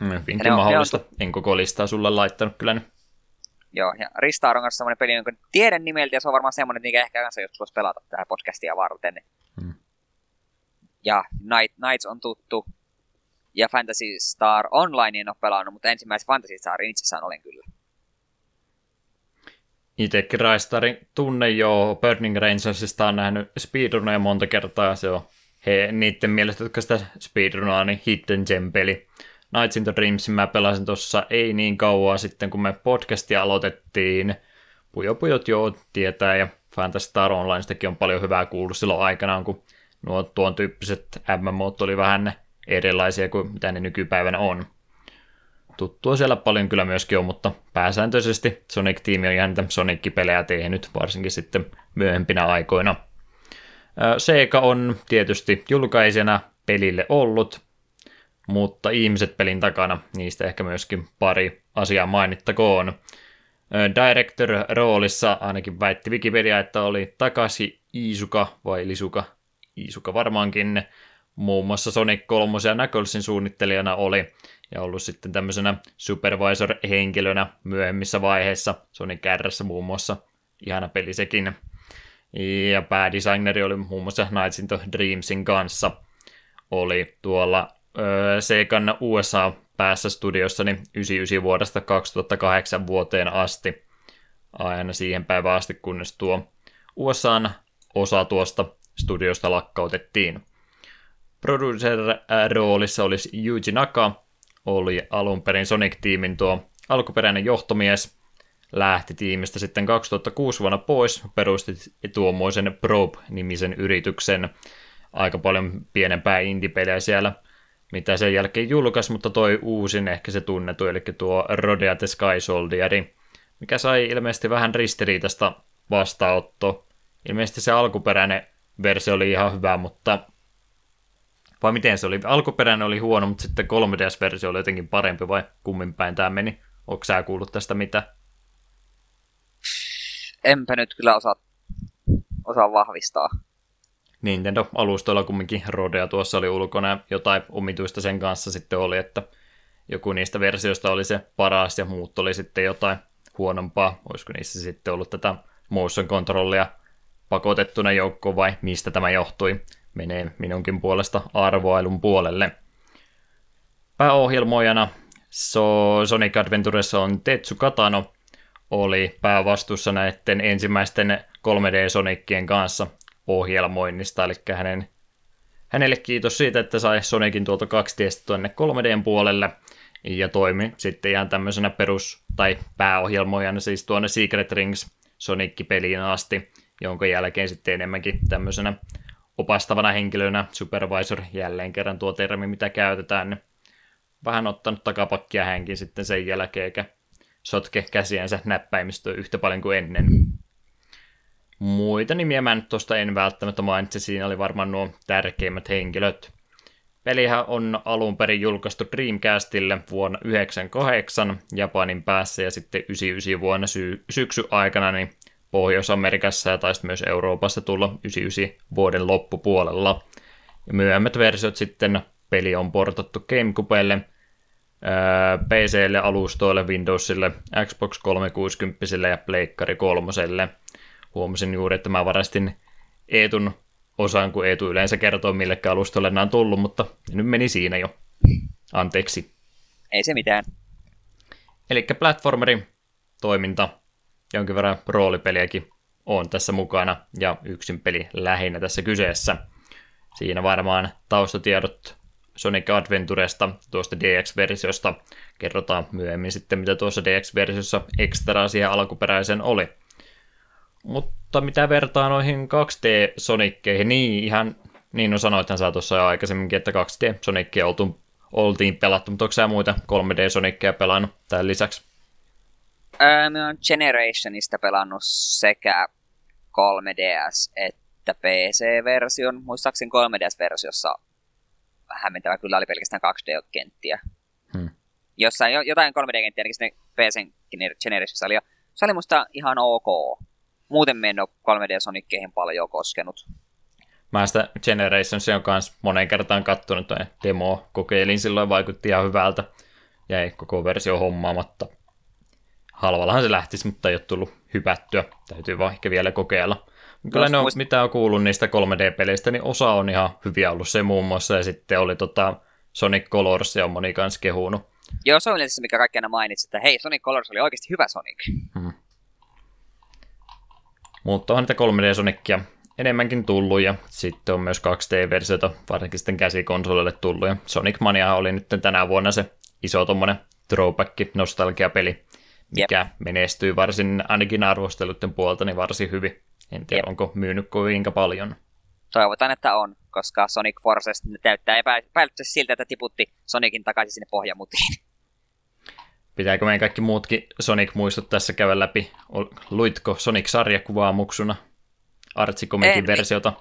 A: Mm, hyvinkin on, mahdollista. On... En koko listaa sulle laittanut kyllä nyt.
B: Joo, ja Ristar on kanssa semmoinen peli, jonka tiedän nimeltä, ja se on varmaan semmoinen, mikä ehkä kanssa joskus voisi pelata tähän podcastia varten. Hmm. Ja Night, Nights on tuttu, ja Fantasy Star Online en ole pelannut, mutta ensimmäisen Fantasy Starin itsessään olen kyllä.
A: Itsekin Raistarin tunne jo Burning Rangersista on nähnyt speedruneja monta kertaa, se on he, niiden mielestä, jotka sitä speedrunaa, niin Hidden Gem-peli. Nights in the Dreamsin mä pelasin tuossa ei niin kauan sitten, kun me podcastia aloitettiin. Pujo Pujot joo tietää, ja Fantasy Star Onlinestakin on paljon hyvää kuullut silloin aikanaan, kun nuo tuon tyyppiset MMO oli vähän erilaisia kuin mitä ne nykypäivänä on. Tuttua siellä paljon kyllä myöskin on, mutta pääsääntöisesti Sonic-tiimi on ihan niitä Sonic-pelejä tehnyt, varsinkin sitten myöhempinä aikoina. Sega on tietysti julkaisena pelille ollut, mutta ihmiset pelin takana, niistä ehkä myöskin pari asiaa mainittakoon. Director-roolissa ainakin väitti Wikipedia, että oli Takashi Iisuka vai Lisuka, Iisuka varmaankin, muun muassa Sonic 3 ja Knucklesin suunnittelijana oli, ja ollut sitten tämmöisenä supervisor-henkilönä myöhemmissä vaiheissa Sonic R muun muassa. Ihana peli sekin. Ja päädesigneri oli muun muassa Nights into Dreamsin kanssa. Oli tuolla öö, Segan USA päässä studiossa niin 99 vuodesta 2008 vuoteen asti. Aina siihen päivään asti, kunnes tuo USAn osa tuosta studiosta lakkautettiin. Producer-roolissa olisi Yuji Naka, oli alun perin Sonic-tiimin tuo alkuperäinen johtomies, lähti tiimistä sitten 2006 vuonna pois, perusti tuommoisen Probe-nimisen yrityksen, aika paljon pienempää indie siellä mitä sen jälkeen julkaisi, mutta toi uusin ehkä se tunnetu, eli tuo Rodea the Sky Soldierin, mikä sai ilmeisesti vähän ristiriitasta vastaanotto. Ilmeisesti se alkuperäinen versio oli ihan hyvä, mutta vai miten se oli? Alkuperäinen oli huono, mutta sitten 3DS-versio oli jotenkin parempi, vai kummin päin tämä meni? Onko sä kuullut tästä mitä?
B: Enpä nyt kyllä osaa, osaa vahvistaa.
A: Nintendo-alustoilla kumminkin Rodea tuossa oli ulkona ja jotain omituista sen kanssa sitten oli, että joku niistä versioista oli se paras ja muut oli sitten jotain huonompaa. Olisiko niissä sitten ollut tätä motion controllia pakotettuna joukkoon vai mistä tämä johtui? Menee minunkin puolesta arvoailun puolelle. Pääohjelmoijana so Sonic Adventuressa on Tetsu Katano, oli päävastuussa näiden ensimmäisten 3D-Sonikkien kanssa ohjelmoinnista, eli hänen, hänelle kiitos siitä, että sai Sonicin tuolta 2D tuonne 3Dn puolelle, ja toimi sitten ihan tämmöisenä perus- tai pääohjelmoijana siis tuonne Secret Rings Sonic-peliin asti, jonka jälkeen sitten enemmänkin tämmöisenä opastavana henkilönä, supervisor, jälleen kerran tuo termi, mitä käytetään, niin vähän ottanut takapakkia hänkin sitten sen jälkeen, eikä sotke käsiänsä näppäimistöön yhtä paljon kuin ennen. Muita nimiä mä nyt tuosta en välttämättä mainitse, siinä oli varmaan nuo tärkeimmät henkilöt. Pelihän on alun perin julkaistu Dreamcastille vuonna 1998 Japanin päässä ja sitten 99 vuonna sy- syksy aikana niin Pohjois-Amerikassa ja taisi myös Euroopassa tulla 99 vuoden loppupuolella. Ja myöhemmät versiot sitten peli on portattu GameCubelle, PClle, alustoille, Windowsille, Xbox 360 ja Pleikkari 3 huomasin juuri, että mä varastin Eetun osan, kun Eetu yleensä kertoo, mille alustolle nämä on tullut, mutta nyt meni siinä jo. Anteeksi.
B: Ei se mitään.
A: Eli platformerin toiminta, jonkin verran roolipeliäkin on tässä mukana, ja yksin peli lähinnä tässä kyseessä. Siinä varmaan taustatiedot Sonic Adventuresta, tuosta DX-versiosta, kerrotaan myöhemmin sitten, mitä tuossa DX-versiossa ekstra siihen alkuperäisen oli. Mutta mitä vertaa noihin 2D-sonikkeihin, niin ihan niin no sanoithan sä tuossa jo aikaisemminkin, että 2D-sonikkeja oltu, oltiin pelattu, mutta onko sä muita 3D-sonikkeja pelannut tämän lisäksi?
B: Öö, mä oon Generationista pelannut sekä 3DS että PC-version. Muistaakseni 3DS-versiossa hämmentävä kyllä oli pelkästään 2D-kenttiä. Hmm. Jossain jotain 3D-kenttiä, ainakin PC Generationissa oli, se oli musta ihan ok muuten me en ole 3D-sonikkeihin paljon koskenut.
A: Mä sitä Generationsia on kanssa moneen kertaan kattonut, tai demo kokeilin silloin, vaikutti ihan hyvältä. Jäi koko versio hommaamatta. Halvallahan se lähtisi, mutta ei ole tullut hypättyä. Täytyy vaan ehkä vielä kokeilla. Kyllä ne on, muist... mitä on kuullut niistä 3D-peleistä, niin osa on ihan hyviä ollut se muun muassa, ja sitten oli tota Sonic Colors, ja on moni kanssa kehunut.
B: Joo, se on se, mikä kaikki aina mainitsi, että hei, Sonic Colors oli oikeasti hyvä Sonic. Hmm.
A: Mutta on niitä 3D Sonicia enemmänkin tullut ja sitten on myös 2D-versiota, varsinkin sitten käsikonsolille tullut. Ja Sonic Mania oli nyt tänä vuonna se iso tuommoinen throwback nostalgiapeli, mikä yep. menestyy varsin ainakin arvosteluiden puolta niin varsin hyvin. En tiedä, yep. onko myynyt kuinka paljon.
B: Toivotaan, että on, koska Sonic Forces näyttää epäilyttävästi siltä, että tiputti Sonicin takaisin sinne pohjamutiin.
A: Pitääkö meidän kaikki muutkin Sonic-muistot tässä käydä läpi? Luitko Sonic-sarjakuvaa muksuna? Artsikomikin versiota?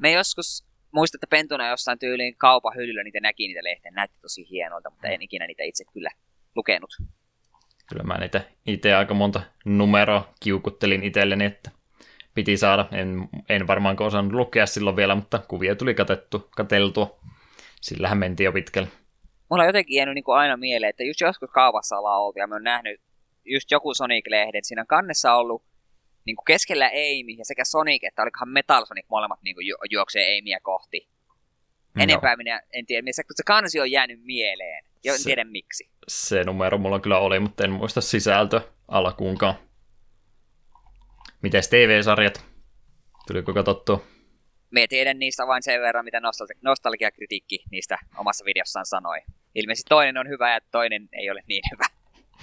B: Me joskus muistatte pentuna jossain tyyliin kaupan hyllyllä niitä näki niitä lehteen. Näytti tosi hienolta, mutta en ikinä niitä itse kyllä lukenut.
A: Kyllä mä niitä itse aika monta numeroa kiukuttelin itselleni, että piti saada. En, en varmaan osannut lukea silloin vielä, mutta kuvia tuli katettu, kateltua. Sillähän mentiin jo pitkälle
B: mulla on jotenkin jäänyt niin kuin aina mieleen, että just joskus kaupassa ollaan oltu ja mä oon nähnyt just joku Sonic-lehden. Siinä on kannessa ollut niin kuin keskellä Amy ja sekä Sonic että olikohan Metal Sonic molemmat niin kuin ju- juoksee Amyä kohti. No. Enempää minä en tiedä, missä, se kansi on jäänyt mieleen. Jo, en se, tiedä miksi.
A: Se numero mulla kyllä oli, mutta en muista sisältö alkuunkaan. Mites TV-sarjat? Tuliko katsottua?
B: Me tiedän niistä vain sen verran, mitä nostalgi- nostalgiakritiikki niistä omassa videossaan sanoi. Ilmeisesti toinen on hyvä ja toinen ei ole niin hyvä.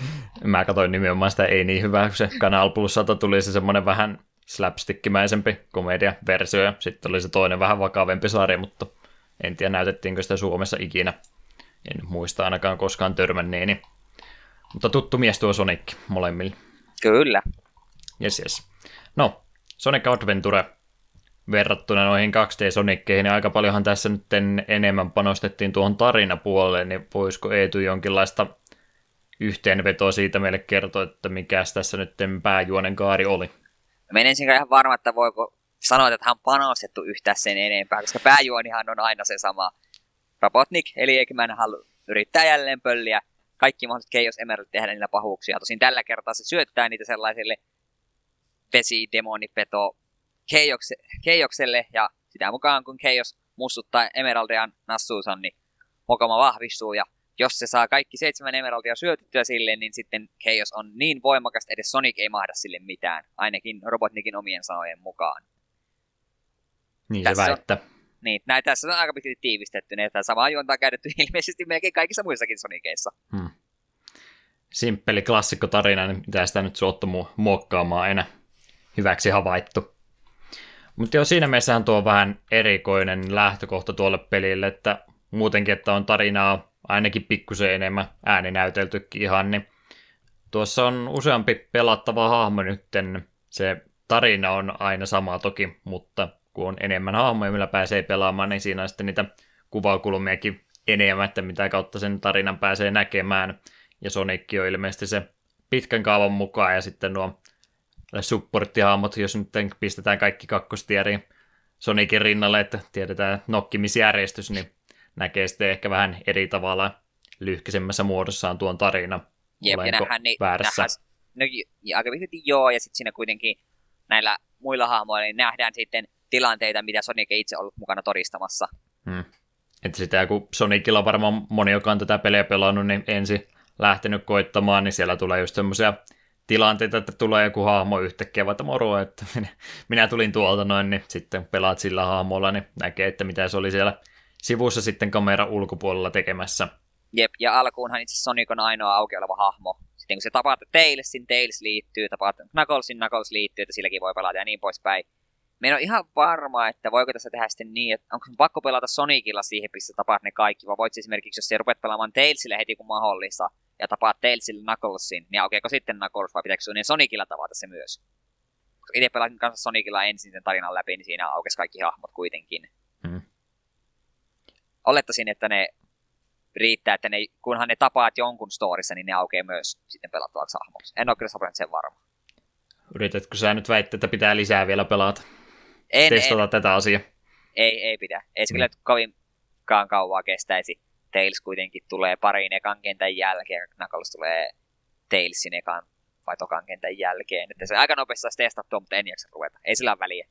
A: Mä katsoin nimenomaan sitä ei niin hyvää, kun se Kanal Plusalta tuli se semmoinen vähän slapstickimäisempi komediaversio ja sitten oli se toinen vähän vakavempi sarja, mutta en tiedä näytettiinkö sitä Suomessa ikinä. En muista ainakaan koskaan törmänneeni. Mutta tuttu mies tuo Sonic molemmille.
B: Kyllä.
A: Yes, yes. No, Sonic Adventure verrattuna noihin 2D-sonikkeihin, niin aika paljonhan tässä nyt enemmän panostettiin tuohon tarinapuoleen, niin voisiko Eetu jonkinlaista yhteenvetoa siitä meille kertoa, että mikä tässä nyt pääjuonen kaari oli?
B: Mä en ensin ihan varma, että voiko sanoa, että hän on panostettu yhtään sen enempää, koska pääjuonihan on aina se sama. Robotnik, eli Eggman halu yrittää jälleen pölliä kaikki mahdolliset Chaos Emerald tehdä niillä pahuuksia. Tosin tällä kertaa se syöttää niitä sellaiselle vesi, demonipeto, Keijokselle, ja sitä mukaan kun Keijos mussuttaa Emeraldian nassuusan, niin Mokoma vahvistuu, ja jos se saa kaikki seitsemän Emeraldia syötettyä sille, niin sitten Keios on niin voimakas, että edes Sonic ei mahda sille mitään, ainakin Robotnikin omien sanojen mukaan.
A: Niin tässä se väittää. On,
B: niin, näitä tässä on aika pitkälti tiivistetty, että samaa juonta on käytetty ilmeisesti melkein kaikissa muissakin Soniceissa. Hmm.
A: Simppeli klassikkotarina, niin mitä sitä nyt suottu muokkaamaan enää hyväksi havaittu. Mutta jo siinä mielessähän tuo vähän erikoinen lähtökohta tuolle pelille, että muutenkin, että on tarinaa ainakin pikkusen enemmän ääninäyteltykin ihan, niin tuossa on useampi pelattava hahmo nytten. Se tarina on aina sama toki, mutta kun on enemmän hahmoja, millä pääsee pelaamaan, niin siinä on sitten niitä kuvakulmiakin enemmän, että mitä kautta sen tarinan pääsee näkemään. Ja Sonic on ilmeisesti se pitkän kaavan mukaan, ja sitten nuo supporttihahmot, jos nyt pistetään kaikki kakkostieriin Sonicin rinnalle, että tiedetään nokkimisjärjestys, niin näkee sitten ehkä vähän eri tavalla lyhkäisemmässä muodossaan tuon tarina.
B: Jep, Olenko ja nähdään, niin, väärässä? Nähdään, no, aika pitkälti joo, ja sitten siinä kuitenkin näillä muilla hahmoilla niin nähdään sitten tilanteita, mitä Sonic ei itse ollut mukana todistamassa. Hmm.
A: Että sitä kun Sonicilla varmaan moni, joka on tätä peliä pelannut, niin ensin lähtenyt koittamaan, niin siellä tulee just semmoisia tilanteita, että tulee joku hahmo yhtäkkiä, vaikka moro, että minä, minä tulin tuolta noin, niin sitten pelaat sillä hahmolla, niin näkee, että mitä se oli siellä sivussa sitten kamera ulkopuolella tekemässä.
B: Jep, ja alkuunhan itse Sonic on ainoa auki oleva hahmo. Sitten kun se tapaat Tailsin, Tails liittyy, tapaat Knucklesin, Knuckles liittyy, että silläkin voi pelata ja niin poispäin. Me en ole ihan varma, että voiko tässä tehdä sitten niin, että onko pakko pelata Sonicilla siihen, missä tapaat ne kaikki, vai voit esimerkiksi, jos sä rupeat pelaamaan Tailsille heti kun mahdollista, ja tapaat Tailsille Knucklesin, niin aukeako sitten Knuckles, vai pitääkö sinun Sonicilla tavata se myös? Koska itse pelasin kanssa Sonicilla ensin sen tarinan läpi, niin siinä aukesi kaikki hahmot kuitenkin. Hmm. Olettaisin, että ne riittää, että ne, kunhan ne tapaat jonkun storissa, niin ne aukeaa myös sitten pelattavaksi hahmoksi. En ole kyllä sen varma.
A: Yritätkö sä nyt väittää, että pitää lisää vielä pelata? En, testata en. tätä asiaa.
B: Ei, ei pidä. Ei se mm. kyllä kovinkaan kauaa kestäisi. Tails kuitenkin tulee parin ekan kentän jälkeen, Knuckles tulee Tailsin ekan vai tokan kentän jälkeen. Että se aika nopeasti saisi testattua, mutta en jaksa ruveta. Ei sillä ole väliä.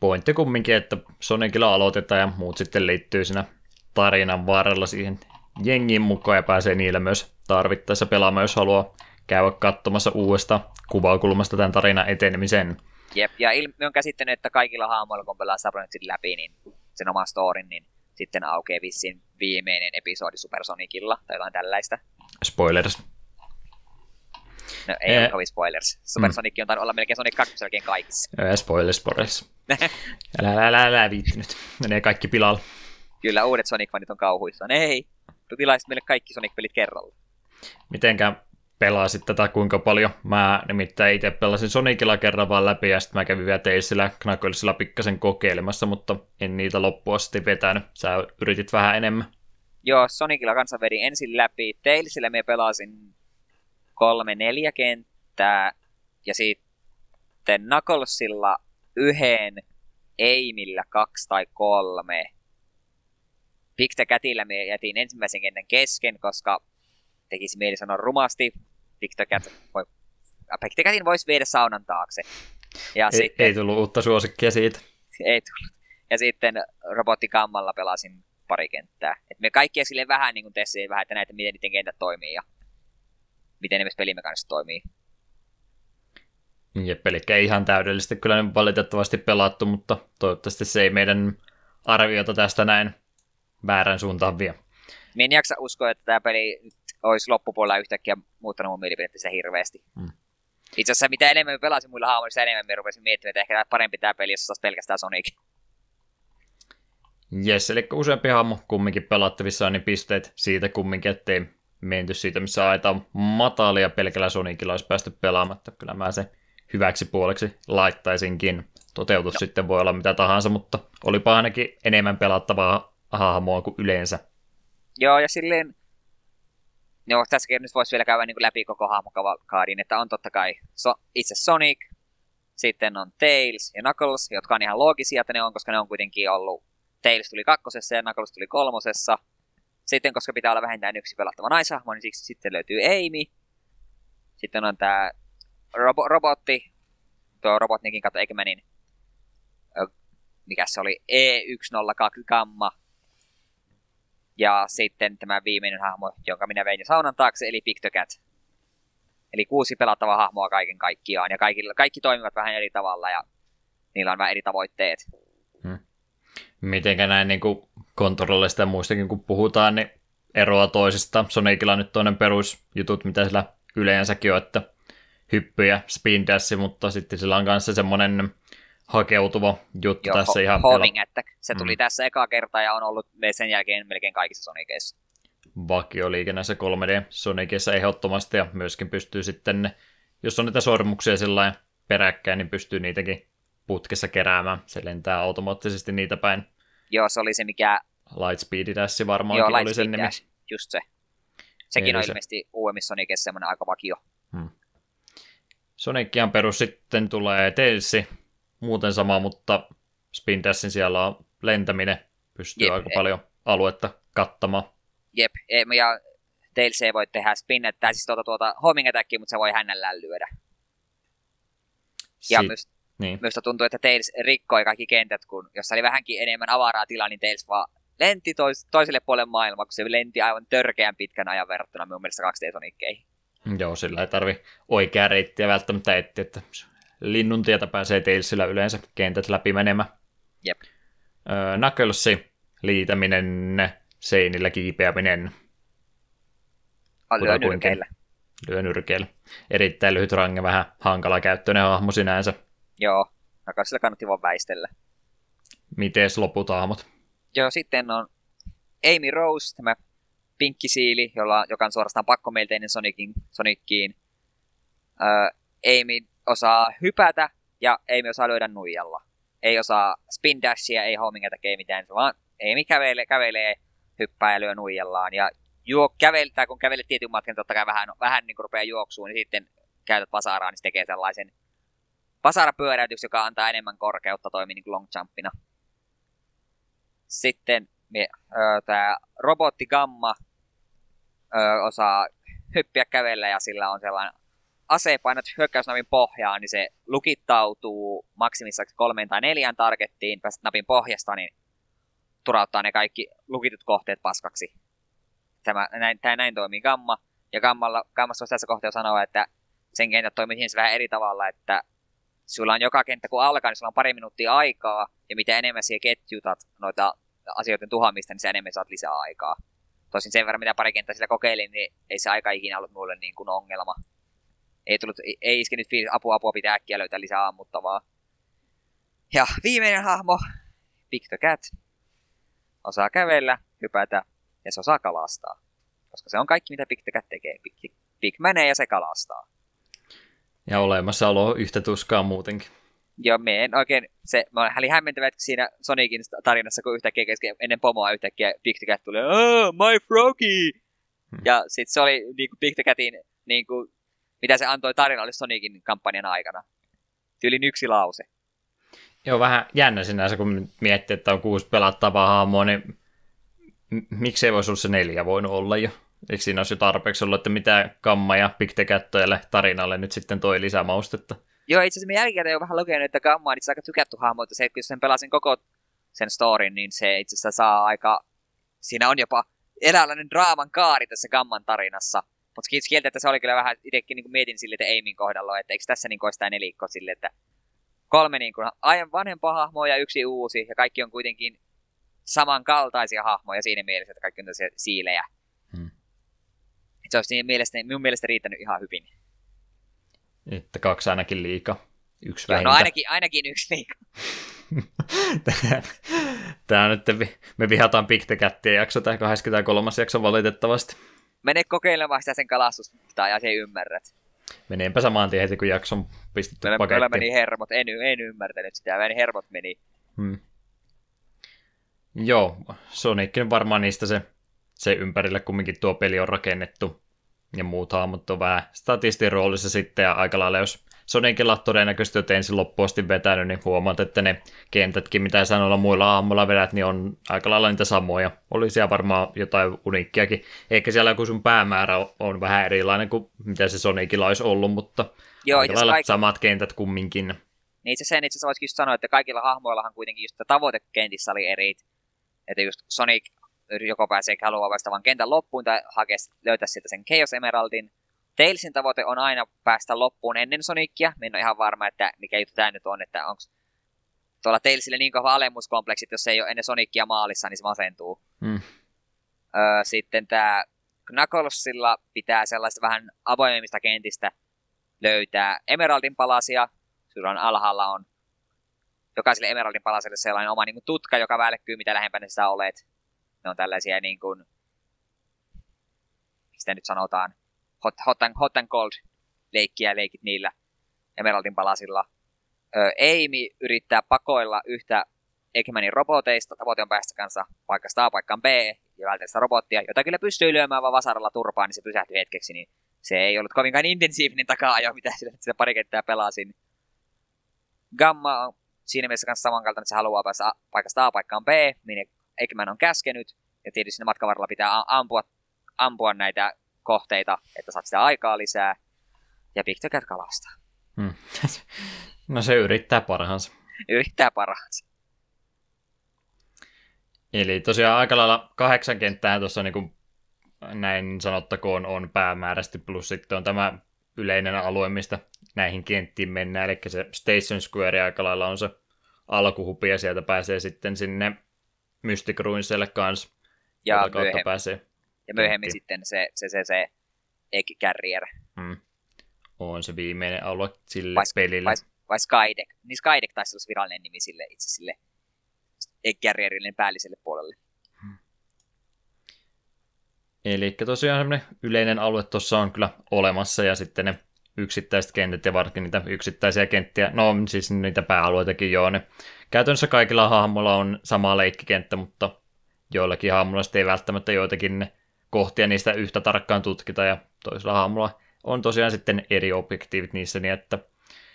A: Pointti kumminkin, että Sonicilla aloitetaan ja muut sitten liittyy siinä tarinan varrella siihen jengiin mukaan ja pääsee niillä myös tarvittaessa pelaamaan, jos haluaa käydä katsomassa uudesta kuvaukulmasta tämän tarinan etenemisen.
B: Jep, ja ilmi on käsittänyt, että kaikilla haamoilla, kun pelaa Subnautin läpi, niin sen oma storin, niin sitten aukeaa vissiin viimeinen episodi Supersonicilla tai jotain tällaista.
A: Spoilers.
B: No ei eh. ole spoilers. Supersonic mm. on tainnut olla melkein Sonic 2 melkein kaikissa.
A: Eh, spoilers, spoilers. älä, älä, älä, älä viitti nyt. Menee kaikki pilalle.
B: Kyllä, uudet Sonic-fanit on kauhuissaan. Ei, pilaisit meille kaikki Sonic-pelit kerralla.
A: Mitenkä pelasit tätä kuinka paljon. Mä nimittäin itse pelasin Sonicilla kerran vaan läpi ja sitten mä kävin vielä Teissillä Knucklesilla pikkasen kokeilemassa, mutta en niitä loppua sitten vetänyt. Sä yritit vähän enemmän.
B: Joo, Sonicilla kanssa vedin ensin läpi. Tailsillä me pelasin kolme neljä kenttää ja sitten Knucklesilla yhden, Eimillä kaksi tai kolme. Pikta kätillä me jätin ensimmäisen kentän kesken, koska tekisi mieli sanoa rumasti, TikTokat voi, Pektikätin voisi viedä saunan taakse.
A: Ja ei, sitten, ei tullut uutta suosikkia siitä.
B: Ei tullut. Ja sitten robottikammalla pelasin pari kenttää. Et me kaikki sille vähän niin tessiin vähän, että näitä, miten niiden kentät toimii ja miten ne myös pelimekaanisesti toimii.
A: Jep, eli ei ihan täydellisesti kyllä ne valitettavasti pelattu, mutta toivottavasti se ei meidän arviota tästä näin väärän suuntaan vie.
B: Minä en jaksa uskoa, että tämä peli olisi loppupuolella yhtäkkiä muuttanut mun mielipidettä se hirveästi. Mm. Itse asiassa mitä enemmän pelasin muilla haamoilla, sitä enemmän me rupesin miettimään, että ehkä tämä parempi tämä peli, jos pelkästään Sonic.
A: Jes, eli useampi hahmo kumminkin pelattavissa niin pisteet siitä kumminkin, ettei menty siitä, missä aita matalia pelkällä Sonicilla olisi päästy pelaamatta. Kyllä mä se hyväksi puoleksi laittaisinkin. Toteutus no. sitten voi olla mitä tahansa, mutta olipa ainakin enemmän pelattavaa hahmoa kuin yleensä.
B: Joo, ja silleen, no tässäkin nyt voisi vielä käydä niin kuin läpi koko hahmokaadin, että on totta kai so, itse Sonic, sitten on Tails ja Knuckles, jotka on ihan loogisia, että ne on, koska ne on kuitenkin ollut, Tails tuli kakkosessa ja Knuckles tuli kolmosessa. Sitten, koska pitää olla vähintään yksi pelattava naishahmo, niin siksi sitten löytyy Amy. Sitten on tämä robo- robotti, tuo Robotnikin kautta Eggmanin, mikä se oli, E102 Gamma. Ja sitten tämä viimeinen hahmo, jonka minä vein saunan taakse, eli Pictocat. Eli kuusi pelattavaa hahmoa kaiken kaikkiaan, ja kaikki, kaikki toimivat vähän eri tavalla, ja niillä on vähän eri tavoitteet. Hmm.
A: Mitenkä näin niin kontrollista ja muistakin kun puhutaan, niin eroa toisista. Sonicilla on nyt toinen perusjutut, mitä sillä yleensäkin on, että hyppy ja spin dash, mutta sitten sillä on kanssa semmoinen hakeutuva juttu Joo, tässä ho- ihan.
B: Homing attack. Se tuli mm. tässä eka kerta ja on ollut sen jälkeen melkein kaikissa Soniceissa.
A: Vakioliike näissä 3D Sonicissa ehdottomasti ja myöskin pystyy sitten, jos on niitä sormuksia sillä peräkkäin, niin pystyy niitäkin putkessa keräämään. Se lentää automaattisesti niitä päin.
B: Joo, se oli se mikä...
A: Lightspeed Dash varmaankin Joo, oli sen nimi. Dash,
B: just se. Sekin Eli on se... ilmeisesti uudemmissa Sonicissa semmoinen aika vakio. Hmm.
A: Sonician perus sitten tulee Tailsi, muuten sama, mutta Spin Dashin siellä on lentäminen, pystyy Jep, aika e- paljon aluetta kattamaan.
B: Jep, ja Tails ei voi tehdä spin, tai siis tuota, tuota homing attackia, mutta se voi hännällään lyödä. Ja Sit, myös, niin. myös tuntuu, että Tails rikkoi kaikki kentät, kun jos oli vähänkin enemmän avaraa tilaa, niin Tails vaan lenti tois, toiselle puolelle maailmaa, kun se lenti aivan törkeän pitkän ajan verrattuna minun mielestä 2D-sonikkeihin.
A: Joo, sillä ei tarvi oikeaa reittiä välttämättä etsiä, että linnun tietä pääsee Tailsillä yleensä kentät läpi menemään.
B: Jep.
A: Öö, liitäminen, seinillä kiipeäminen.
B: Lyö nyrkeillä.
A: Lyö nyrkeillä. Erittäin lyhyt range, vähän hankala käyttöinen hahmo sinänsä.
B: Joo, Knucklesilla kannatti vaan väistellä.
A: Mites loput hahmot?
B: Joo, sitten on Amy Rose, tämä pinkkisiili, jolla, joka on suorastaan pakkomielteinen Sonicin, Soniciin. Öö, Amy osaa hypätä ja Amy osaa löydä nuijalla. Ei osaa spin dashia, ei homminga tekee mitään, vaan Amy kävelee, kävelee, hyppää ja lyö nuijallaan. Ja juo, käveltää, kun kävelet tietyn matkan, totta kai vähän, vähän niin kuin rupeaa juoksuun, niin sitten käytät vasaraa, niin se tekee sellaisen vasarapyöräytyksen, joka antaa enemmän korkeutta, toimii niin kuin long jumpina. Sitten tämä robotti Gamma ö, osaa hyppiä kävellä ja sillä on sellainen ase painat hyökkäysnapin pohjaan, niin se lukittautuu maksimissaan kolmeen tai neljään targettiin, pääset napin pohjasta, niin turauttaa ne kaikki lukitut kohteet paskaksi. Tämä näin, tämä näin toimii Gamma. Ja Gammalla, Gammassa tässä kohtaa sanoa, että sen kentät toimii siinä vähän eri tavalla, että sulla on joka kenttä kun alkaa, niin sulla on pari minuuttia aikaa, ja mitä enemmän siellä ketjutat noita asioiden tuhoamista, niin se enemmän saat lisää aikaa. Tosin sen verran, mitä pari kenttää sillä kokeilin, niin ei se aika ikinä ollut mulle niin kuin ongelma. Ei, tullut, ei iskenyt fiilis, apua, apua, pitää äkkiä löytää lisää ammuttavaa. Ja viimeinen hahmo, Big the Cat. Osaa kävellä, hypätä ja se osaa kalastaa. Koska se on kaikki, mitä Big the Cat tekee. Big, Big menee ja se kalastaa.
A: Ja olemassaolo yhtä tuskaa muutenkin.
B: Joo, me en oikein, se mä olin hämmentävä, että siinä Sonicin tarinassa, kun yhtäkkiä kesken, ennen pomoa yhtäkkiä Big the Cat tuli, oh, my froggy! Hmm. Ja sitten se oli niin kuin Big the Catin, niin kuin, mitä se antoi tarinalle Sonicin kampanjan aikana. Tyylin yksi lause.
A: Joo, vähän jännä sinänsä, kun miettii, että on kuusi pelattavaa hahmoa, niin miksei voisi olla se neljä voinut olla jo? Eikö siinä olisi jo tarpeeksi ollut, että mitä Kamma ja Big the tarinalle nyt sitten toi lisämaustetta?
B: Joo, itse asiassa jälkikäteen on vähän lukenut, että Gamma on itse aika tykätty hahmo, että se, kun sen pelasin koko sen storin, niin se itse asiassa saa aika... Siinä on jopa eläinlainen draaman kaari tässä Gamman tarinassa. Mutta kiitos kieltä, että se oli kyllä vähän, itsekin niin mietin sille, että Aimin kohdalla, että eikö tässä niin olisi tämä nelikko sille, että kolme niin kuin, aivan vanhempaa hahmoa ja yksi uusi, ja kaikki on kuitenkin samankaltaisia hahmoja siinä mielessä, että kaikki on siilejä. Hmm. Se olisi mielestä, minun mielestä riittänyt ihan hyvin.
A: Että kaksi ainakin liika. Yksi
B: Joo, no ainakin, ainakin yksi liika.
A: Tää nyt, me vihataan Big the Cattia jakso, tämä 23. jakso valitettavasti.
B: Mene kokeilemaan sitä sen kalastusta ja se ymmärrät.
A: Meneepä samaan tien heti, kun jakson pistetty
B: Meillä,
A: pakettiin.
B: meillä meni hermot, en, en ymmärtänyt sitä, meni hermot meni.
A: Hmm. Joo, Sonic varmaan niistä se, se ympärille kumminkin tuo peli on rakennettu ja muut hahmot on vähän statistin roolissa sitten ja aika lailla jos Sonicilla todennäköisesti jo ensin loppuun asti vetänyt, niin huomaat, että ne kentätkin, mitä sanoilla muilla aamulla vedät, niin on aika lailla niitä samoja. Oli siellä varmaan jotain uniikkiakin. Ehkä siellä joku sun päämäärä on, vähän erilainen kuin mitä se Sonicilla olisi ollut, mutta
B: Joo,
A: aika lailla
B: kaikki,
A: samat kentät kumminkin.
B: niin itse sen itse asiassa voisikin sanoa, että kaikilla hahmoillahan kuitenkin just tavoitekentissä oli eri. Että just Sonic joko pääsee haluaa vastaavan kentän loppuun tai hakea, löytää sieltä sen Chaos Emeraldin. Tailsin tavoite on aina päästä loppuun ennen Sonicia. Minä en ole ihan varma, että mikä juttu tämä nyt on, että onko tuolla Tailsille niin kova alemmuskompleksit, jos ei ole ennen Sonicia maalissa, niin se masentuu.
A: Hmm.
B: Öö, sitten tämä Knucklesilla pitää sellaista vähän avoimemmista kentistä löytää Emeraldin palasia. Silloin alhaalla on jokaiselle Emeraldin palaselle sellainen oma niin kuin, tutka, joka välkkyy, mitä lähempänä sitä olet. Ne on tällaisia niin kuin, sitä nyt sanotaan, hot, hot, and, hot and cold leikkiä leikit niillä Emeraldin palasilla. Öö, Amy yrittää pakoilla yhtä Eggmanin roboteista. Tavoite on päästä kanssa paikasta A paikkaan B ja välttää sitä robottia, jota kyllä pystyy lyömään vaan vasaralla turpaan, niin se pysähtyi hetkeksi, niin se ei ollut kovinkaan intensiivinen takaa-ajo, mitä sillä sitä pari kenttää pelasin. Gamma on siinä mielessä kanssa samankaltainen, että se haluaa päästä paikasta A paikkaan B, minne Eggman on käskenyt, ja tietysti siinä matkan varrella pitää ampua, ampua näitä kohteita, että saat sitä aikaa lisää, ja Big Cat kalastaa.
A: Hmm. no se yrittää parhaansa.
B: Yrittää parhaansa.
A: Eli tosiaan aika lailla kahdeksan kenttää tuossa niin kuin näin sanottakoon on päämääräisesti, plus sitten on tämä yleinen alue, mistä näihin kenttiin mennään, eli se Station Square aika lailla on se alkuhupi, ja sieltä pääsee sitten sinne Mystic Ruinsille kanssa,
B: Ja
A: jota kautta
B: myöhemmin,
A: pääsee.
B: Ja myöhemmin
A: Kentti.
B: sitten se, se, se, se Egg Carrier,
A: Hmm. On se viimeinen alue sille
B: vai,
A: pelille.
B: vai, vai Skydeck. Niin Skydeck taisi olla se virallinen nimi sille itse sille Egg Carrierille päälliselle puolelle.
A: Eli tosiaan semmoinen yleinen alue tuossa on kyllä olemassa, ja sitten ne yksittäiset kentät ja varsinkin niitä yksittäisiä kenttiä, no siis niitä pääalueitakin joo, ne käytännössä kaikilla hahmoilla on sama leikkikenttä, mutta joillakin hahmoilla sitten ei välttämättä joitakin ne kohtia niistä yhtä tarkkaan tutkita, ja toisilla hahmoilla on tosiaan sitten eri objektiivit niissä, niin että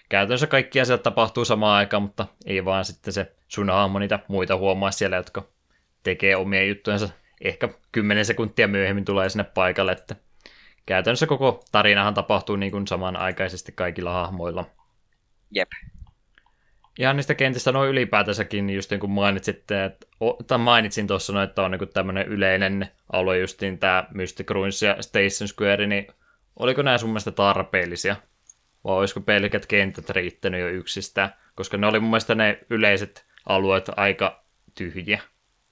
A: käytännössä kaikki asiat tapahtuu samaan aikaan, mutta ei vaan sitten se sun hahmo niitä muita huomaa siellä, jotka tekee omia juttujensa. Ehkä 10 sekuntia myöhemmin tulee sinne paikalle, että käytännössä koko tarinahan tapahtuu niin kuin samanaikaisesti kaikilla hahmoilla.
B: Jep.
A: Ihan niistä kentistä noin ylipäätänsäkin, niin just niin kuin mainitsit, että, tai mainitsin tuossa, no, että on niin tämmöinen yleinen alue, justiin tämä Mystic Ruins ja Station Square, niin oliko nämä sun mielestä tarpeellisia? Vai olisiko pelkät kentät riittänyt jo yksistään? Koska ne oli mun mielestä ne yleiset alueet aika tyhjiä.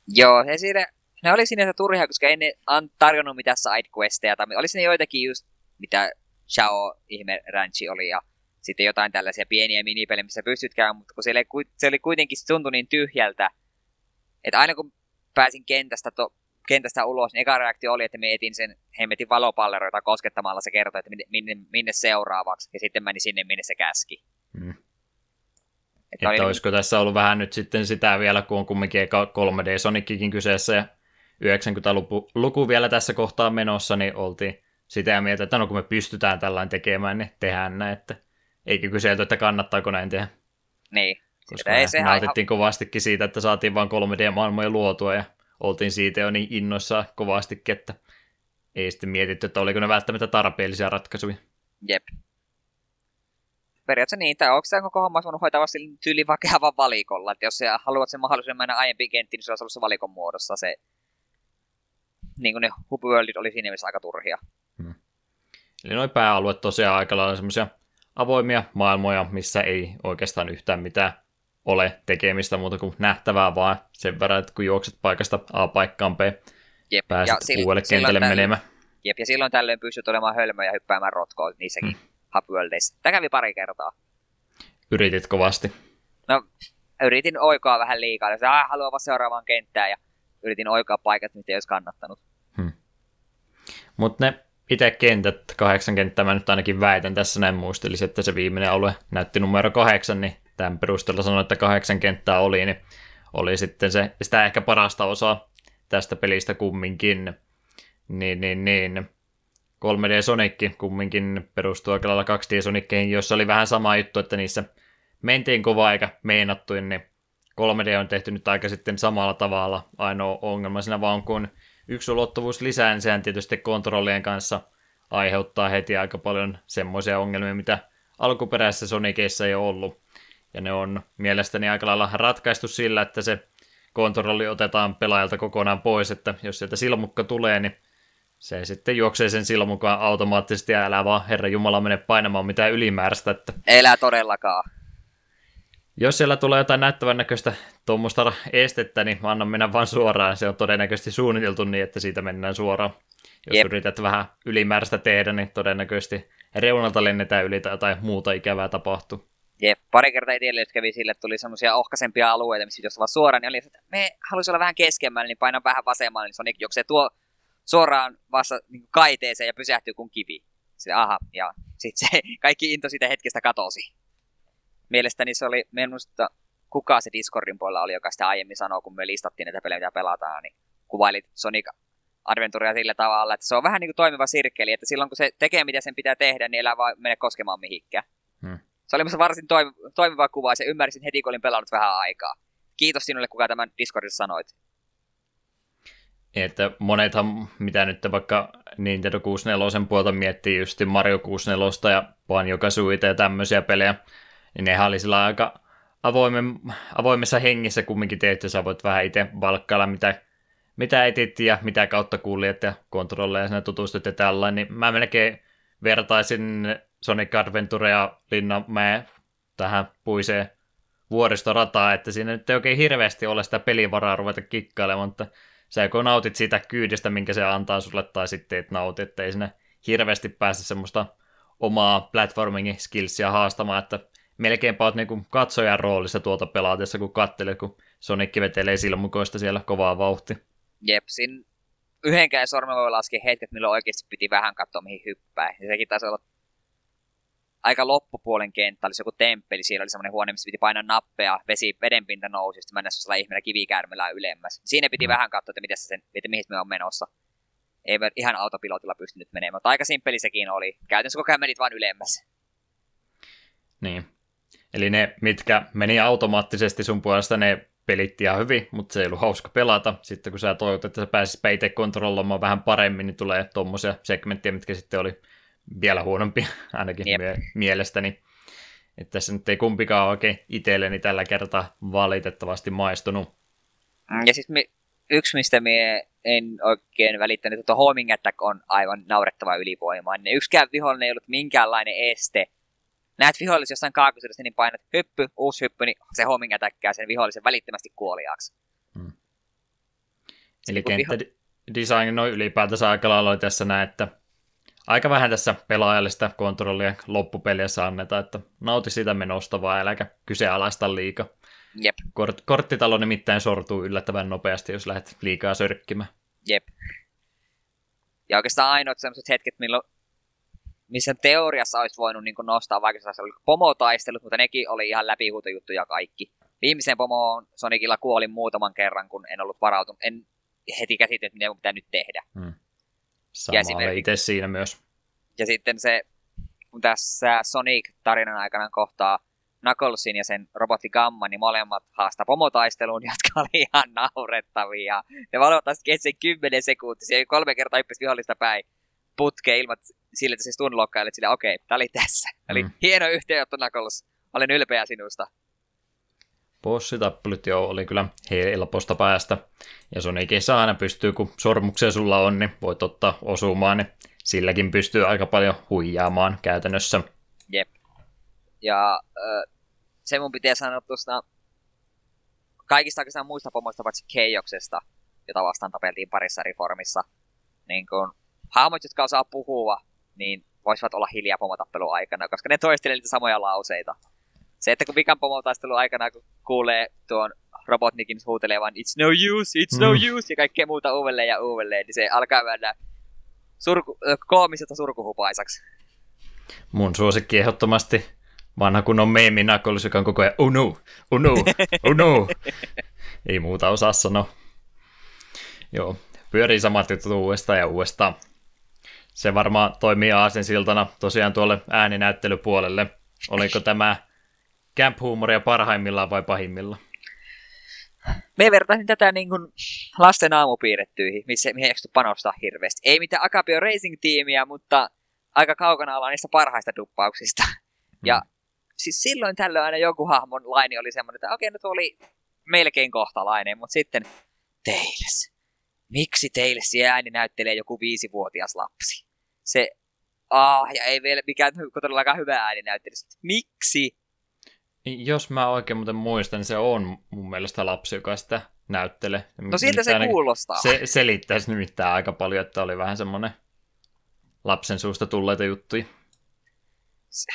B: Joo, ja siinä, ne oli sinänsä turhia, koska ei ne tarjonnut mitään sidequesteja, tai oli siinä joitakin just, mitä Shao ihme ranchi oli, ja sitten jotain tällaisia pieniä minipelejä, missä pystyt käymään, mutta kun ei, ku- se oli kuitenkin se tuntui niin tyhjältä, että aina kun pääsin kentästä, to, kentästä ulos, niin eka reaktio oli, että mietin sen hemmetin valopalleroita koskettamalla se kertoi, että minne, minne, minne seuraavaksi, ja sitten meni sinne, minne se käski.
A: Mm.
B: Että oli
A: Että
B: niin-
A: olisiko tässä ollut vähän nyt sitten sitä vielä, kun on kumminkin eka 3D Sonicikin kyseessä ja 90-luku luku vielä tässä kohtaa menossa, niin oltiin sitä mieltä, että no kun me pystytään tällainen tekemään, niin tehdään näin, että eikä kyselty, että kannattaako näin tehdä.
B: niin.
A: Koska
B: ei se
A: nautittiin kovastikin siitä, että saatiin vain 3D-maailmoja luotua ja oltiin siitä jo niin innoissa kovastikin, että ei sitten mietitty, että oliko ne välttämättä tarpeellisia ratkaisuja.
B: Jep. Periaatteessa niin, tai onko tämä koko homma voinut hoitaa vasta tyyli ihan valikolla, että jos sä haluat sen mahdollisuuden mennä aiempiin kenttiin, niin se olisi ollut se valikon muodossa se, niin kuin ne Hub oli siinä mielessä aika turhia.
A: Eli noin pääalueet tosiaan aika lailla semmoisia avoimia maailmoja, missä ei oikeastaan yhtään mitään ole tekemistä muuta kuin nähtävää, vaan sen verran, että kun juokset paikasta A paikkaan B,
B: Jep.
A: pääset
B: sil-
A: uudelle
B: silloin
A: kentälle
B: tällöin-
A: menemään.
B: Jep, ja silloin tällöin pystyt olemaan hölmö ja hyppäämään rotkoon niissäkin
A: Mm.
B: Worldissa. Tämä kävi pari kertaa.
A: Yritit kovasti.
B: No, yritin oikoa vähän liikaa. Ja ah, haluaa seuraavaan kenttään ja yritin oikoa paikat, mitä ei olisi kannattanut. Hmm.
A: Mutta ne itse kentät, kahdeksan kenttää mä nyt ainakin väitän tässä näin muistelisin, että se viimeinen alue näytti numero kahdeksan, niin tämän perusteella sanoin, että kahdeksan kenttää oli, niin oli sitten se, sitä ehkä parasta osaa tästä pelistä kumminkin. Niin, niin, niin. 3D Sonic kumminkin perustuu aika lailla 2D Sonickeihin, joissa oli vähän sama juttu, että niissä mentiin kova aika meinattu, niin 3D on tehty nyt aika sitten samalla tavalla. Ainoa ongelma siinä vaan kun yksi ulottuvuus lisää, niin sehän tietysti kontrollien kanssa aiheuttaa heti aika paljon semmoisia ongelmia, mitä alkuperäisessä Sonicissa ei ollut. Ja ne on mielestäni aika lailla ratkaistu sillä, että se kontrolli otetaan pelaajalta kokonaan pois, että jos sieltä silmukka tulee, niin se sitten juoksee sen silmukaan automaattisesti ja älä vaan Herra Jumala mene painamaan mitään ylimääräistä. Että
B: Elää todellakaan.
A: Jos siellä tulee jotain näyttävän näköistä tuommoista estettä, niin mä annan mennä vaan suoraan. Se on todennäköisesti suunniteltu niin, että siitä mennään suoraan. Jos Jep. yrität vähän ylimääräistä tehdä, niin todennäköisesti reunalta lennetään yli tai jotain muuta ikävää tapahtuu.
B: Jep, pari kertaa itselle kävi sille, että tuli semmoisia ohkaisempia alueita, missä jos vaan suoraan, niin oli, että me haluaisi olla vähän keskemmällä, niin painan vähän vasemmalle, niin Sonic juoksee tuo suoraan vasta niin kaiteeseen ja pysähtyy kuin kivi. Se, aha, ja sitten se kaikki into siitä hetkestä katosi. Mielestäni se oli, muista, kuka se Discordin puolella oli, joka sitä aiemmin sanoi, kun me listattiin näitä pelejä, mitä pelataan, niin kuvailit Sonic Adventurea sillä tavalla, että se on vähän niin kuin toimiva sirkkeli, että silloin kun se tekee mitä sen pitää tehdä, niin elää vaan mene koskemaan mihinkään. Hmm. Se oli minusta varsin toimiva kuva ja se ymmärsin heti, kun olin pelannut vähän aikaa. Kiitos sinulle, kuka tämän Discordissa sanoit.
A: Että monethan, mitä nyt vaikka Nintendo 64 puolta miettii just Mario 64 ja Banjo Kazooie ja tämmöisiä pelejä, niin nehän oli sillä aika avoimen, avoimessa hengessä kumminkin tehty, sä voit vähän itse valkkailla, mitä, mitä etit ja mitä kautta kuulijat ja kontrolleja sinne tutustut ja tällainen, niin mä melkein vertaisin Sonic Adventure ja Linnanmäe tähän puiseen vuoristorataa, että siinä nyt ei oikein hirveästi ole sitä pelivaraa ruveta kikkailemaan, mutta sä joko nautit siitä kyydistä, minkä se antaa sulle, tai sitten et nauti, että ei sinne hirveästi päästä semmoista omaa platforming skillsia haastamaan, että melkeinpä oot niin katsojan roolissa tuolta pelaatessa, kun katselet, kun Sonic vetelee silmukoista siellä kovaa vauhti.
B: Jep, siinä yhdenkään sormen voi laskea hetket, milloin oikeasti piti vähän katsoa, mihin hyppää. Ja sekin taisi olla aika loppupuolen kenttä, olisi joku temppeli, siellä oli semmoinen huone, missä piti painaa nappeja, vesi, vedenpinta nousi, sitten mennä sellaisella ihmeellä kivikäärmellä ylemmäs. Siinä piti mm. vähän katsoa, että, miten se sen, että mihin me on menossa. Ei ihan autopilotilla pystynyt menemään, mutta aika simppeli sekin oli. Käytännössä koko ajan menit vaan ylemmäs.
A: Niin. Eli ne, mitkä meni automaattisesti sun puolesta, ne pelit ihan hyvin, mutta se ei ollut hauska pelata. Sitten kun sä toivot, että sä pääsis peite kontrolloimaan vähän paremmin, niin tulee tuommoisia segmenttejä, mitkä sitten oli vielä huonompi ainakin yep. mie- mielestäni. Että tässä nyt ei kumpikaan oikein itselleni tällä kertaa valitettavasti maistunut.
B: Mm, ja sitten me, yksi, mistä me en oikein välittänyt, että homing attack on aivan naurettava ylivoimainen. Yksikään vihollinen ei ollut minkäänlainen este. Näet vihollisen jossain kaakusudessa, niin painat hyppy, uusi hyppy, niin se homing attackaa sen vihollisen välittömästi kuoliaaksi. Hmm.
A: Eli kenttädesign viho... on ylipäätänsä aika lailla tässä näin, että aika vähän tässä pelaajalle sitä kontrollia loppupelissä annetaan, että nauti sitä menosta vaan, äläkä kyseenalaista liikaa.
B: Jep.
A: Kort- korttitalo nimittäin sortuu yllättävän nopeasti, jos lähdet liikaa sörkkimään.
B: Jep. Ja oikeastaan ainoat sellaiset hetket, milloin missä teoriassa olisi voinut niin nostaa, vaikka se oli pomotaistelut, mutta nekin oli ihan läpihuutojuttuja kaikki. Viimeiseen pomoon Sonicilla kuolin muutaman kerran, kun en ollut varautunut. En heti käsitellyt, mitä pitää nyt tehdä. Hmm.
A: Sama itse siinä myös.
B: Ja sitten se, kun tässä Sonic-tarinan aikana kohtaa Knucklesin ja sen robotti Gamma, niin molemmat haastaa pomotaisteluun, jotka oli ihan naurettavia. Ne valvotaan kesti 10 sekuntia, ja kolme kertaa hyppäsi vihollista päin putkeen ilman sille, että se stunlokkailit sille, okei, okay, tää oli tässä. Mm. Eli hieno yhteenotto Knuckles. Olen ylpeä sinusta.
A: Bossitappelut joo, oli kyllä helposta päästä. Ja Sonicissa aina pystyy, kun sormuksia sulla on, niin voit ottaa osumaan, niin silläkin pystyy aika paljon huijaamaan käytännössä.
B: Jep. Ja äh, se mun pitää sanoa tuosta kaikista oikeastaan muista pomoista paitsi Keijoksesta, jota vastaan tapeltiin parissa reformissa. Niin kun hahmot, jotka osaa puhua, niin voisivat olla hiljaa pomotappelun aikana, koska ne toistelevat niitä samoja lauseita Se, että kun Vikan pomotaistelun aikana, kun kuulee tuon Robotnikin huutelevan It's no use, it's no mm. use ja kaikkea muuta uudelleen ja uudelleen, niin se alkaa mennä surku, koomiselta surkuhupaisaksi.
A: Mun suosikki ehdottomasti vanha kun on meemi Knuckles, joka on koko ajan oh no, oh no, oh no. Ei muuta osaa sanoa. Joo, pyörii samat jutut uudestaan ja uudestaan. Se varmaan toimii siltana tosiaan tuolle ääninäyttelypuolelle. Oliko tämä camp-huumoria parhaimmillaan vai pahimmillaan?
B: Me vertaisin tätä niin kuin lasten aamupiirrettyihin, missä mihin ei panostaa hirveästi. Ei mitään Akapio Racing-tiimiä, mutta aika kaukana ollaan niistä parhaista duppauksista. Hmm. Ja siis silloin tällöin aina joku hahmon laini oli semmoinen, että okei, nyt oli melkein kohtalainen, mutta sitten Tails. Miksi Tails ääni näyttelee joku viisivuotias lapsi? Se, ah, ja ei vielä mikään todellakaan hyvä ääni näyttele. Miksi?
A: Jos mä oikein muuten muistan, niin se on mun mielestä lapsi, joka sitä näyttelee.
B: No siltä se kuulostaa.
A: Se selittäisi nimittäin aika paljon, että oli vähän semmoinen lapsen suusta tulleita juttuja.
B: Se,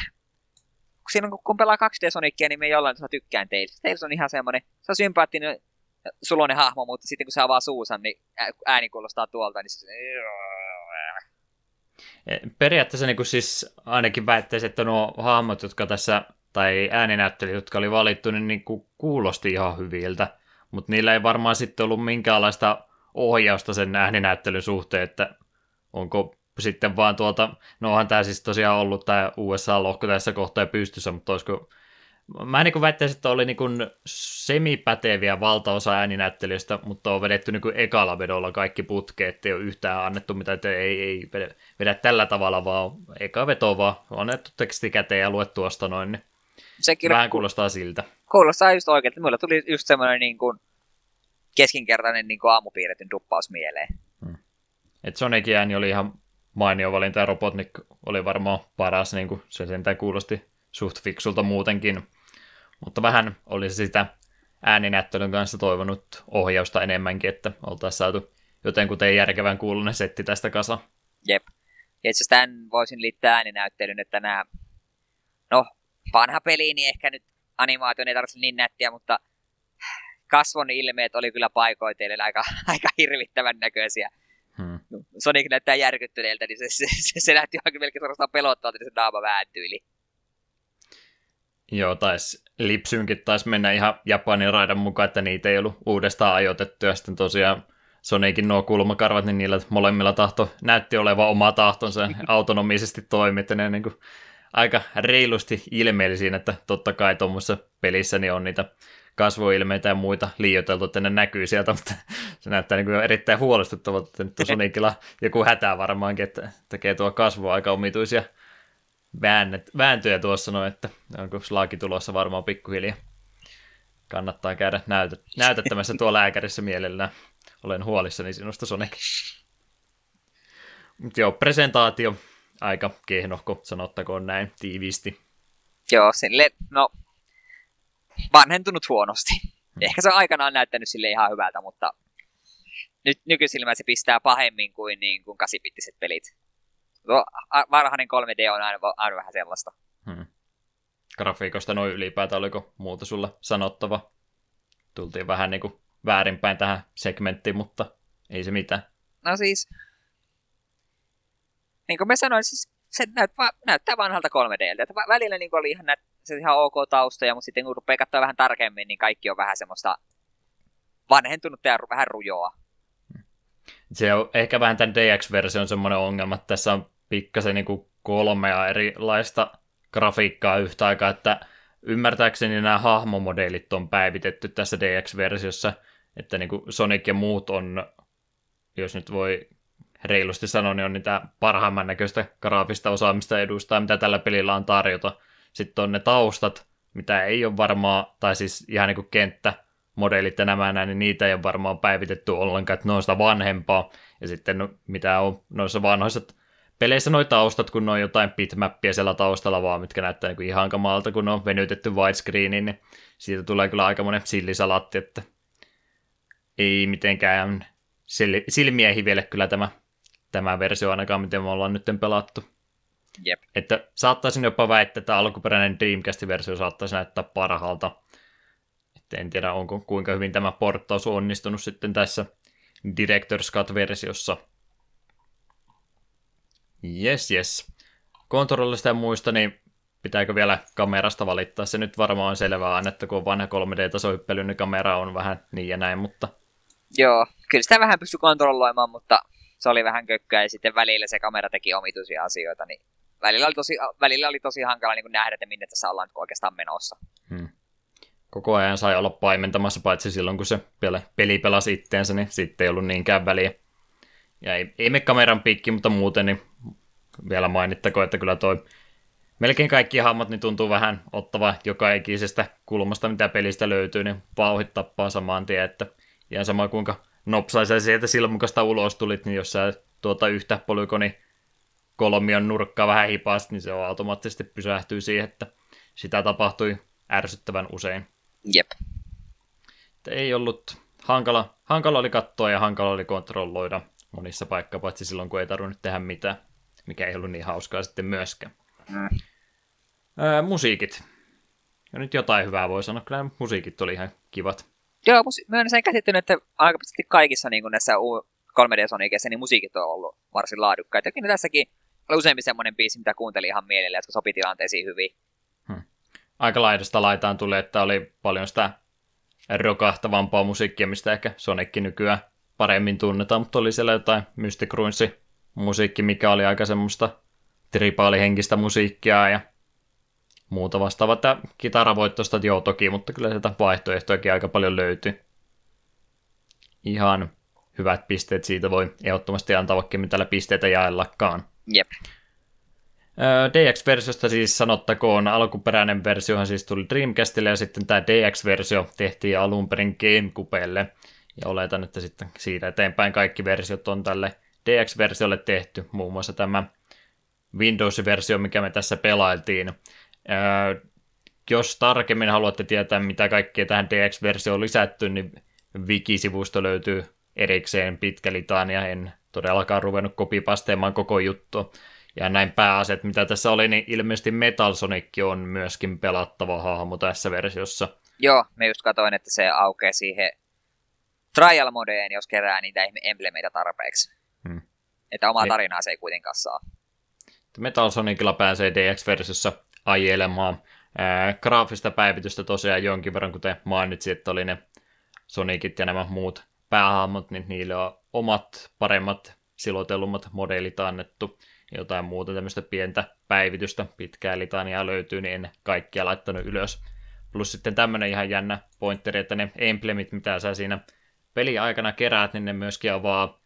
B: silloin kun pelaa 2D Sonicia, niin me jollain tavalla tykkään Tails. Tails on ihan semmoinen, se on sympaattinen sulonen hahmo, mutta sitten kun se avaa suusa, niin ääni kuulostaa tuolta, niin se...
A: Eh, periaatteessa niin kuin siis ainakin väittäisi, että nuo hahmot, jotka tässä, tai ääninäyttelijät, jotka oli valittu, niin, niin kuin kuulosti ihan hyviltä, mutta niillä ei varmaan sitten ollut minkäänlaista ohjausta sen ääninäyttelyn suhteen, että onko sitten vaan tuolta, no onhan tämä siis tosiaan ollut tämä USA-lohko tässä kohtaa pystyssä, mutta olisiko Mä niin väittäisin, että oli niin semipäteviä valtaosa ääninäyttelijöistä, mutta on vedetty niin ekalla vedolla kaikki putkeet, ei ole yhtään annettu mitä, että ei, ei vedä, vedä tällä tavalla, vaan eka veto vaan on annettu teksti käteen ja luettu tuosta noin, niin Sekin vähän kuulostaa siltä.
B: Kuulostaa just oikein, että mulla tuli just semmoinen niin kuin keskinkertainen niin kuin aamupiirretyn duppaus mieleen. Hmm.
A: Et Sonicin ääni oli ihan mainio valinta ja Robotnik oli varmaan paras, niin kuin se sentään kuulosti suht fiksulta muutenkin. Mutta vähän olisi sitä ääninäyttelyn kanssa toivonut ohjausta enemmänkin, että oltaisiin saatu jotenkuten järkevän kuulunen setti tästä kasa.
B: Jep. Ja itse tämän voisin liittää ääninäyttelyn, että nämä, no vanha peli, niin ehkä nyt animaatio ei tarvitse niin nättiä, mutta kasvon ilmeet oli kyllä paikoitellen aika, aika hirvittävän näköisiä. Hmm. Sonic näyttää järkyttyneeltä, niin se, se, se, se näytti aika melkein suorastaan pelottavalta, että se naama vääntyi.
A: Joo, taisi Lipsynkin taisi mennä ihan Japanin raidan mukaan, että niitä ei ollut uudestaan ajoitettu, ja sitten tosiaan Sonicin nuo kulmakarvat, niin niillä molemmilla tahto näytti olevan oma tahtonsa. Autonomisesti toimi, että ne niin kuin aika reilusti ilmeili siinä, että totta kai tuommoisessa pelissä niin on niitä kasvoilmeitä ja muita liioiteltu, että ne näkyy sieltä, mutta se näyttää niin kuin erittäin huolestuttavalta, että nyt on Sonicilla joku hätä varmaankin, että tekee tuo kasvu aika omituisia väännet, vääntöjä tuossa noin, että onko slaaki tulossa varmaan pikkuhiljaa. Kannattaa käydä näytet, näytettämässä tuo lääkärissä mielellään. Olen huolissani sinusta, Sonic. Mutta joo, presentaatio aika kehnohko, sanottakoon näin tiiviisti.
B: Joo, sille, no, vanhentunut huonosti. Hmm. Ehkä se on aikanaan näyttänyt sille ihan hyvältä, mutta nyt nykyisilmä se pistää pahemmin kuin, niin, kuin kasipittiset pelit. Tuo varhainen 3D on aina, aina vähän sellaista. Hmm.
A: Grafiikosta noin ylipäätään, oliko muuta sulla sanottava? Tultiin vähän niin kuin väärinpäin tähän segmenttiin, mutta ei se mitään.
B: No siis, niin kuin mä sanoin, siis se näyt, va, näyttää vanhalta 3Dltä. Että välillä niin oli ihan, näyt, se ihan ok taustoja, mutta sitten kun rupeaa katsoa vähän tarkemmin, niin kaikki on vähän semmoista vanhentunutta ja vähän rujoa.
A: Se on ehkä vähän tämän DX-version semmoinen ongelma, että tässä on pikkasen niin kuin kolmea erilaista grafiikkaa yhtä aikaa, että ymmärtääkseni nämä hahmomodelit on päivitetty tässä DX-versiossa, että niin kuin Sonic ja muut on, jos nyt voi reilusti sanoa, niin on niitä parhaimman näköistä graafista osaamista edustaa, mitä tällä pelillä on tarjota. Sitten on ne taustat, mitä ei ole varmaan, tai siis ihan niin kuin kenttä, modelit ja nämä näin, niin niitä ei ole varmaan päivitetty ollenkaan, että ne on sitä vanhempaa. Ja sitten no, mitä on noissa vanhoissa peleissä noita taustat, kun ne on jotain bitmappia siellä taustalla vaan, mitkä näyttää niin ihan kamalta, kun ne on venytetty widescreeniin, niin siitä tulee kyllä aika monen sillisalatti, että ei mitenkään silmiä hivelle kyllä tämä, tämä versio ainakaan, miten me ollaan nyt pelattu.
B: Jep.
A: Että saattaisin jopa väittää, että alkuperäinen Dreamcast-versio saattaisi näyttää parhaalta. En tiedä, onko kuinka hyvin tämä porttaus on onnistunut sitten tässä Director's Cut-versiossa. Yes, yes. Kontrollista ja muista, niin pitääkö vielä kamerasta valittaa? Se nyt varmaan on selvää, että kun on vanha 3D-tasohyppely, niin kamera on vähän niin ja näin, mutta...
B: Joo, kyllä sitä vähän pystyi kontrolloimaan, mutta se oli vähän kökköä ja sitten välillä se kamera teki omituisia asioita, niin välillä oli tosi, välillä oli tosi hankala niin nähdä, että minne tässä ollaan oikeastaan menossa. Hmm.
A: Koko ajan sai olla paimentamassa, paitsi silloin kun se peli pelasi itteensä, niin sitten ei ollut niinkään väliä. Ja ei, ei me kameran piikki, mutta muuten niin vielä mainittako, että kyllä toi melkein kaikki hahmot niin tuntuu vähän ottava joka ikisestä kulmasta, mitä pelistä löytyy, niin vauhit tappaa samaan tien, että ihan sama kuinka nopsaisen sieltä silmukasta ulos tulit, niin jos sä tuota yhtä polykoni kolmion nurkkaa vähän hipaasti, niin se automaattisesti pysähtyy siihen, että sitä tapahtui ärsyttävän usein.
B: Jep.
A: Että ei ollut hankala, hankala oli katsoa ja hankala oli kontrolloida monissa paikkaa, paitsi silloin kun ei tarvinnut tehdä mitään, mikä ei ollut niin hauskaa sitten myöskään. Mm. Öö, musiikit. Ja nyt jotain hyvää voi sanoa, kyllä musiikit oli ihan kivat.
B: Joo, mä olen sen käsittänyt, että aika pitkälti kaikissa niin kuin näissä 3D Sonicissa niin musiikit on ollut varsin laadukkaita. Ja tässäkin oli useampi semmoinen biisi, mitä kuuntelin ihan mielellä, jotka sopi tilanteisiin hyvin.
A: Aika laidasta laitaan tulee, että oli paljon sitä rokahtavampaa musiikkia, mistä ehkä Sonickin nykyään paremmin tunnetaan, mutta oli siellä jotain Mystic Ruinsi musiikki, mikä oli aika semmoista tripaalihenkistä musiikkia ja muuta vastaavaa. Että kitaravoittosta joo toki, mutta kyllä sieltä vaihtoehtojakin aika paljon löytyy. Ihan hyvät pisteet siitä voi ehdottomasti antaa, vaikka mitä pisteitä jaellakaan.
B: Jep.
A: DX-versiosta siis sanottakoon, alkuperäinen versiohan siis tuli Dreamcastille ja sitten tämä DX-versio tehtiin alun perin GameCubelle. Ja oletan, että sitten siitä eteenpäin kaikki versiot on tälle DX-versiolle tehty, muun muassa tämä Windows-versio, mikä me tässä pelailtiin. Jos tarkemmin haluatte tietää, mitä kaikkea tähän DX-versioon on lisätty, niin Wiki-sivusto löytyy erikseen pitkä litania. En todellakaan ruvennut kopipasteemaan koko juttu. Ja näin pääaset, mitä tässä oli, niin ilmeisesti Metal Sonic on myöskin pelattava hahmo tässä versiossa.
B: Joo, me just katsoin, että se aukeaa siihen trial modeen, jos kerää niitä emblemeitä tarpeeksi. Hmm. Että omaa tarinaa se ei kuitenkaan saa.
A: Metal Sonicilla pääsee DX-versiossa ajelemaan. Ää, graafista päivitystä tosiaan jonkin verran, kuten mainitsin, että oli ne Sonicit ja nämä muut päähahmot, niin niille on omat paremmat silotellummat modelit annettu. Jotain muuta tämmöistä pientä päivitystä, pitkää litania löytyy, niin en kaikkia laittanut ylös. Plus sitten tämmöinen ihan jännä pointeri, että ne emblemit, mitä sä siinä peli aikana keräät, niin ne myöskin avaa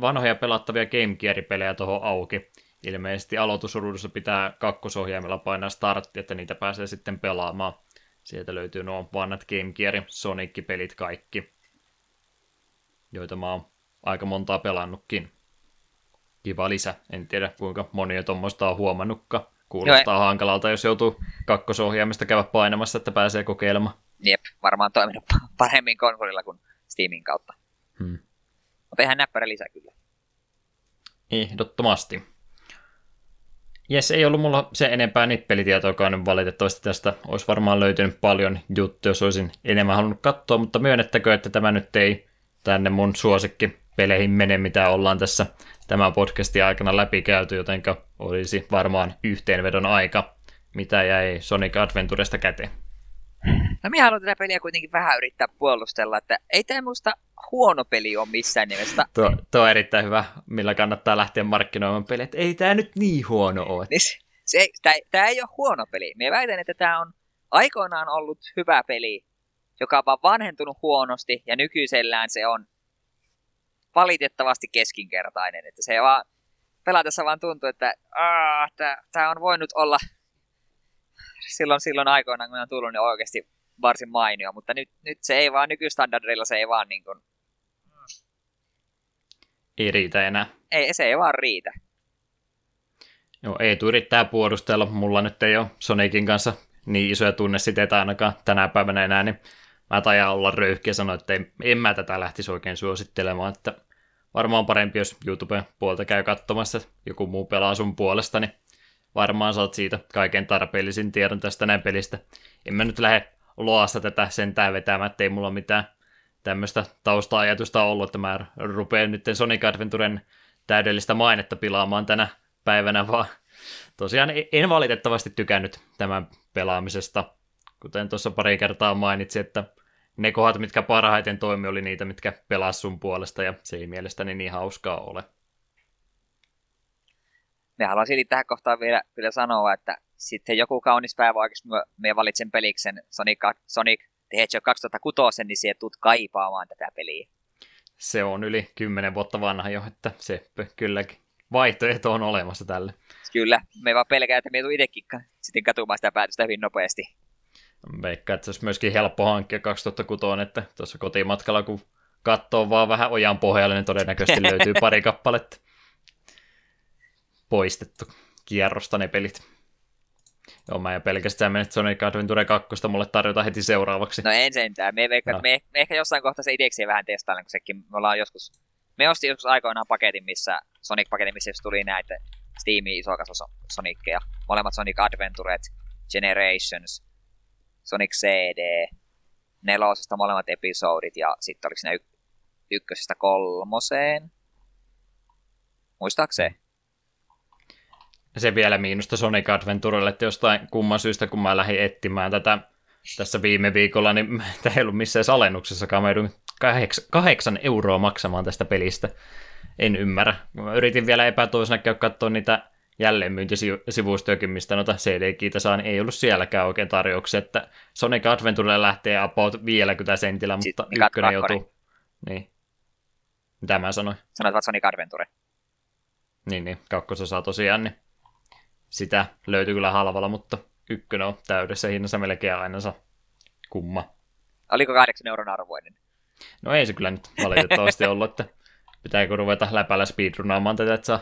A: vanhoja pelattavia Game Gear-pelejä tuohon auki ilmeisesti aloitusruudussa pitää kakkosohjaimella painaa startti, että niitä pääsee sitten pelaamaan. Sieltä löytyy nuo vanhat Game Gear, Sonic-pelit kaikki, joita mä oon aika montaa pelannutkin. Kiva lisä. En tiedä, kuinka moni tuommoista on huomannutkaan. Kuulostaa Joo, hankalalta, jos joutuu kakkosohjaimesta käydä painamassa, että pääsee kokeilemaan.
B: Jep, varmaan toiminut paremmin konsolilla kuin Steamin kautta. Hmm. Mutta ihan näppärä lisä kyllä.
A: Ehdottomasti. Jes, ei ollut mulla se enempää nippelitietoakaan valitettavasti tästä. Olisi varmaan löytynyt paljon juttuja, jos olisin enemmän halunnut katsoa, mutta myönnettäkö, että tämä nyt ei tänne mun suosikki peleihin mene, mitä ollaan tässä tämän podcastin aikana läpikäyty, jotenka olisi varmaan yhteenvedon aika, mitä jäi Sonic Adventuresta käteen.
B: No minä haluan tätä peliä kuitenkin vähän yrittää puolustella, että ei tämä musta huono peli ole missään nimessä.
A: Tuo, tuo on erittäin hyvä, millä kannattaa lähteä markkinoimaan peliä, että ei tämä nyt niin huono ole.
B: Niin se, se, tämä, tämä ei ole huono peli. Minä väitän, että tämä on aikoinaan ollut hyvä peli, joka on vaan vanhentunut huonosti, ja nykyisellään se on valitettavasti keskinkertainen. Että se vaan pelatessa vaan tuntuu, että tämä on voinut olla silloin, silloin aikoinaan, kun on tullut, niin oikeasti varsin mainio, mutta nyt, nyt se ei vaan nykystandardilla, se ei vaan niin kuin...
A: Ei riitä enää.
B: Ei, se ei vaan riitä.
A: Joo, ei tule yrittää puolustella. Mulla nyt ei ole Sonicin kanssa niin isoja tunnesiteitä ainakaan tänä päivänä enää, niin mä tajaan olla röyhkiä sanoa, että ei, en mä tätä lähtisi oikein suosittelemaan, että varmaan parempi, jos YouTuben puolta käy katsomassa, joku muu pelaa sun puolesta, niin varmaan saat siitä kaiken tarpeellisin tiedon tästä näin pelistä. En mä nyt lähde loasta tätä sentään vetämään, ettei mulla mitään tämmöistä tausta-ajatusta ollut, että mä rupean nyt Sonic Adventuren täydellistä mainetta pilaamaan tänä päivänä, vaan tosiaan en valitettavasti tykännyt tämän pelaamisesta. Kuten tuossa pari kertaa mainitsin, että ne kohdat, mitkä parhaiten toimi, oli niitä, mitkä pelas sun puolesta, ja se ei mielestäni niin hauskaa ole.
B: Me haluan silti tähän kohtaan vielä kyllä sanoa, että sitten joku kaunis päivä oikeasti me valitsen peliksen Sonic, Sonic the Hedgehog 2006, niin sieltä tulet kaipaamaan tätä peliä.
A: Se on yli 10 vuotta vanha jo, että se kylläkin vaihtoehto on olemassa tälle.
B: Kyllä, me vaan pelkää, että me ei itsekin sitten katumaan sitä päätöstä hyvin nopeasti.
A: Veikkaan, että se olisi myöskin helppo hankkia 2006, että tuossa kotimatkalla kun katsoo vaan vähän ojan pohjalle, niin todennäköisesti löytyy pari kappaletta poistettu kierrosta ne pelit. Joo, mä en pelkästään mennyt Sonic Adventure 2 mulle tarjota heti seuraavaksi.
B: No en sentään. Me, veikka, no. me, me, ehkä jossain kohtaa se itsekseen vähän testaillaan, kun sekin me ollaan joskus... Me ostin joskus aikoinaan paketin, missä Sonic-paketin, missä tuli näitä Steamin iso Sonickeja. Molemmat Sonic Adventuret, Generations, Sonic CD, nelosesta molemmat episodit ja sitten oliko ne y- ykkösestä kolmoseen. Muistaakseni?
A: Se vielä miinusta Sonic Adventurelle, että jostain kumman syystä, kun mä lähdin etsimään tätä tässä viime viikolla, niin tämä ei ollut missään alennuksessakaan. Mä joudun kahdeksan, kahdeksan euroa maksamaan tästä pelistä. En ymmärrä. Mä yritin vielä epätoisena käydä katsoa niitä jälleenmyyntisivustojakin, mistä noita CD-kiitä saan, ei ollut sielläkään oikein tarjouksia, että Sonic Adventure lähtee about vielä kyllä sentillä, mutta Sitten ykkönen joutuu... Niin. Mitä mä sanoin?
B: Sanoit vaan Sonic Adventure.
A: Niin, niin. Kakkososa tosiaan, niin sitä löytyy kyllä halvalla, mutta ykkönen on täydessä hinnassa melkein aina saa kumma.
B: Oliko kahdeksan euron arvoinen?
A: No ei se kyllä nyt valitettavasti ollut, että pitääkö ruveta läpällä speedrunaamaan tätä, että saa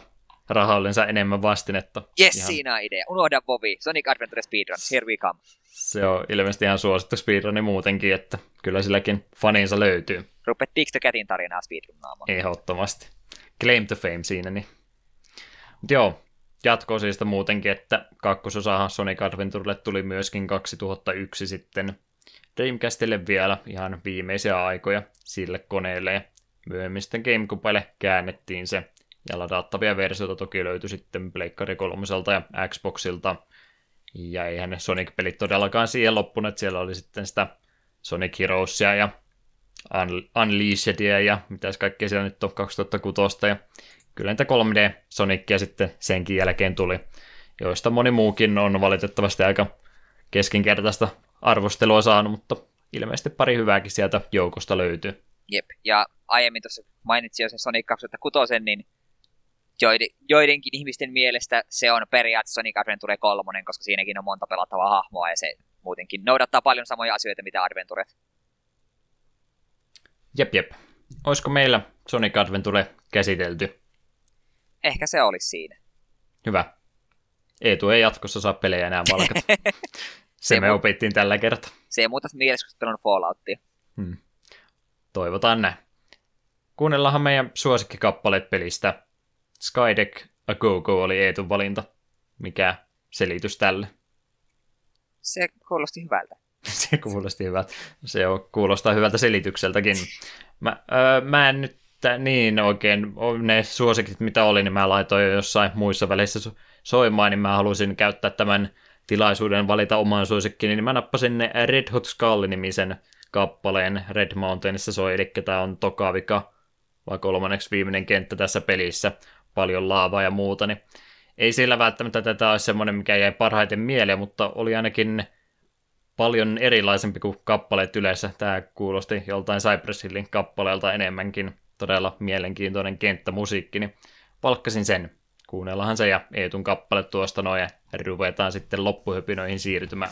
A: rahallensa enemmän vastinetta.
B: Yes, ihan... siinä on idea. Unohda Bobi. Sonic Adventure Speedrun. Here we come.
A: Se on ilmeisesti ihan suosittu speedruni muutenkin, että kyllä silläkin faninsa löytyy.
B: Rupet Big the Catin tarinaa speedrunnaamaan.
A: Ehdottomasti. Claim to fame siinä, niin. Mut joo, jatko siitä muutenkin, että kakkososahan Sonic Adventurelle tuli myöskin 2001 sitten Dreamcastille vielä ihan viimeisiä aikoja sille koneelle ja myöhemmin sitten Gamecubelle käännettiin se ja ladattavia versioita toki löytyi sitten Pleikkari 3 ja Xboxilta. Ja eihän ne Sonic-pelit todellakaan siihen loppuneet. Siellä oli sitten sitä Sonic Heroesia ja Unleashedia ja mitäs kaikkea siellä nyt on 2006. Ja kyllä niitä 3D Sonicia sitten senkin jälkeen tuli, joista moni muukin on valitettavasti aika keskinkertaista arvostelua saanut, mutta ilmeisesti pari hyvääkin sieltä joukosta löytyy.
B: Jep, ja aiemmin tuossa mainitsin jo sen Sonic 2006, niin joiden, joidenkin ihmisten mielestä se on periaatteessa Sonic Adventure 3, koska siinäkin on monta pelattavaa hahmoa ja se muutenkin noudattaa paljon samoja asioita, mitä Adventuret.
A: Jep, jep. Olisiko meillä Sonic Adventure käsitelty?
B: Ehkä se olisi siinä.
A: Hyvä. Eetu ei jatkossa saa pelejä enää valkata. se, se me mu- opittiin tällä kertaa.
B: Se ei muuta on Falloutia.
A: Hmm. Toivotaan näin. Kuunnellaanhan meidän suosikkikappaleet pelistä. Skydeck A Go-Go oli Eetun valinta. Mikä selitys tälle?
B: Se kuulosti hyvältä.
A: se kuulosti hyvältä. Se on, kuulostaa hyvältä selitykseltäkin. Mä, öö, mä en nyt niin oikein, ne suosikit mitä oli, niin mä laitoin jo jossain muissa väleissä soimaan, niin mä halusin käyttää tämän tilaisuuden valita oman suosikkini, niin mä nappasin ne Red Hot Skull-nimisen kappaleen Red Mountainissa soi, eli tämä on toka vika, vai kolmanneksi viimeinen kenttä tässä pelissä paljon laavaa ja muuta, niin ei sillä välttämättä tätä olisi semmoinen, mikä jäi parhaiten mieleen, mutta oli ainakin paljon erilaisempi kuin kappaleet yleensä. Tämä kuulosti joltain Cypress Hillin kappaleelta enemmänkin. Todella mielenkiintoinen kenttämusiikki, niin palkkasin sen. Kuunnellahan se ja Eetun kappale tuosta noin ja ruvetaan sitten loppuhypinoihin siirtymään.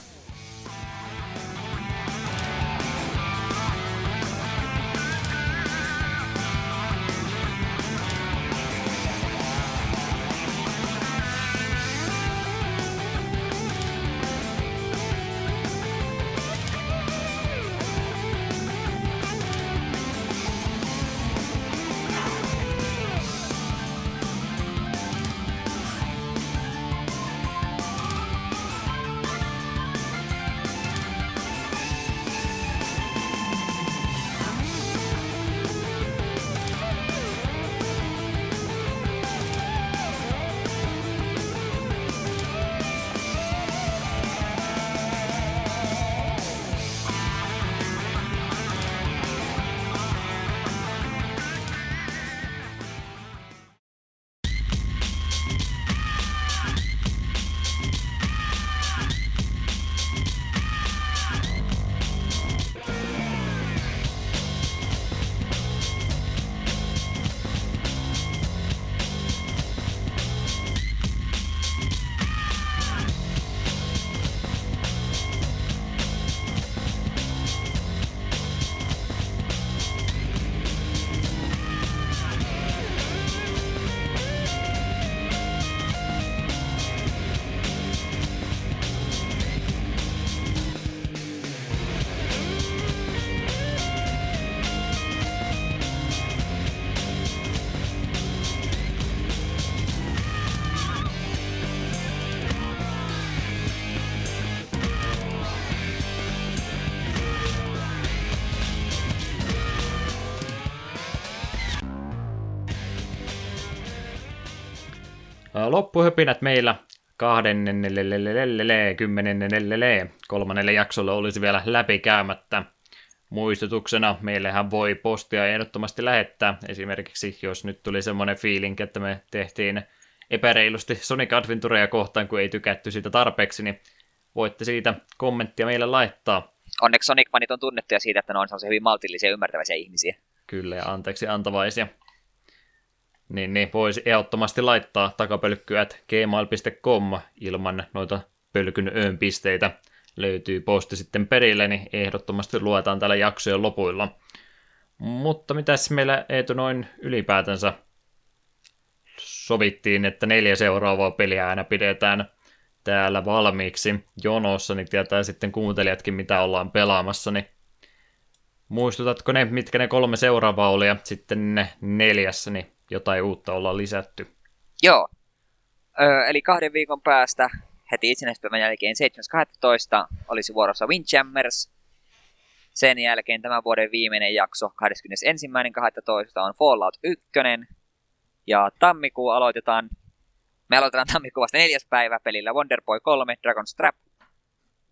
A: Loppuhöpinät meillä kahden kymmenen kolmannelle jaksolle olisi vielä läpikäymättä. Muistutuksena meillähän voi postia ehdottomasti lähettää. Esimerkiksi jos nyt tuli semmoinen fiilinki, että me tehtiin epäreilusti Sonic Adventurea kohtaan, kun ei tykätty siitä tarpeeksi, niin voitte siitä kommenttia meille laittaa.
B: Onneksi Sonic-fanit on tunnettuja siitä, että ne on hyvin maltillisia ja ymmärtäväisiä ihmisiä.
A: Kyllä, ja anteeksi antavaisia. Niin, niin voisi ehdottomasti laittaa takapölkkyät gmail.com ilman noita pölkyn öön pisteitä. Löytyy posti sitten perille, niin ehdottomasti luetaan täällä jaksojen lopuilla. Mutta mitäs meillä Eetu noin ylipäätänsä sovittiin, että neljä seuraavaa peliä aina pidetään täällä valmiiksi jonossa, niin tietää sitten kuuntelijatkin, mitä ollaan pelaamassa, niin muistutatko ne, mitkä ne kolme seuraavaa oli, ja sitten ne neljässä, niin jotain uutta ollaan lisätty?
B: Joo, Ö, eli kahden viikon päästä heti itsenäispäivän jälkeen 7.12. olisi vuorossa Windjammers. Sen jälkeen tämän vuoden viimeinen jakso 21.12. on Fallout 1. Ja tammikuu aloitetaan me aloitetaan tammikuun vasta neljäs päivä pelillä Wonderboy 3 Dragon's Trap.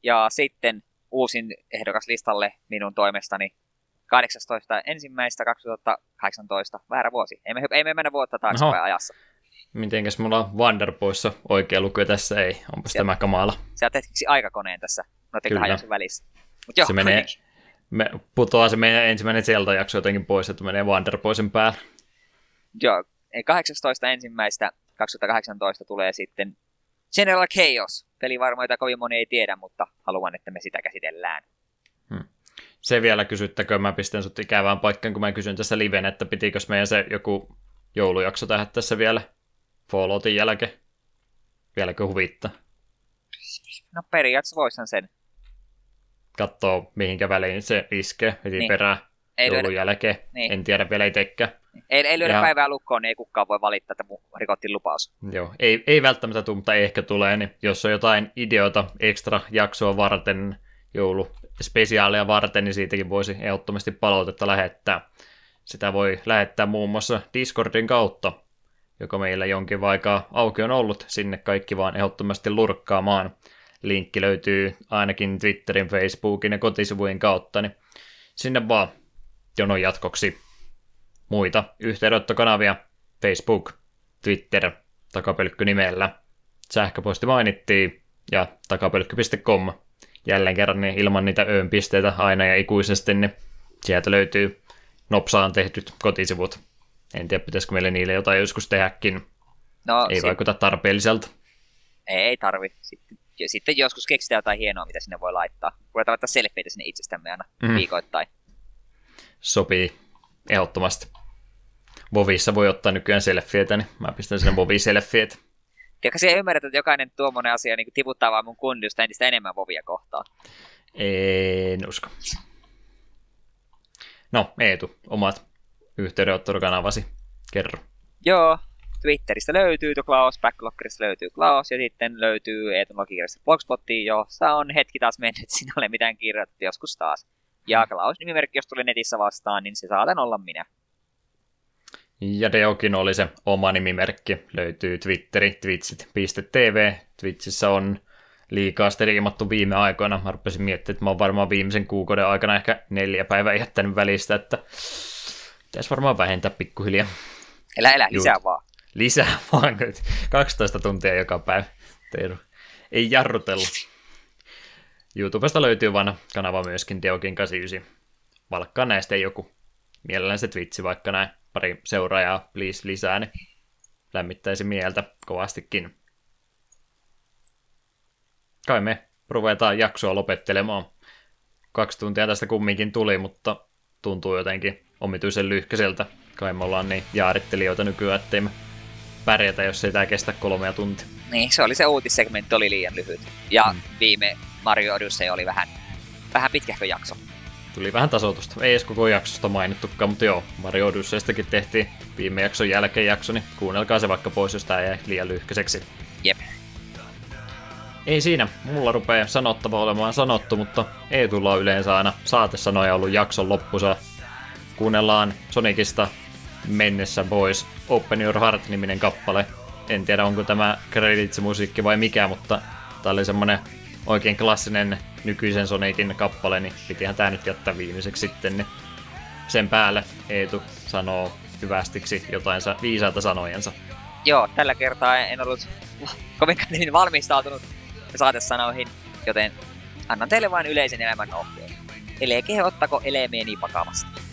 B: Ja sitten uusin ehdokas listalle minun toimestani 18. ensimmäistä 2018, väärä vuosi. Ei me, ei me mennä vuotta taaksepäin ajassa.
A: Mitenkäs mulla on Wonderboyssa oikea luku tässä ei? Onpas tämä kamala.
B: Sä teet aikakoneen tässä noiden kahden jakson välissä.
A: Mut joo, se menee, me, putoaa se meidän ensimmäinen Zelda-jakso jotenkin pois, että menee Wonderboysen päälle.
B: Joo, 18. ensimmäistä 2018 tulee sitten General Chaos. Peli varmaan, jota kovin moni ei tiedä, mutta haluan, että me sitä käsitellään.
A: Se vielä kysyttäkö, mä pistän sut ikävään paikkaan, kun mä kysyn tässä liven, että pitikö meidän se joku joulujakso tehdä tässä vielä Falloutin jälkeen. Vieläkö huvittaa?
B: No periaatteessa voisin sen.
A: Katsoo, mihinkä väliin se iskee heti niin. perään ei joulun lyödä. jälkeen. Niin. En tiedä vielä itsekään.
B: Ei, ei lyödä ja... päivää lukkoon, niin ei kukaan voi valittaa, että rikottiin lupaus.
A: Joo, ei, ei välttämättä tule, mutta ehkä tulee, niin jos on jotain ideota ekstra jaksoa varten, jouluspesiaalia varten, niin siitäkin voisi ehdottomasti palautetta lähettää. Sitä voi lähettää muun muassa Discordin kautta, joka meillä jonkin vaikka auki on ollut, sinne kaikki vaan ehdottomasti lurkkaamaan. Linkki löytyy ainakin Twitterin, Facebookin ja kotisivujen kautta, niin sinne vaan jonon jatkoksi muita yhteydenottokanavia, Facebook, Twitter, takapölkky nimellä, sähköposti mainittiin ja takapölkky.com. Jälleen kerran niin ilman niitä öön pisteitä aina ja ikuisesti, niin sieltä löytyy nopsaan tehdyt kotisivut. En tiedä, pitäisikö meille niille jotain joskus tehdäkin. No, ei sit... vaikuta tarpeelliselta.
B: Ei tarvi. Sitten, sitten joskus keksitään jotain hienoa, mitä sinne voi laittaa. Voidaan laittaa selfieitä sinne itsestämme aina mm. viikoittain
A: sopii ehdottomasti. Vovissa voi ottaa nykyään selfieitä, niin mä pistän sinne Vovi
B: Tiedätkö siellä ymmärrät, että jokainen tuommoinen asia niin tiputtaa vaan mun kunnioista entistä enemmän Vovia kohtaan?
A: En usko. No, Eetu, omat yhteydenottokanavasi. Kerro.
B: Joo, Twitteristä löytyy tuo Klaus, Backloggerista löytyy Klaus ja sitten löytyy Eetun logikirjasta Blogspottiin, jossa on hetki taas mennyt, siinä ole mitään kirjoitettu joskus taas. Ja Klaus-nimimerkki, jos tuli netissä vastaan, niin se saatan olla minä.
A: Ja Deokin oli se oma nimimerkki. Löytyy Twitteri, twitchit.tv. Twitchissä on liikaa striimattu viime aikoina. Mä rupesin miettimään, että mä oon varmaan viimeisen kuukauden aikana ehkä neljä päivää jättänyt välistä, että pitäisi varmaan vähentää pikkuhiljaa.
B: Elä, elä, lisää Juut. vaan.
A: Lisää vaan, 12 tuntia joka päivä. Ei jarrutella. YouTubesta löytyy vanha kanava myöskin Deokin 89. Valkkaa näistä joku. Mielellään se Twitchi vaikka näin pari seuraajaa please lisää, niin lämmittäisi mieltä kovastikin. Kai me ruvetaan jaksoa lopettelemaan. Kaksi tuntia tästä kumminkin tuli, mutta tuntuu jotenkin omituisen lyhkäiseltä. Kai me ollaan niin jaarittelijoita nykyään, ettei me pärjätä, jos ei tämä kestä kolmea tuntia.
B: Niin, se oli se uutissegmentti, oli liian lyhyt. Ja mm. viime Mario Odyssey oli vähän, vähän pitkähkö jakso.
A: Tuli vähän tasoitusta. Ei edes koko jaksosta mainittukaan, mutta joo, Mario Odysseystakin tehtiin viime jakson jälkeen jakso, niin kuunnelkaa se vaikka pois, jos tää jäi liian lyhkäiseksi.
B: Jep.
A: Ei siinä, mulla rupeaa sanottava olemaan sanottu, mutta ei tulla yleensä aina saatesanoja ollut jakson loppusa. Kuunnellaan Sonicista mennessä pois Open Your Heart-niminen kappale. en tiedä onko tämä credits-musiikki vai mikä, mutta tämä oli semmonen oikein klassinen nykyisen Sonicin kappale, niin pitihän tää nyt jättää viimeiseksi sitten, niin sen päälle Eetu sanoo hyvästiksi jotain viisaita sanojensa.
B: Joo, tällä kertaa en ollut kovinkaan niin valmistautunut saatesanoihin, joten annan teille vain yleisen elämän ohjeen. Eli kehottako elemeeni vakavasti.